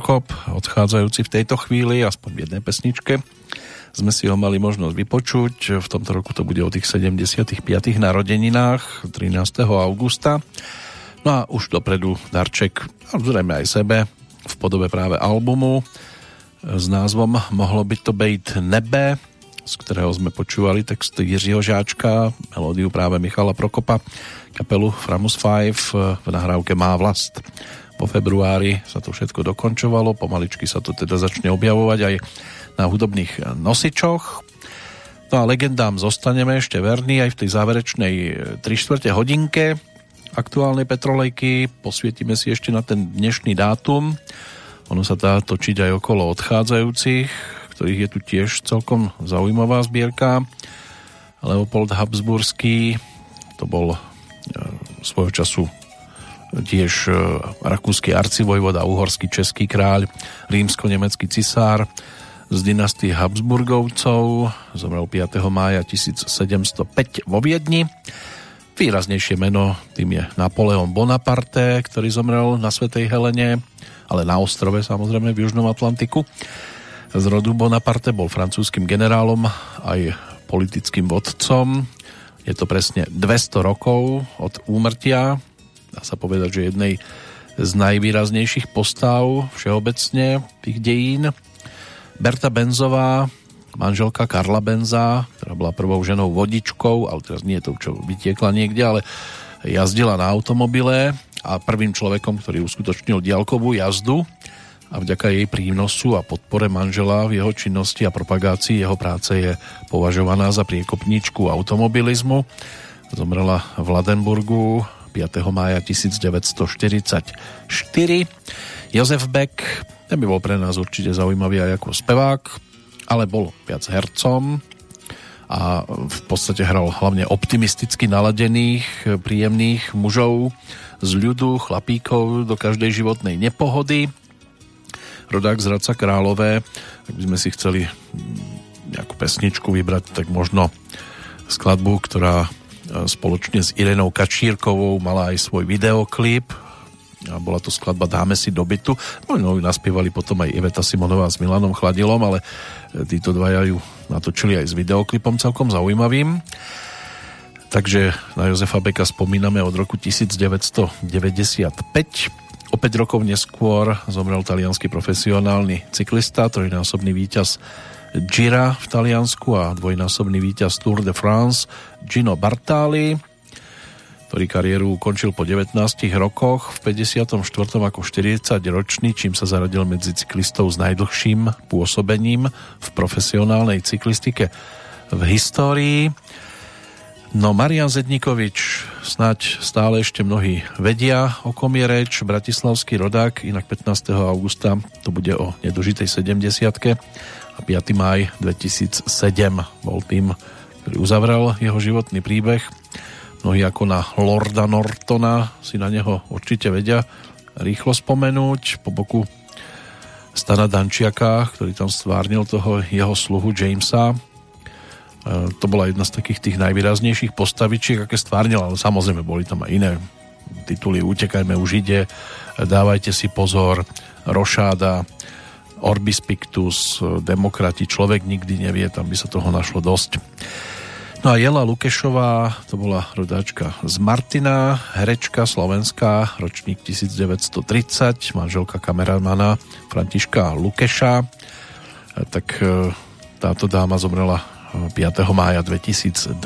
Prokop, odchádzajúci v tejto chvíli, aspoň v jednej pesničke. Sme si ho mali možnosť vypočuť. V tomto roku to bude o tých 75. narodeninách 13. augusta. No a už dopredu darček, a zrejme aj sebe, v podobe práve albumu s názvom Mohlo by to být nebe, z ktorého sme počúvali text Jiřího Žáčka, melódiu práve Michala Prokopa, kapelu Framus 5 v nahrávke Má vlast. Februári sa to všetko dokončovalo, pomaličky sa to teda začne objavovať aj na hudobných nosičoch. No a legendám zostaneme ešte verní aj v tej záverečnej 3 čtvrte hodinke aktuálnej Petrolejky. Posvietime si ešte na ten dnešný dátum. Ono sa dá točiť aj okolo odchádzajúcich, ktorých je tu tiež celkom zaujímavá zbierka. Leopold Habsburský, to bol e, svojho času tiež e, rakúsky arcivojvoda, uhorský český kráľ, rímsko-nemecký cisár z dynastie Habsburgovcov, zomrel 5. mája 1705 vo Viedni. Výraznejšie meno tým je Napoleon Bonaparte, ktorý zomrel na Svetej Helene, ale na ostrove samozrejme v Južnom Atlantiku. Z rodu Bonaparte bol francúzským generálom aj politickým vodcom. Je to presne 200 rokov od úmrtia dá sa povedať, že jednej z najvýraznejších postav všeobecne tých dejín. Berta Benzová, manželka Karla Benza, ktorá bola prvou ženou vodičkou, ale teraz nie je to, čo vytiekla niekde, ale jazdila na automobile a prvým človekom, ktorý uskutočnil diaľkovú jazdu a vďaka jej prínosu a podpore manžela v jeho činnosti a propagácii jeho práce je považovaná za priekopničku automobilizmu. Zomrela v Ladenburgu 5. mája 1944. Jozef Beck, ten by bol pre nás určite zaujímavý aj ako spevák, ale bol viac hercom a v podstate hral hlavne optimisticky naladených, príjemných mužov z ľudu, chlapíkov do každej životnej nepohody. Rodák z Hradca Králové, ak by sme si chceli nejakú pesničku vybrať, tak možno skladbu, ktorá spoločne s Irenou Kačírkovou mala aj svoj videoklip a bola to skladba Dáme si do bytu. No, no ju naspievali potom aj Iveta Simonová s Milanom Chladilom, ale títo dvaja ju natočili aj s videoklipom celkom zaujímavým. Takže na Jozefa Beka spomíname od roku 1995. O 5 rokov neskôr zomrel talianský profesionálny cyklista, trojnásobný víťaz Gira v Taliansku a dvojnásobný víťaz Tour de France Gino Bartali, ktorý kariéru ukončil po 19 rokoch, v 54. ako 40-ročný, čím sa zaradil medzi cyklistov s najdlhším pôsobením v profesionálnej cyklistike v histórii. No Marian Zednikovič, snáď stále ešte mnohí vedia, o kom bratislavský rodák, inak 15. augusta to bude o nedožitej 70 a 5. maj 2007 bol tým, ktorý uzavrel jeho životný príbeh. Mnohí ako na Lorda Nortona si na neho určite vedia rýchlo spomenúť po boku Stana Dančiaka, ktorý tam stvárnil toho jeho sluhu Jamesa. E, to bola jedna z takých tých najvýraznejších postavičiek, aké stvárnil, ale samozrejme boli tam aj iné tituly Utekajme už ide, Dávajte si pozor, Rošáda, Orbis Pictus, Demokrati, človek nikdy nevie, tam by sa toho našlo dosť. No a Jela Lukešová, to bola rodáčka z Martina, herečka slovenská, ročník 1930, manželka kameramana Františka Lukeša. Tak e, táto dáma zomrela 5. mája 2012.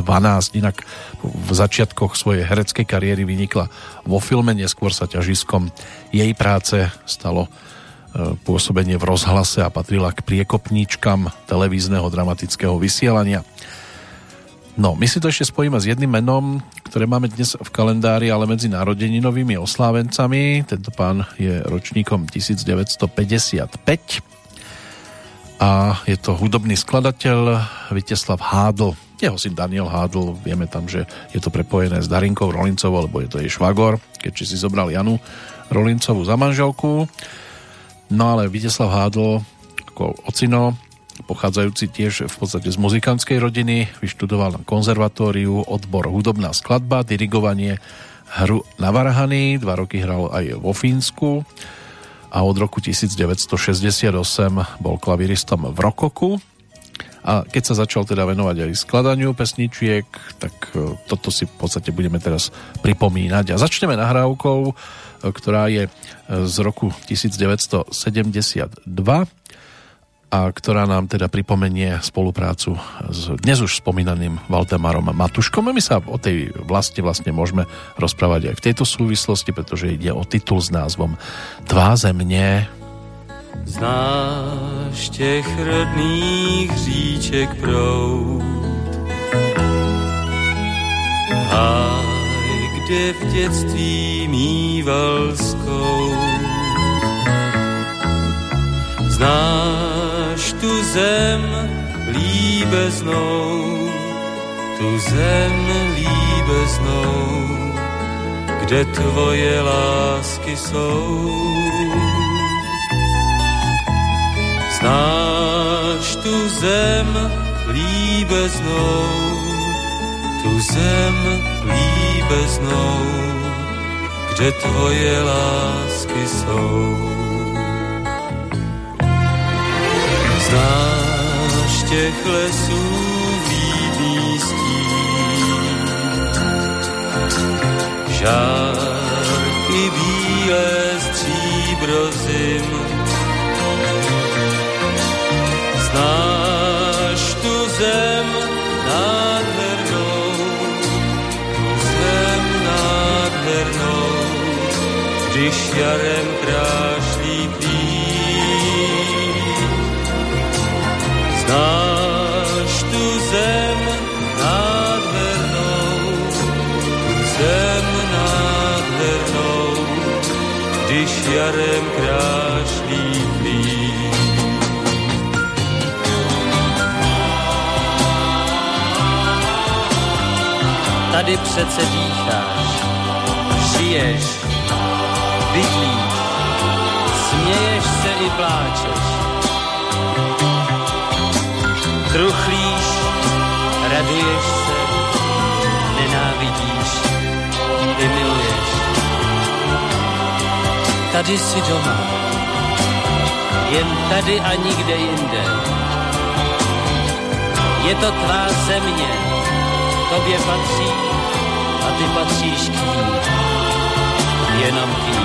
Inak v začiatkoch svojej hereckej kariéry vynikla vo filme, neskôr sa ťažiskom jej práce stalo pôsobenie v rozhlase a patrila k priekopníčkam televízneho dramatického vysielania. No, my si to ešte spojíme s jedným menom, ktoré máme dnes v kalendári, ale medzi narodeninovými oslávencami. Tento pán je ročníkom 1955 a je to hudobný skladateľ Viteslav Hádl. Jeho syn Daniel Hádl, vieme tam, že je to prepojené s Darinkou Rolincovou, lebo je to jej švagor, keďže si zobral Janu Rolincovú za manželku. No ale Viteslav Hádl ako ocino pochádzajúci tiež v podstate z muzikantskej rodiny, vyštudoval na konzervatóriu odbor hudobná skladba, dirigovanie hru na varhany, dva roky hral aj vo Fínsku a od roku 1968 bol klaviristom v Rokoku. A keď sa začal teda venovať aj skladaniu pesničiek, tak e, toto si v podstate budeme teraz pripomínať. A začneme nahrávkou, ktorá je e, z roku 1972 a ktorá nám teda pripomenie spoluprácu s dnes už spomínaným Valdemarom Matuškom. A my sa o tej vlasti vlastne môžeme rozprávať aj v tejto súvislosti, pretože ide o titul s názvom Tvá země. Znáš těch rodných říček proud Háj, kde v dětství mýval Znáš tu zem líbeznou, tu zem líbeznou, kde tvoje lásky jsou. Znáš tu zem líbeznou, tu zem líbeznou, kde tvoje lásky jsou. Znáš těch lesů líbý stín, žárky bílé stříbro zim. Jarem krášlí Znáš tu zem nádhernou, zem nádhernou, když jarem krášlí plín. Tady přece dýcháš, žiješ, bydlíš, směješ se i pláčeš. Truchlíš, raduješ se, nenávidíš i miluješ. Tady si doma, jen tady a nikde jinde. Je to tvá země, tobě patří a ty patříš k ní, jenom k ní.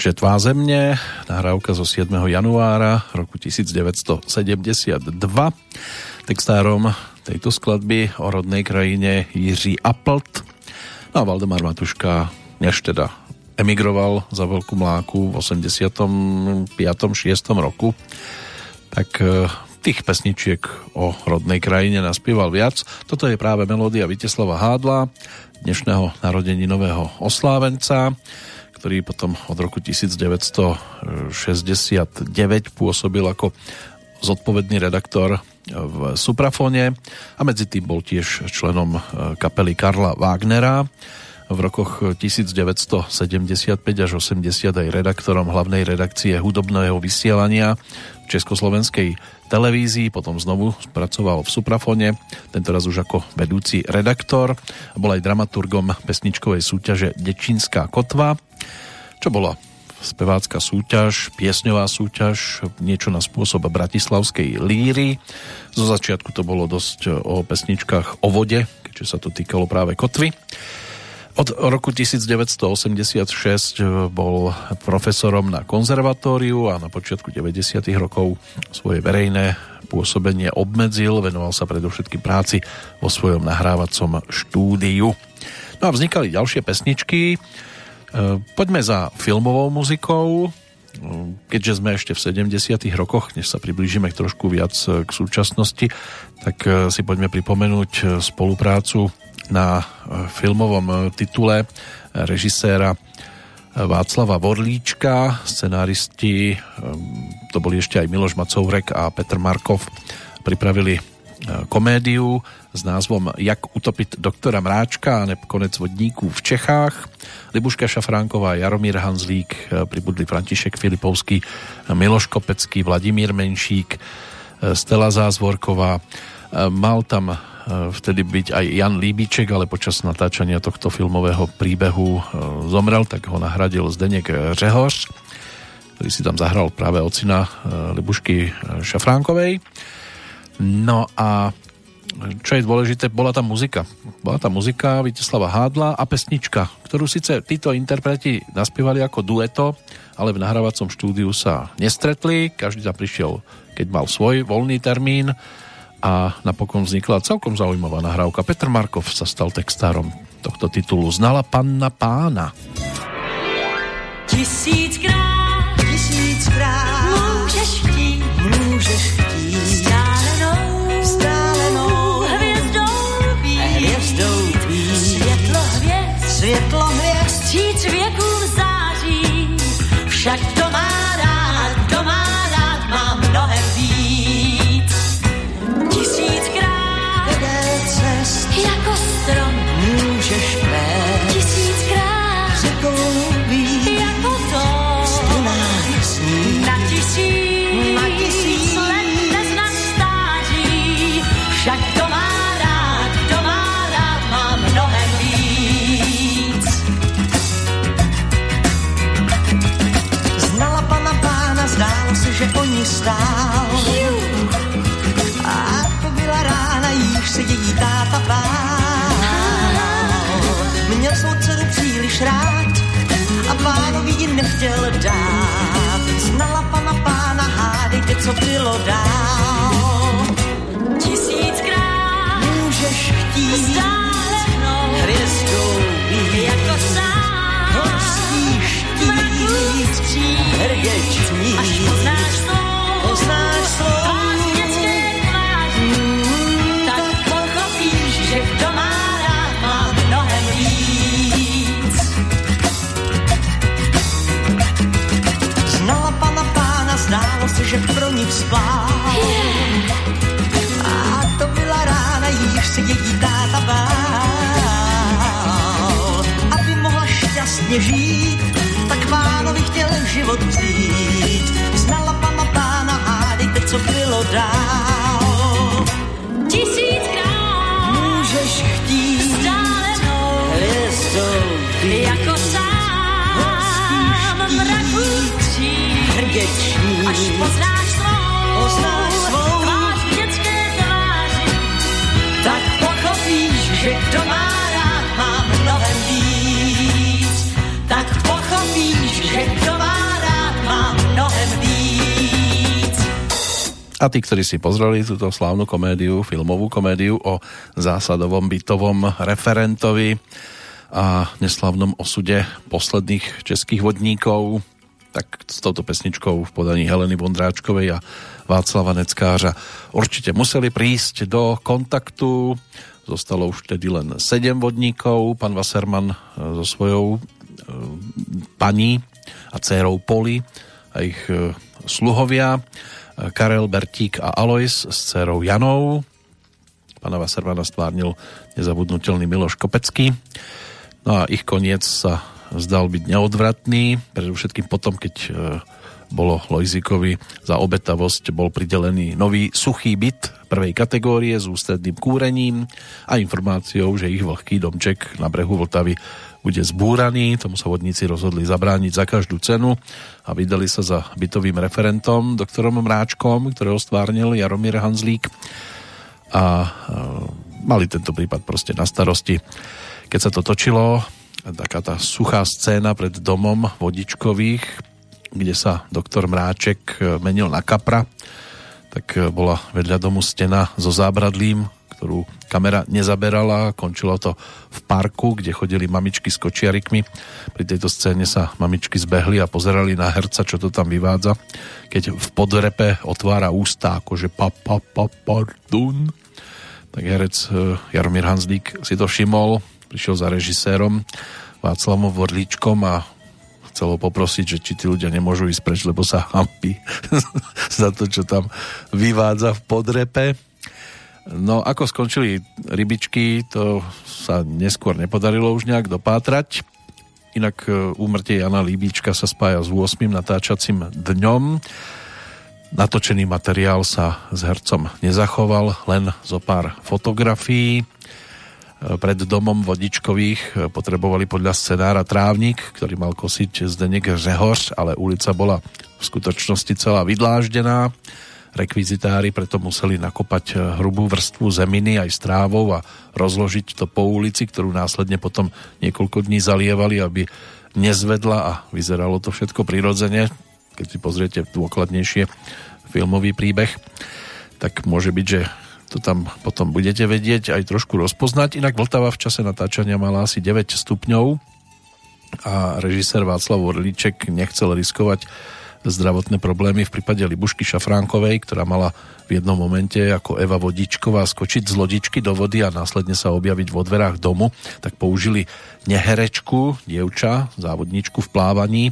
Takže Tvá země, nahrávka zo 7. januára roku 1972. Textárom tejto skladby o rodnej krajine Jiří Appelt. No a Valdemar Matuška, než teda emigroval za Veľkú mláku v 85. 6. roku, tak e, tých pesničiek o rodnej krajine naspieval viac. Toto je práve melódia Viteslava Hádla, dnešného narodeninového oslávenca ktorý potom od roku 1969 pôsobil ako zodpovedný redaktor v Suprafone a medzi tým bol tiež členom e, kapely Karla Wagnera. V rokoch 1975 až 80 aj redaktorom hlavnej redakcie hudobného vysielania v Československej televízii, potom znovu spracoval v Suprafone, tentoraz už ako vedúci redaktor. Bol aj dramaturgom pesničkovej súťaže Dečínská kotva, čo bola spevácka súťaž, piesňová súťaž, niečo na spôsob bratislavskej líry. Zo začiatku to bolo dosť o pesničkách o vode, keďže sa to týkalo práve kotvy. Od roku 1986 bol profesorom na konzervatóriu a na počiatku 90. rokov svoje verejné pôsobenie obmedzil, venoval sa predovšetkým práci vo svojom nahrávacom štúdiu. No a vznikali ďalšie pesničky, poďme za filmovou muzikou, e, keďže sme ešte v 70. rokoch, než sa priblížime trošku viac e, k súčasnosti, tak si poďme pripomenúť spoluprácu na filmovom titule režiséra Václava Vorlíčka, scenáristi, to boli ešte aj Miloš Macourek a Petr Markov, pripravili komédiu s názvom Jak utopiť doktora Mráčka a konec vodníků v Čechách. Libuška Šafránková, Jaromír Hanzlík, eh, pribudli František Filipovský, Miloš Kopecký, Vladimír Menšík, eh, Stela Zázvorková. Eh, mal tam vtedy byť aj Jan Líbiček, ale počas natáčania tohto filmového príbehu zomrel, tak ho nahradil Zdeněk Řehoř, ktorý si tam zahral práve ocina Libušky Šafránkovej. No a čo je dôležité, bola tam muzika. Bola tam muzika Viteslava Hádla a pesnička, ktorú síce títo interpreti naspievali ako dueto, ale v nahrávacom štúdiu sa nestretli, každý tam prišiel, keď mal svoj voľný termín a napokon vznikla celkom zaujímavá nahrávka. Petr Markov sa stal textárom tohto titulu Znala panna pána. Tisíckrát, příliš rád a pánovi ji nechtěl dát. Znala pana pána, hádejte, co bylo dál. Tisíckrát můžeš chtít stále mnou hvězdou být jako sám. Chtít hrděčný, až poznáš že pro ní vzplál. A to byla rána, již se její táta bál. Aby mohla šťastně žít, tak pánovi chtěl život vzít. Znala pana pána, hádejte, co bylo dál. Tisíckrát můžeš chtít stále mnou hvězdou být. Jako sám hrděční, až poznáš svou, poznáš svou tvář v dětské tváři, tak pochopíš, že kdo má rád, má mnohem víc. Tak pochopíš, že kdo má rád, má mnohem víc. A tí, ktorí si pozreli túto slávnu komédiu, filmovú komédiu o zásadovom bytovom referentovi a neslavnom osude posledných českých vodníkov, tak s touto pesničkou v podaní Heleny Vondráčkovej a Václava Neckářa určite museli prísť do kontaktu. Zostalo už tedy len 7 vodníkov. Pán Wasserman so svojou paní a dcérou Poli a ich e, sluhovia Karel Bertík a Alois s dcérou Janou. Pana Servana stvárnil nezabudnutelný Miloš Kopecký. No a ich koniec sa zdal byť neodvratný, predovšetkým potom, keď e, bolo Lojzikovi za obetavosť bol pridelený nový suchý byt prvej kategórie s ústredným kúrením a informáciou, že ich vlhký domček na brehu Vltavy bude zbúraný. Tomu sa vodníci rozhodli zabrániť za každú cenu a vydali sa za bytovým referentom, doktorom Mráčkom, ktorého stvárnil Jaromír Hanzlík a e, mali tento prípad proste na starosti. Keď sa to točilo, taká tá suchá scéna pred domom vodičkových, kde sa doktor Mráček e, menil na kapra, tak e, bola vedľa domu stena so zábradlím, ktorú kamera nezaberala. Končilo to v parku, kde chodili mamičky s kočiarikmi. Pri tejto scéne sa mamičky zbehli a pozerali na herca, čo to tam vyvádza. Keď v podrepe otvára ústa, akože pa, pa, pa, pardon, tak herec e, Jaromír Hanzlík si to všimol, prišiel za režisérom Václavom Vodlíčkom a chcelo poprosiť, že či tí ľudia nemôžu ísť preč, lebo sa hampí za to, čo tam vyvádza v podrepe. No ako skončili rybičky, to sa neskôr nepodarilo už nejak dopátrať. Inak e, úmrtie Jana Líbička sa spája s 8. natáčacím dňom. Natočený materiál sa s hercom nezachoval, len zo pár fotografií pred domom vodičkových e, potrebovali podľa scenára trávnik, ktorý mal kosiť Zdenek Řehoř, ale ulica bola v skutočnosti celá vydláždená. Rekvizitári preto museli nakopať e, hrubú vrstvu zeminy aj s trávou a rozložiť to po ulici, ktorú následne potom niekoľko dní zalievali, aby nezvedla a vyzeralo to všetko prirodzene. Keď si pozriete dôkladnejšie filmový príbeh, tak môže byť, že to tam potom budete vedieť aj trošku rozpoznať. Inak Vltava v čase natáčania mala asi 9 stupňov a režisér Václav Orlíček nechcel riskovať zdravotné problémy v prípade Libušky Šafránkovej, ktorá mala v jednom momente ako Eva Vodičková skočiť z lodičky do vody a následne sa objaviť vo dverách domu, tak použili neherečku, dievča, závodničku v plávaní,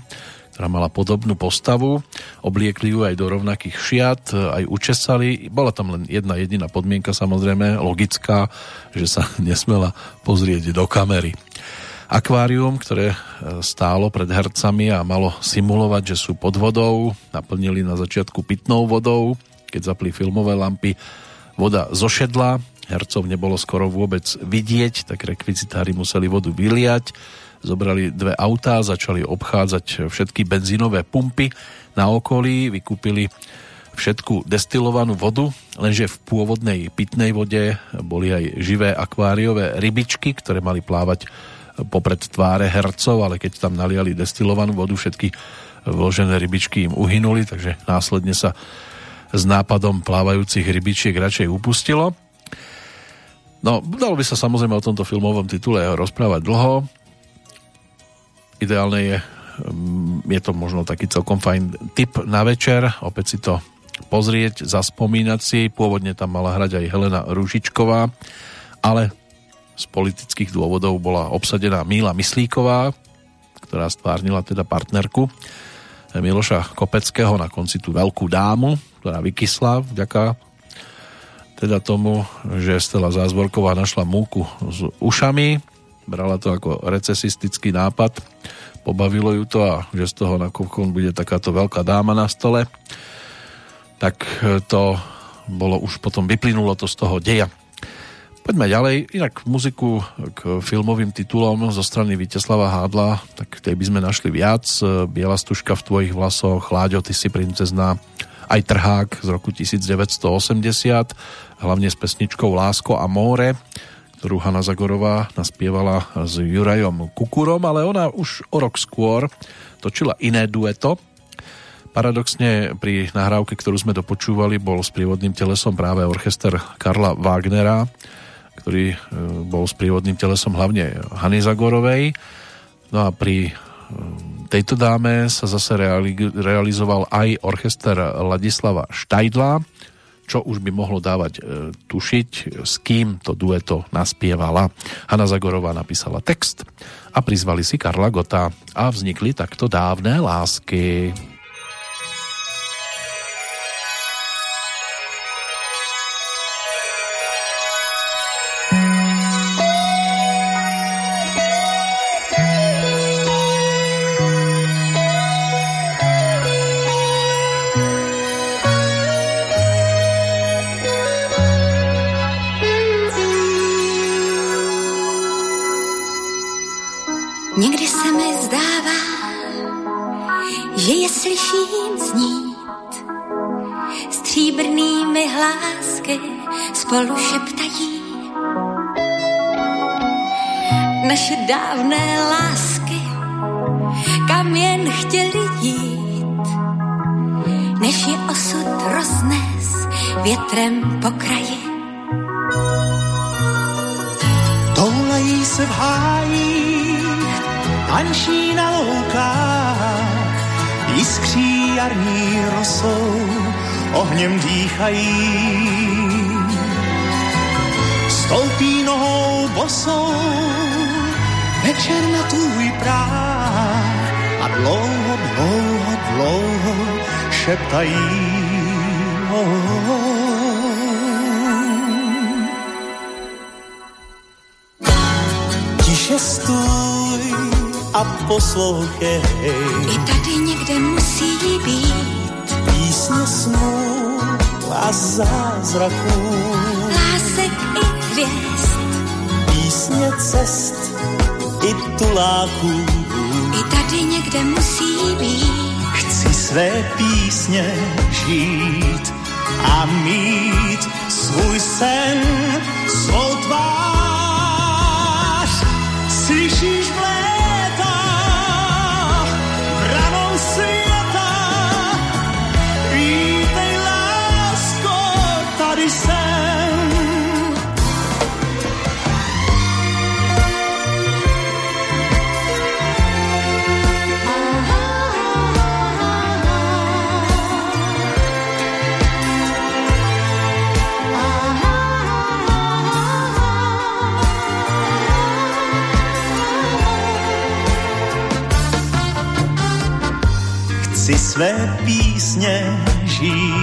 ktorá mala podobnú postavu. Obliekli ju aj do rovnakých šiat, aj učesali. Bola tam len jedna jediná podmienka, samozrejme, logická, že sa nesmela pozrieť do kamery. Akvárium, ktoré e, stálo pred hercami a malo simulovať, že sú pod vodou, naplnili na začiatku pitnou vodou. Keď zapli filmové lampy, voda zošedla, hercov nebolo skoro vôbec vidieť, tak rekvizitári museli vodu vyliať zobrali dve autá, začali obchádzať všetky benzínové pumpy na okolí, vykúpili všetku destilovanú vodu, lenže v pôvodnej pitnej vode boli aj živé akváriové rybičky, ktoré mali plávať popred tváre hercov, ale keď tam naliali destilovanú vodu, všetky vložené rybičky im uhynuli, takže následne sa s nápadom plávajúcich rybičiek radšej upustilo. No, dalo by sa samozrejme o tomto filmovom titule rozprávať dlho. Ideálne je, mm, je to možno taký celkom fajn tip na večer, opäť si to pozrieť, zaspomínať si. Pôvodne tam mala hrať aj Helena Ružičková, ale z politických dôvodov bola obsadená Míla Myslíková, ktorá stvárnila teda partnerku Miloša Kopeckého na konci tú veľkú dámu, ktorá vykysla vďaka teda tomu, že Stella Zázvorková našla múku s ušami, brala to ako recesistický nápad, pobavilo ju to a že z toho nakon bude takáto veľká dáma na stole, tak e, to bolo už potom vyplynulo to z toho deja. Poďme ďalej, inak muziku k filmovým titulom zo strany Viteslava Hádla, tak tej by sme našli viac. E, Biela stužka v tvojich vlasoch, Láďo, ty si princezná, aj Trhák z roku 1980, hlavne s pesničkou Lásko a more ktorú Hanna Zagorová naspievala s Jurajom Kukurom, ale ona už o rok skôr točila iné dueto. Paradoxne pri nahrávke, ktorú sme dopočúvali, bol s prívodným telesom práve orchester Karla Wagnera, ktorý e, bol s prívodným telesom hlavne Hany Zagorovej. No a pri e, tejto dáme sa zase realizoval aj orchester Ladislava Štajdla, čo už by mohlo dávať e, tušiť, s kým to dueto naspievala. Hanna Zagorová napísala text a prizvali si Karla Gota a vznikli takto dávne lásky. Stříbrnými hlásky spolu šeptají. Naše dávné lásky, kam jen chtěli jít. Než je osud roznes větrem po kraji. Toulají se v hájích, tančí na loukách, jiskří jarní rosou, ohněm dýchají. Stoupí nohou bosou, večer na tvůj práh a dlouho, dlouho, dlouho šeptají. Oh. Tiše stůj a poslouchej. I tady někde musí být Písně snů a zázraků. lásek i hvězd. Písně cest i tuláků. I tady někde musí být Chci své písně žít a mít svůj sen, svou tvář. Slyšíš v své písně žít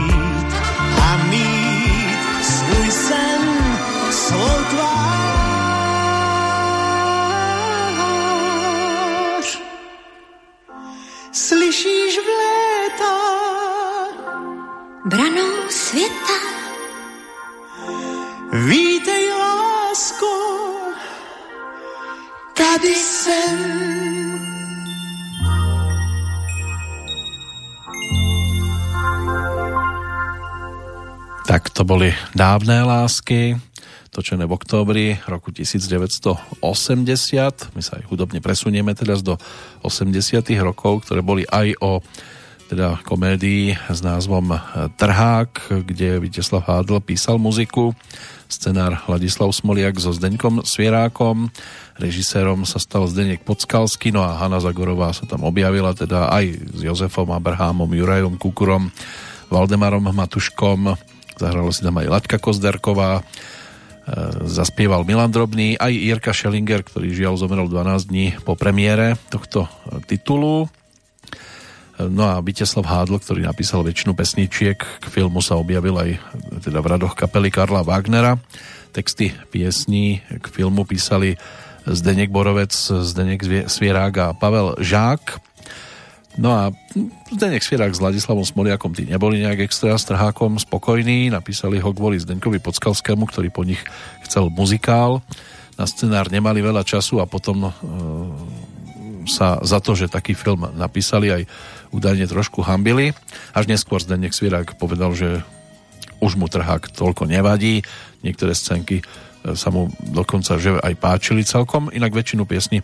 boli dávné lásky, točené v októbri roku 1980. My sa aj hudobne presunieme teraz do 80 rokov, ktoré boli aj o teda komédii s názvom Trhák, kde Viteslav Hádl písal muziku, scenár Ladislav Smoliak so Zdeňkom Svierákom, režisérom sa stal Zdeněk Podskalský, no a Hanna Zagorová sa tam objavila teda aj s Jozefom Abrahámom, Jurajom Kukurom, Valdemarom Matuškom, zahrala si tam aj Laďka Kozderková, e, zaspieval Milan Drobný, aj Jirka Schellinger, ktorý žiaľ zomrel 12 dní po premiére tohto titulu. No a Viteslav Hádl, ktorý napísal väčšinu pesničiek, k filmu sa objavil aj teda v radoch kapely Karla Wagnera. Texty piesní k filmu písali Zdeněk Borovec, Zdeněk Svierák a Pavel Žák. No a Zdeněk Svierák s Ladislavom Smoliakom tí neboli nejak extra s trhákom spokojní, napísali ho kvôli Zdeňkovi Podskalskému, ktorý po nich chcel muzikál. Na scenár nemali veľa času a potom e, sa za to, že taký film napísali aj údajne trošku hambili. Až neskôr Zdeněk Svierák povedal, že už mu trhák toľko nevadí. Niektoré scénky sa mu dokonca že aj páčili celkom. Inak väčšinu piesni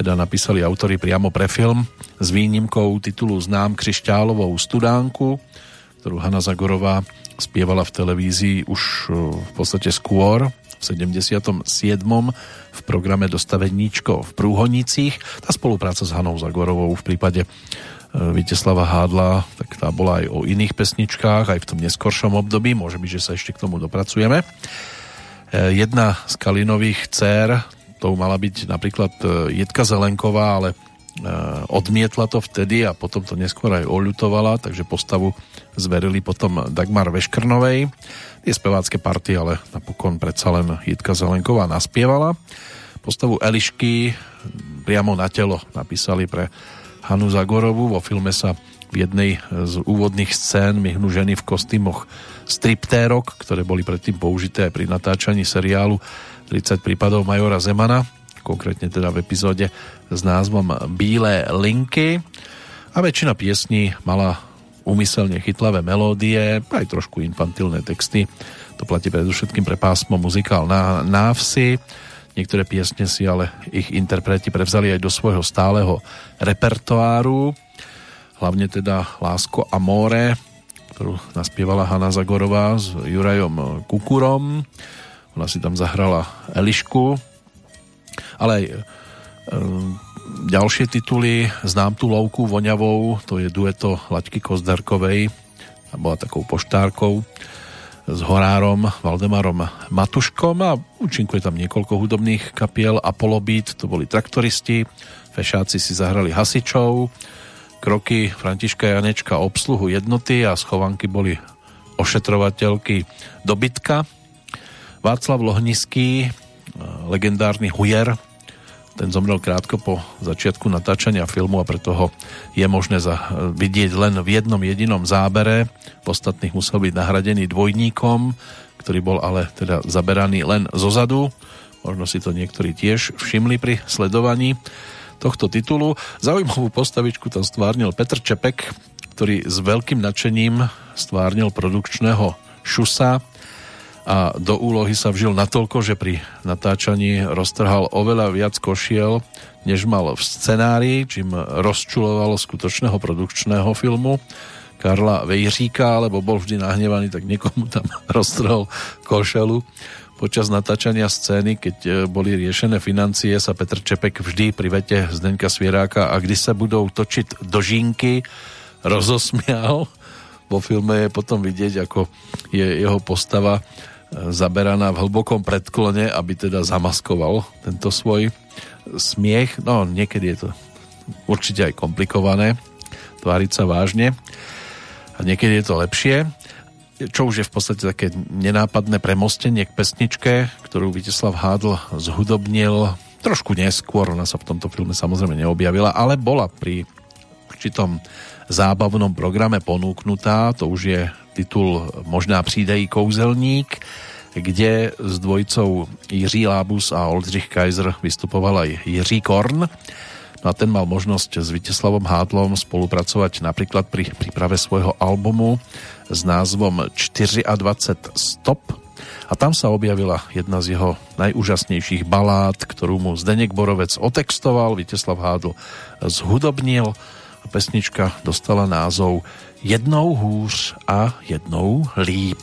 teda napísali autory priamo pre film s výnimkou titulu Znám křišťálovou studánku, ktorú Hanna Zagorová spievala v televízii už e, v podstate skôr, v 77. v programe Dostaveníčko v Prúhonicích. Tá spolupráca s Hanou Zagorovou v prípade Viteslava Hádla, tak tá bola aj o iných pesničkách, aj v tom neskoršom období, môže byť, že sa ešte k tomu dopracujeme. Jedna z Kalinových dcer, to mala byť napríklad Jitka Zelenková, ale odmietla to vtedy a potom to neskôr aj oľutovala, takže postavu zverili potom Dagmar Veškrnovej. Je spevácké party, ale napokon predsa len Jitka Zelenková naspievala. Postavu Elišky priamo na telo napísali pre Hanu Zagorovú. Vo filme sa v jednej z úvodných scén myhnú ženy v kostýmoch striptérok, ktoré boli predtým použité aj pri natáčaní seriálu 30 prípadov Majora Zemana, konkrétne teda v epizóde s názvom Bílé linky. A väčšina piesní mala úmyselne chytlavé melódie, aj trošku infantilné texty. To platí predovšetkým pre pásmo muzikál na, na vsi. Niektoré piesne si ale ich interpreti prevzali aj do svojho stáleho repertoáru. Hlavne teda Lásko a more, ktorú naspievala Hanna Zagorová s Jurajom Kukurom. Ona si tam zahrala Elišku, ale aj e, ďalšie tituly. Znám tú lovku voňavou, to je dueto Laďky Kozdarkovej, a bola takou poštárkou s horárom Valdemarom Matuškom a účinkuje tam niekoľko hudobných kapiel. Apollo Beat, to boli traktoristi, fešáci si zahrali hasičov, kroky Františka Janečka obsluhu jednoty a schovanky boli ošetrovateľky dobytka. Václav Lohnický, legendárny hujer, ten zomrel krátko po začiatku natáčania filmu a preto ho je možné za, vidieť len v jednom jedinom zábere. V ostatných musel byť nahradený dvojníkom, ktorý bol ale teda zaberaný len zo zadu. Možno si to niektorí tiež všimli pri sledovaní tohto titulu. Zaujímavú postavičku tam stvárnil Petr Čepek, ktorý s veľkým nadšením stvárnil produkčného Šusa, a do úlohy sa vžil natoľko, že pri natáčaní roztrhal oveľa viac košiel, než mal v scenári, čím rozčulovalo skutočného produkčného filmu Karla Vejříka, lebo bol vždy nahnevaný, tak niekomu tam roztrhol košelu. Počas natáčania scény, keď e, boli riešené financie, sa Petr Čepek vždy pri vete Zdenka Svieráka a kdy sa budou točiť dožínky, rozosmial. Vo filme je potom vidieť, ako je jeho postava zaberaná v hlbokom predklone, aby teda zamaskoval tento svoj smiech. No, niekedy je to určite aj komplikované, tváriť sa vážne a niekedy je to lepšie čo už je v podstate také nenápadné premostenie k pesničke, ktorú Viteslav Hádl zhudobnil trošku neskôr, ona sa v tomto filme samozrejme neobjavila, ale bola pri určitom zábavnom programe ponúknutá, to už je titul Možná přijde i kouzelník, kde s dvojicou Jiří Lábus a Oldřich Kaiser vystupoval aj Jiří Korn. No a ten mal možnosť s Viteslavom Hádlom spolupracovať napríklad pri príprave svojho albumu s názvom 24 Stop. A tam sa objavila jedna z jeho najúžasnejších balád, ktorú mu Zdenek Borovec otextoval, Viteslav Hádl zhudobnil a pesnička dostala názov jednou hůř a jednou líp.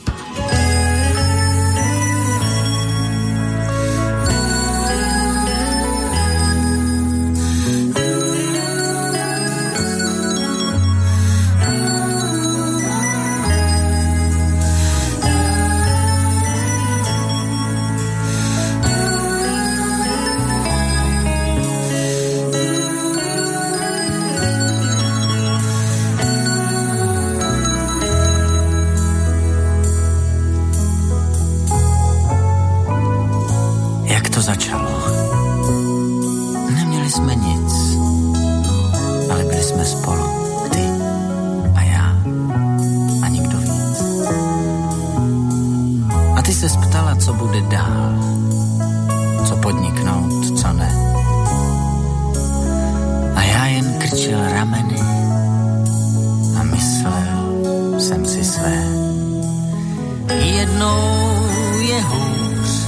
je hůř,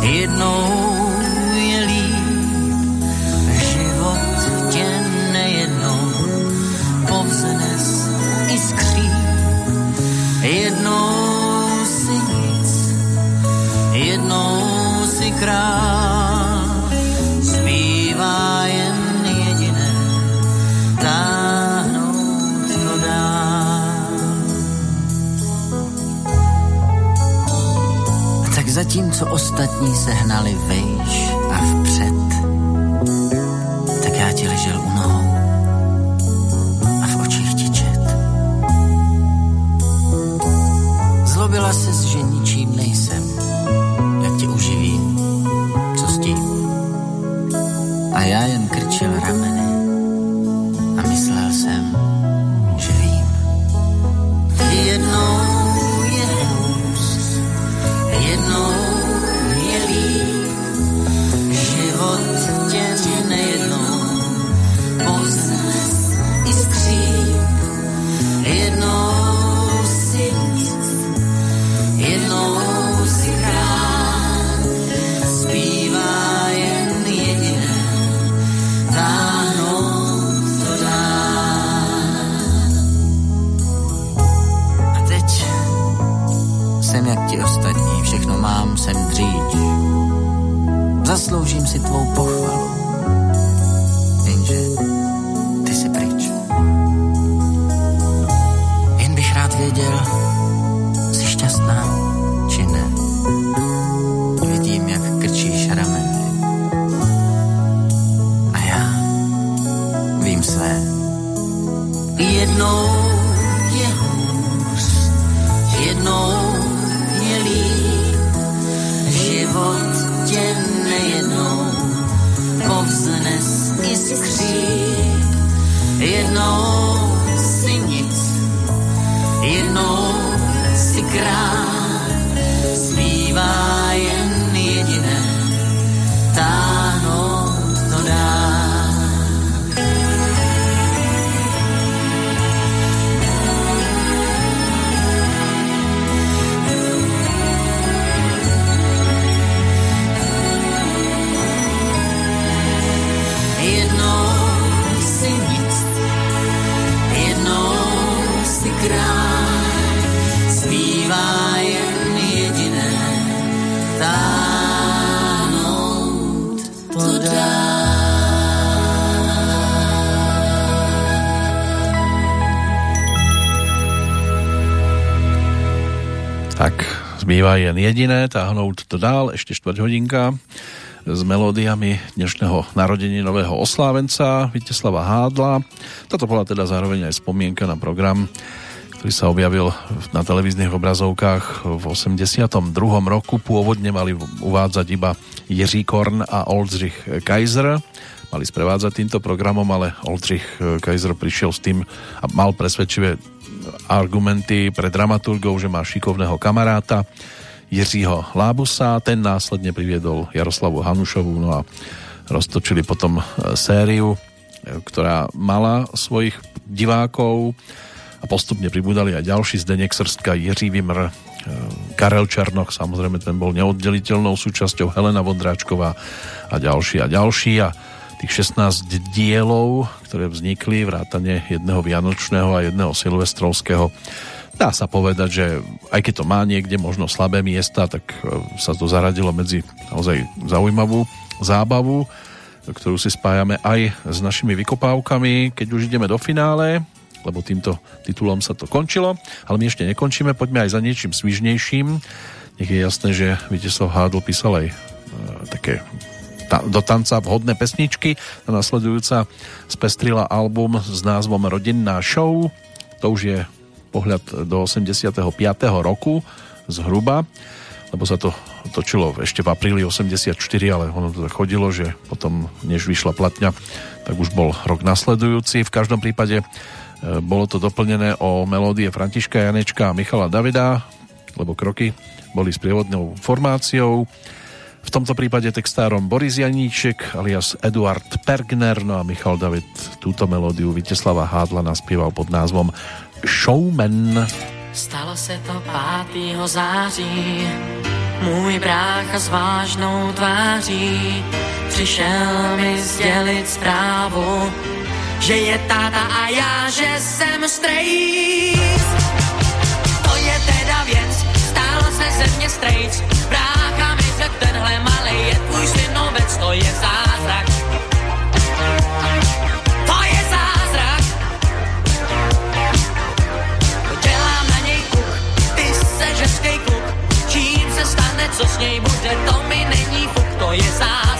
jednou je líp. Život tě nejednou povznes i skří. Jednou si nic, jednou si krát. Zatímco ostatní se hnali vejš a vpřed, tak já ti ležel u nohou a v očích ti čet. Zlobila se, že ničím Zasloužím si tvou pochvalu, zbýva jen jediné, táhnout to dál, ešte štvrť hodinka s melódiami dnešného narodení nového oslávenca Viteslava Hádla. Toto bola teda zároveň aj spomienka na program, ktorý sa objavil na televíznych obrazovkách v 82. roku. Pôvodne mali uvádzať iba Jiří Korn a Oldřich Kaiser. Mali sprevádzať týmto programom, ale Oldřich Kaiser prišiel s tým a mal presvedčivé argumenty pre dramaturgov, že má šikovného kamaráta Jiřího Lábusa, ten následne priviedol Jaroslavu Hanušovu, no a roztočili potom e, sériu, e, ktorá mala svojich divákov a postupne pribudali aj ďalší. Zdeněk Srstka, Jiří Vimr, e, Karel Černoch, samozrejme ten bol neoddeliteľnou súčasťou, Helena Vondráčková a ďalší a ďalší. A tých 16 dielov, ktoré vznikli, vrátane jedného Vianočného a jedného Silvestrovského, dá sa povedať, že aj keď to má niekde možno slabé miesta, tak e, sa to zaradilo medzi naozaj zaujímavú zábavu, ktorú si spájame aj s našimi vykopávkami, keď už ideme do finále, lebo týmto titulom sa to končilo, ale my ešte nekončíme, poďme aj za niečím svižnejším. Nech je jasné, že Viteslav Hádl písal aj e, také ta, do tanca vhodné pesničky. Tá nasledujúca spestrila album s názvom Rodinná show. To už je pohľad do 85. roku zhruba, lebo sa to točilo ešte v apríli 84, ale ono to tak chodilo, že potom, než vyšla platňa, tak už bol rok nasledujúci. V každom prípade e, bolo to doplnené o melódie Františka Janečka a Michala Davida, lebo kroky boli s prievodnou formáciou. V tomto prípade textárom Boris Janíček alias Eduard Pergner, no a Michal David túto melódiu Viteslava Hádla naspieval pod názvom Showman. Stalo se to 5. září, můj brácha s vážnou tváří přišel mi sdělit zprávu, že je táta a já, že jsem strejc. To je teda věc, stál se ze mě strejc, brácha řekl, tenhle malej je tvůj synovec, to je zázrak. To je zázrak. Dělám na něj kuk, ty seš hezkej kluk, čím se stane co s něj bude, to mi není fuk, to je zázrak.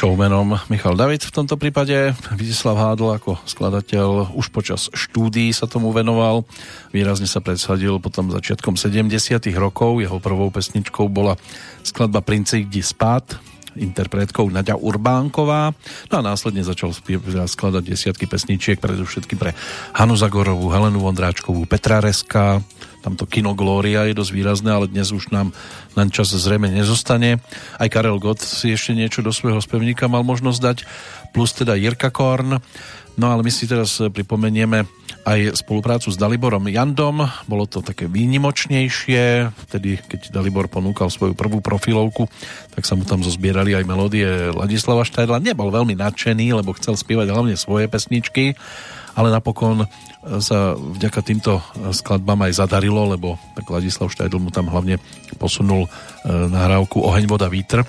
Showmanom Michal David v tomto prípade. Vítislav Hádl ako skladateľ už počas štúdií sa tomu venoval. Výrazne sa predsadil potom začiatkom 70 rokov. Jeho prvou pesničkou bola skladba Prince ide spát, interpretkou Naďa Urbánková. No a následne začal skladať desiatky pesničiek, predovšetkým pre Hanu Zagorovú, Helenu Vondráčkovú, Petra Reska. Tamto kino Gloria je dosť výrazné, ale dnes už nám na čas zrejme nezostane. Aj Karel Gott si ešte niečo do svojho spevníka mal možnosť dať, plus teda Jirka Korn. No ale my si teraz pripomenieme aj spoluprácu s Daliborom Jandom. Bolo to také výnimočnejšie, vtedy keď Dalibor ponúkal svoju prvú profilovku, tak sa mu tam zozbierali aj melódie Ladislava Štajdla. Nebol veľmi nadšený, lebo chcel spievať hlavne svoje pesničky, ale napokon sa vďaka týmto skladbám aj zadarilo, lebo tak Ladislav Štajdl mu tam hlavne posunul e, nahrávku Oheň, voda, vítr,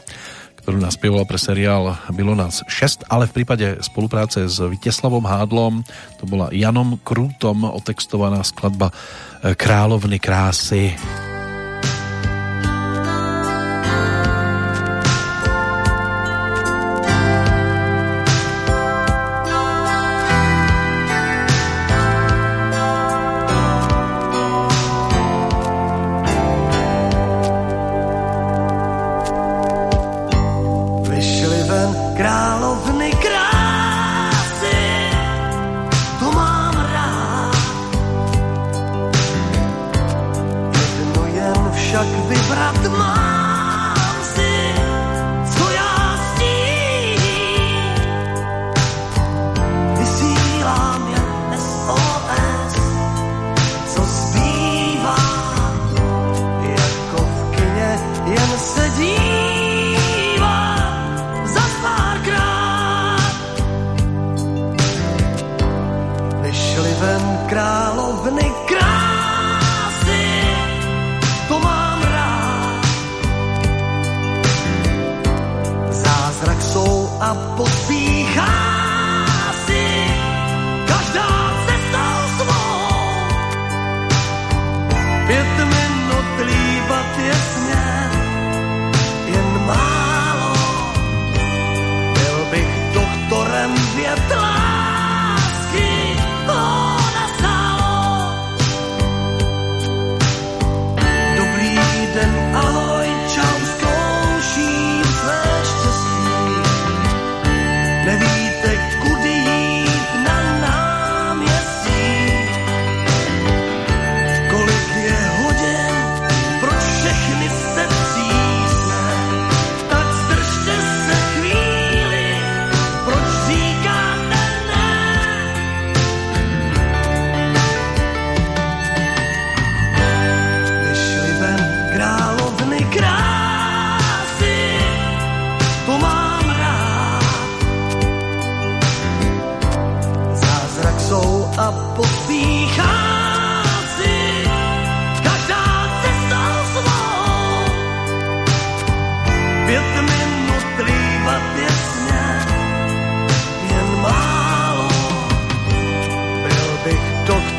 ktorú naspieval pre seriál Bylo nás 6, ale v prípade spolupráce s Viteslavom Hádlom to bola Janom Krútom otextovaná skladba e, Královny krásy.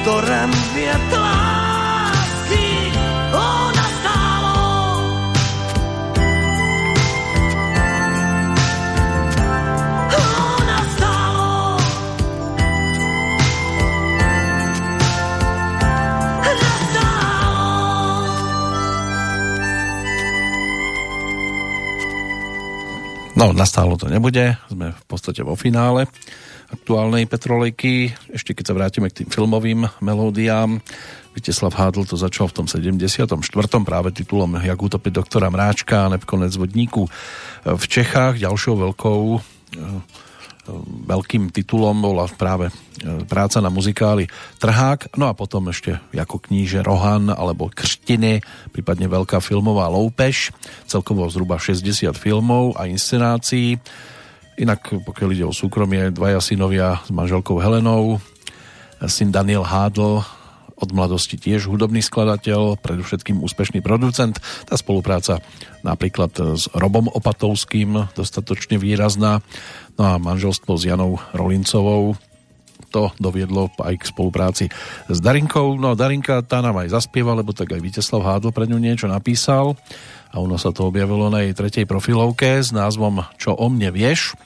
Svět lásky ona stálo. Ona stálo. No, nastálo to nebude, sme v podstate vo finále aktuálnej Petrolejky. Ešte keď sa vrátime k tým filmovým melódiám, Viteslav Hádl to začal v tom 74. práve titulom Jak utopiť doktora Mráčka a konec vodníku v Čechách. Ďalšou veľkou eh, veľkým titulom bola práve e, práca na muzikáli Trhák, no a potom ešte ako kníže Rohan alebo Krštiny, prípadne veľká filmová Loupež, celkovo zhruba 60 filmov a inscenácií. Inak pokiaľ ide o súkromie, dvaja synovia s manželkou Helenou, syn Daniel Hádl, od mladosti tiež hudobný skladateľ, predovšetkým úspešný producent. Tá spolupráca napríklad s Robom Opatovským dostatočne výrazná. No a manželstvo s Janou Rolincovou to doviedlo aj k spolupráci s Darinkou. No a Darinka tá nám aj zaspieva, lebo tak aj Viteslav Hádl pre ňu niečo napísal a ono sa to objavilo na jej tretej profilovke s názvom Čo o mne vieš.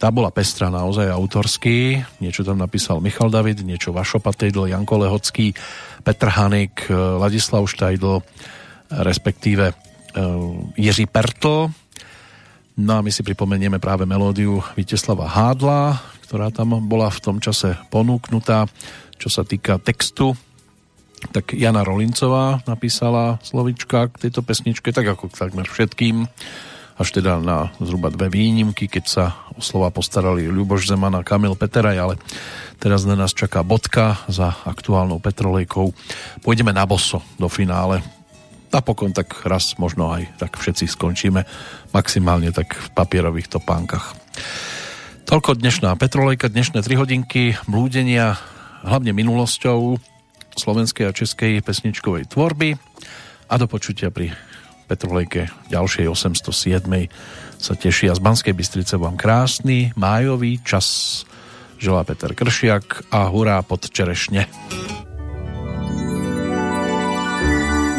Tá bola pestrá naozaj autorský, niečo tam napísal Michal David, niečo Vašo Patejdl, Janko Lehocký, Petr Hanik, Ladislav Štajdl, respektíve e, Jiří Pertl. No a my si pripomenieme práve melódiu Viteslava Hádla, ktorá tam bola v tom čase ponúknutá. Čo sa týka textu, tak Jana Rolincová napísala slovička k tejto pesničke, tak ako takmer všetkým až teda na zhruba dve výnimky, keď sa o slova postarali Ľuboš Zeman a Kamil Peteraj, ale teraz na nás čaká bodka za aktuálnou Petrolejkou. Pôjdeme na boso do finále. Napokon tak raz možno aj tak všetci skončíme maximálne tak v papierových topánkach. Toľko dnešná Petrolejka, dnešné 3 hodinky blúdenia hlavne minulosťou slovenskej a českej pesničkovej tvorby a do počutia pri Petrolejke ďalšej 807. sa tešia z Banskej Bystrice vám krásny májový čas želá Peter Kršiak a hurá pod čerešne.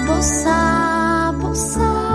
Bosá, bosá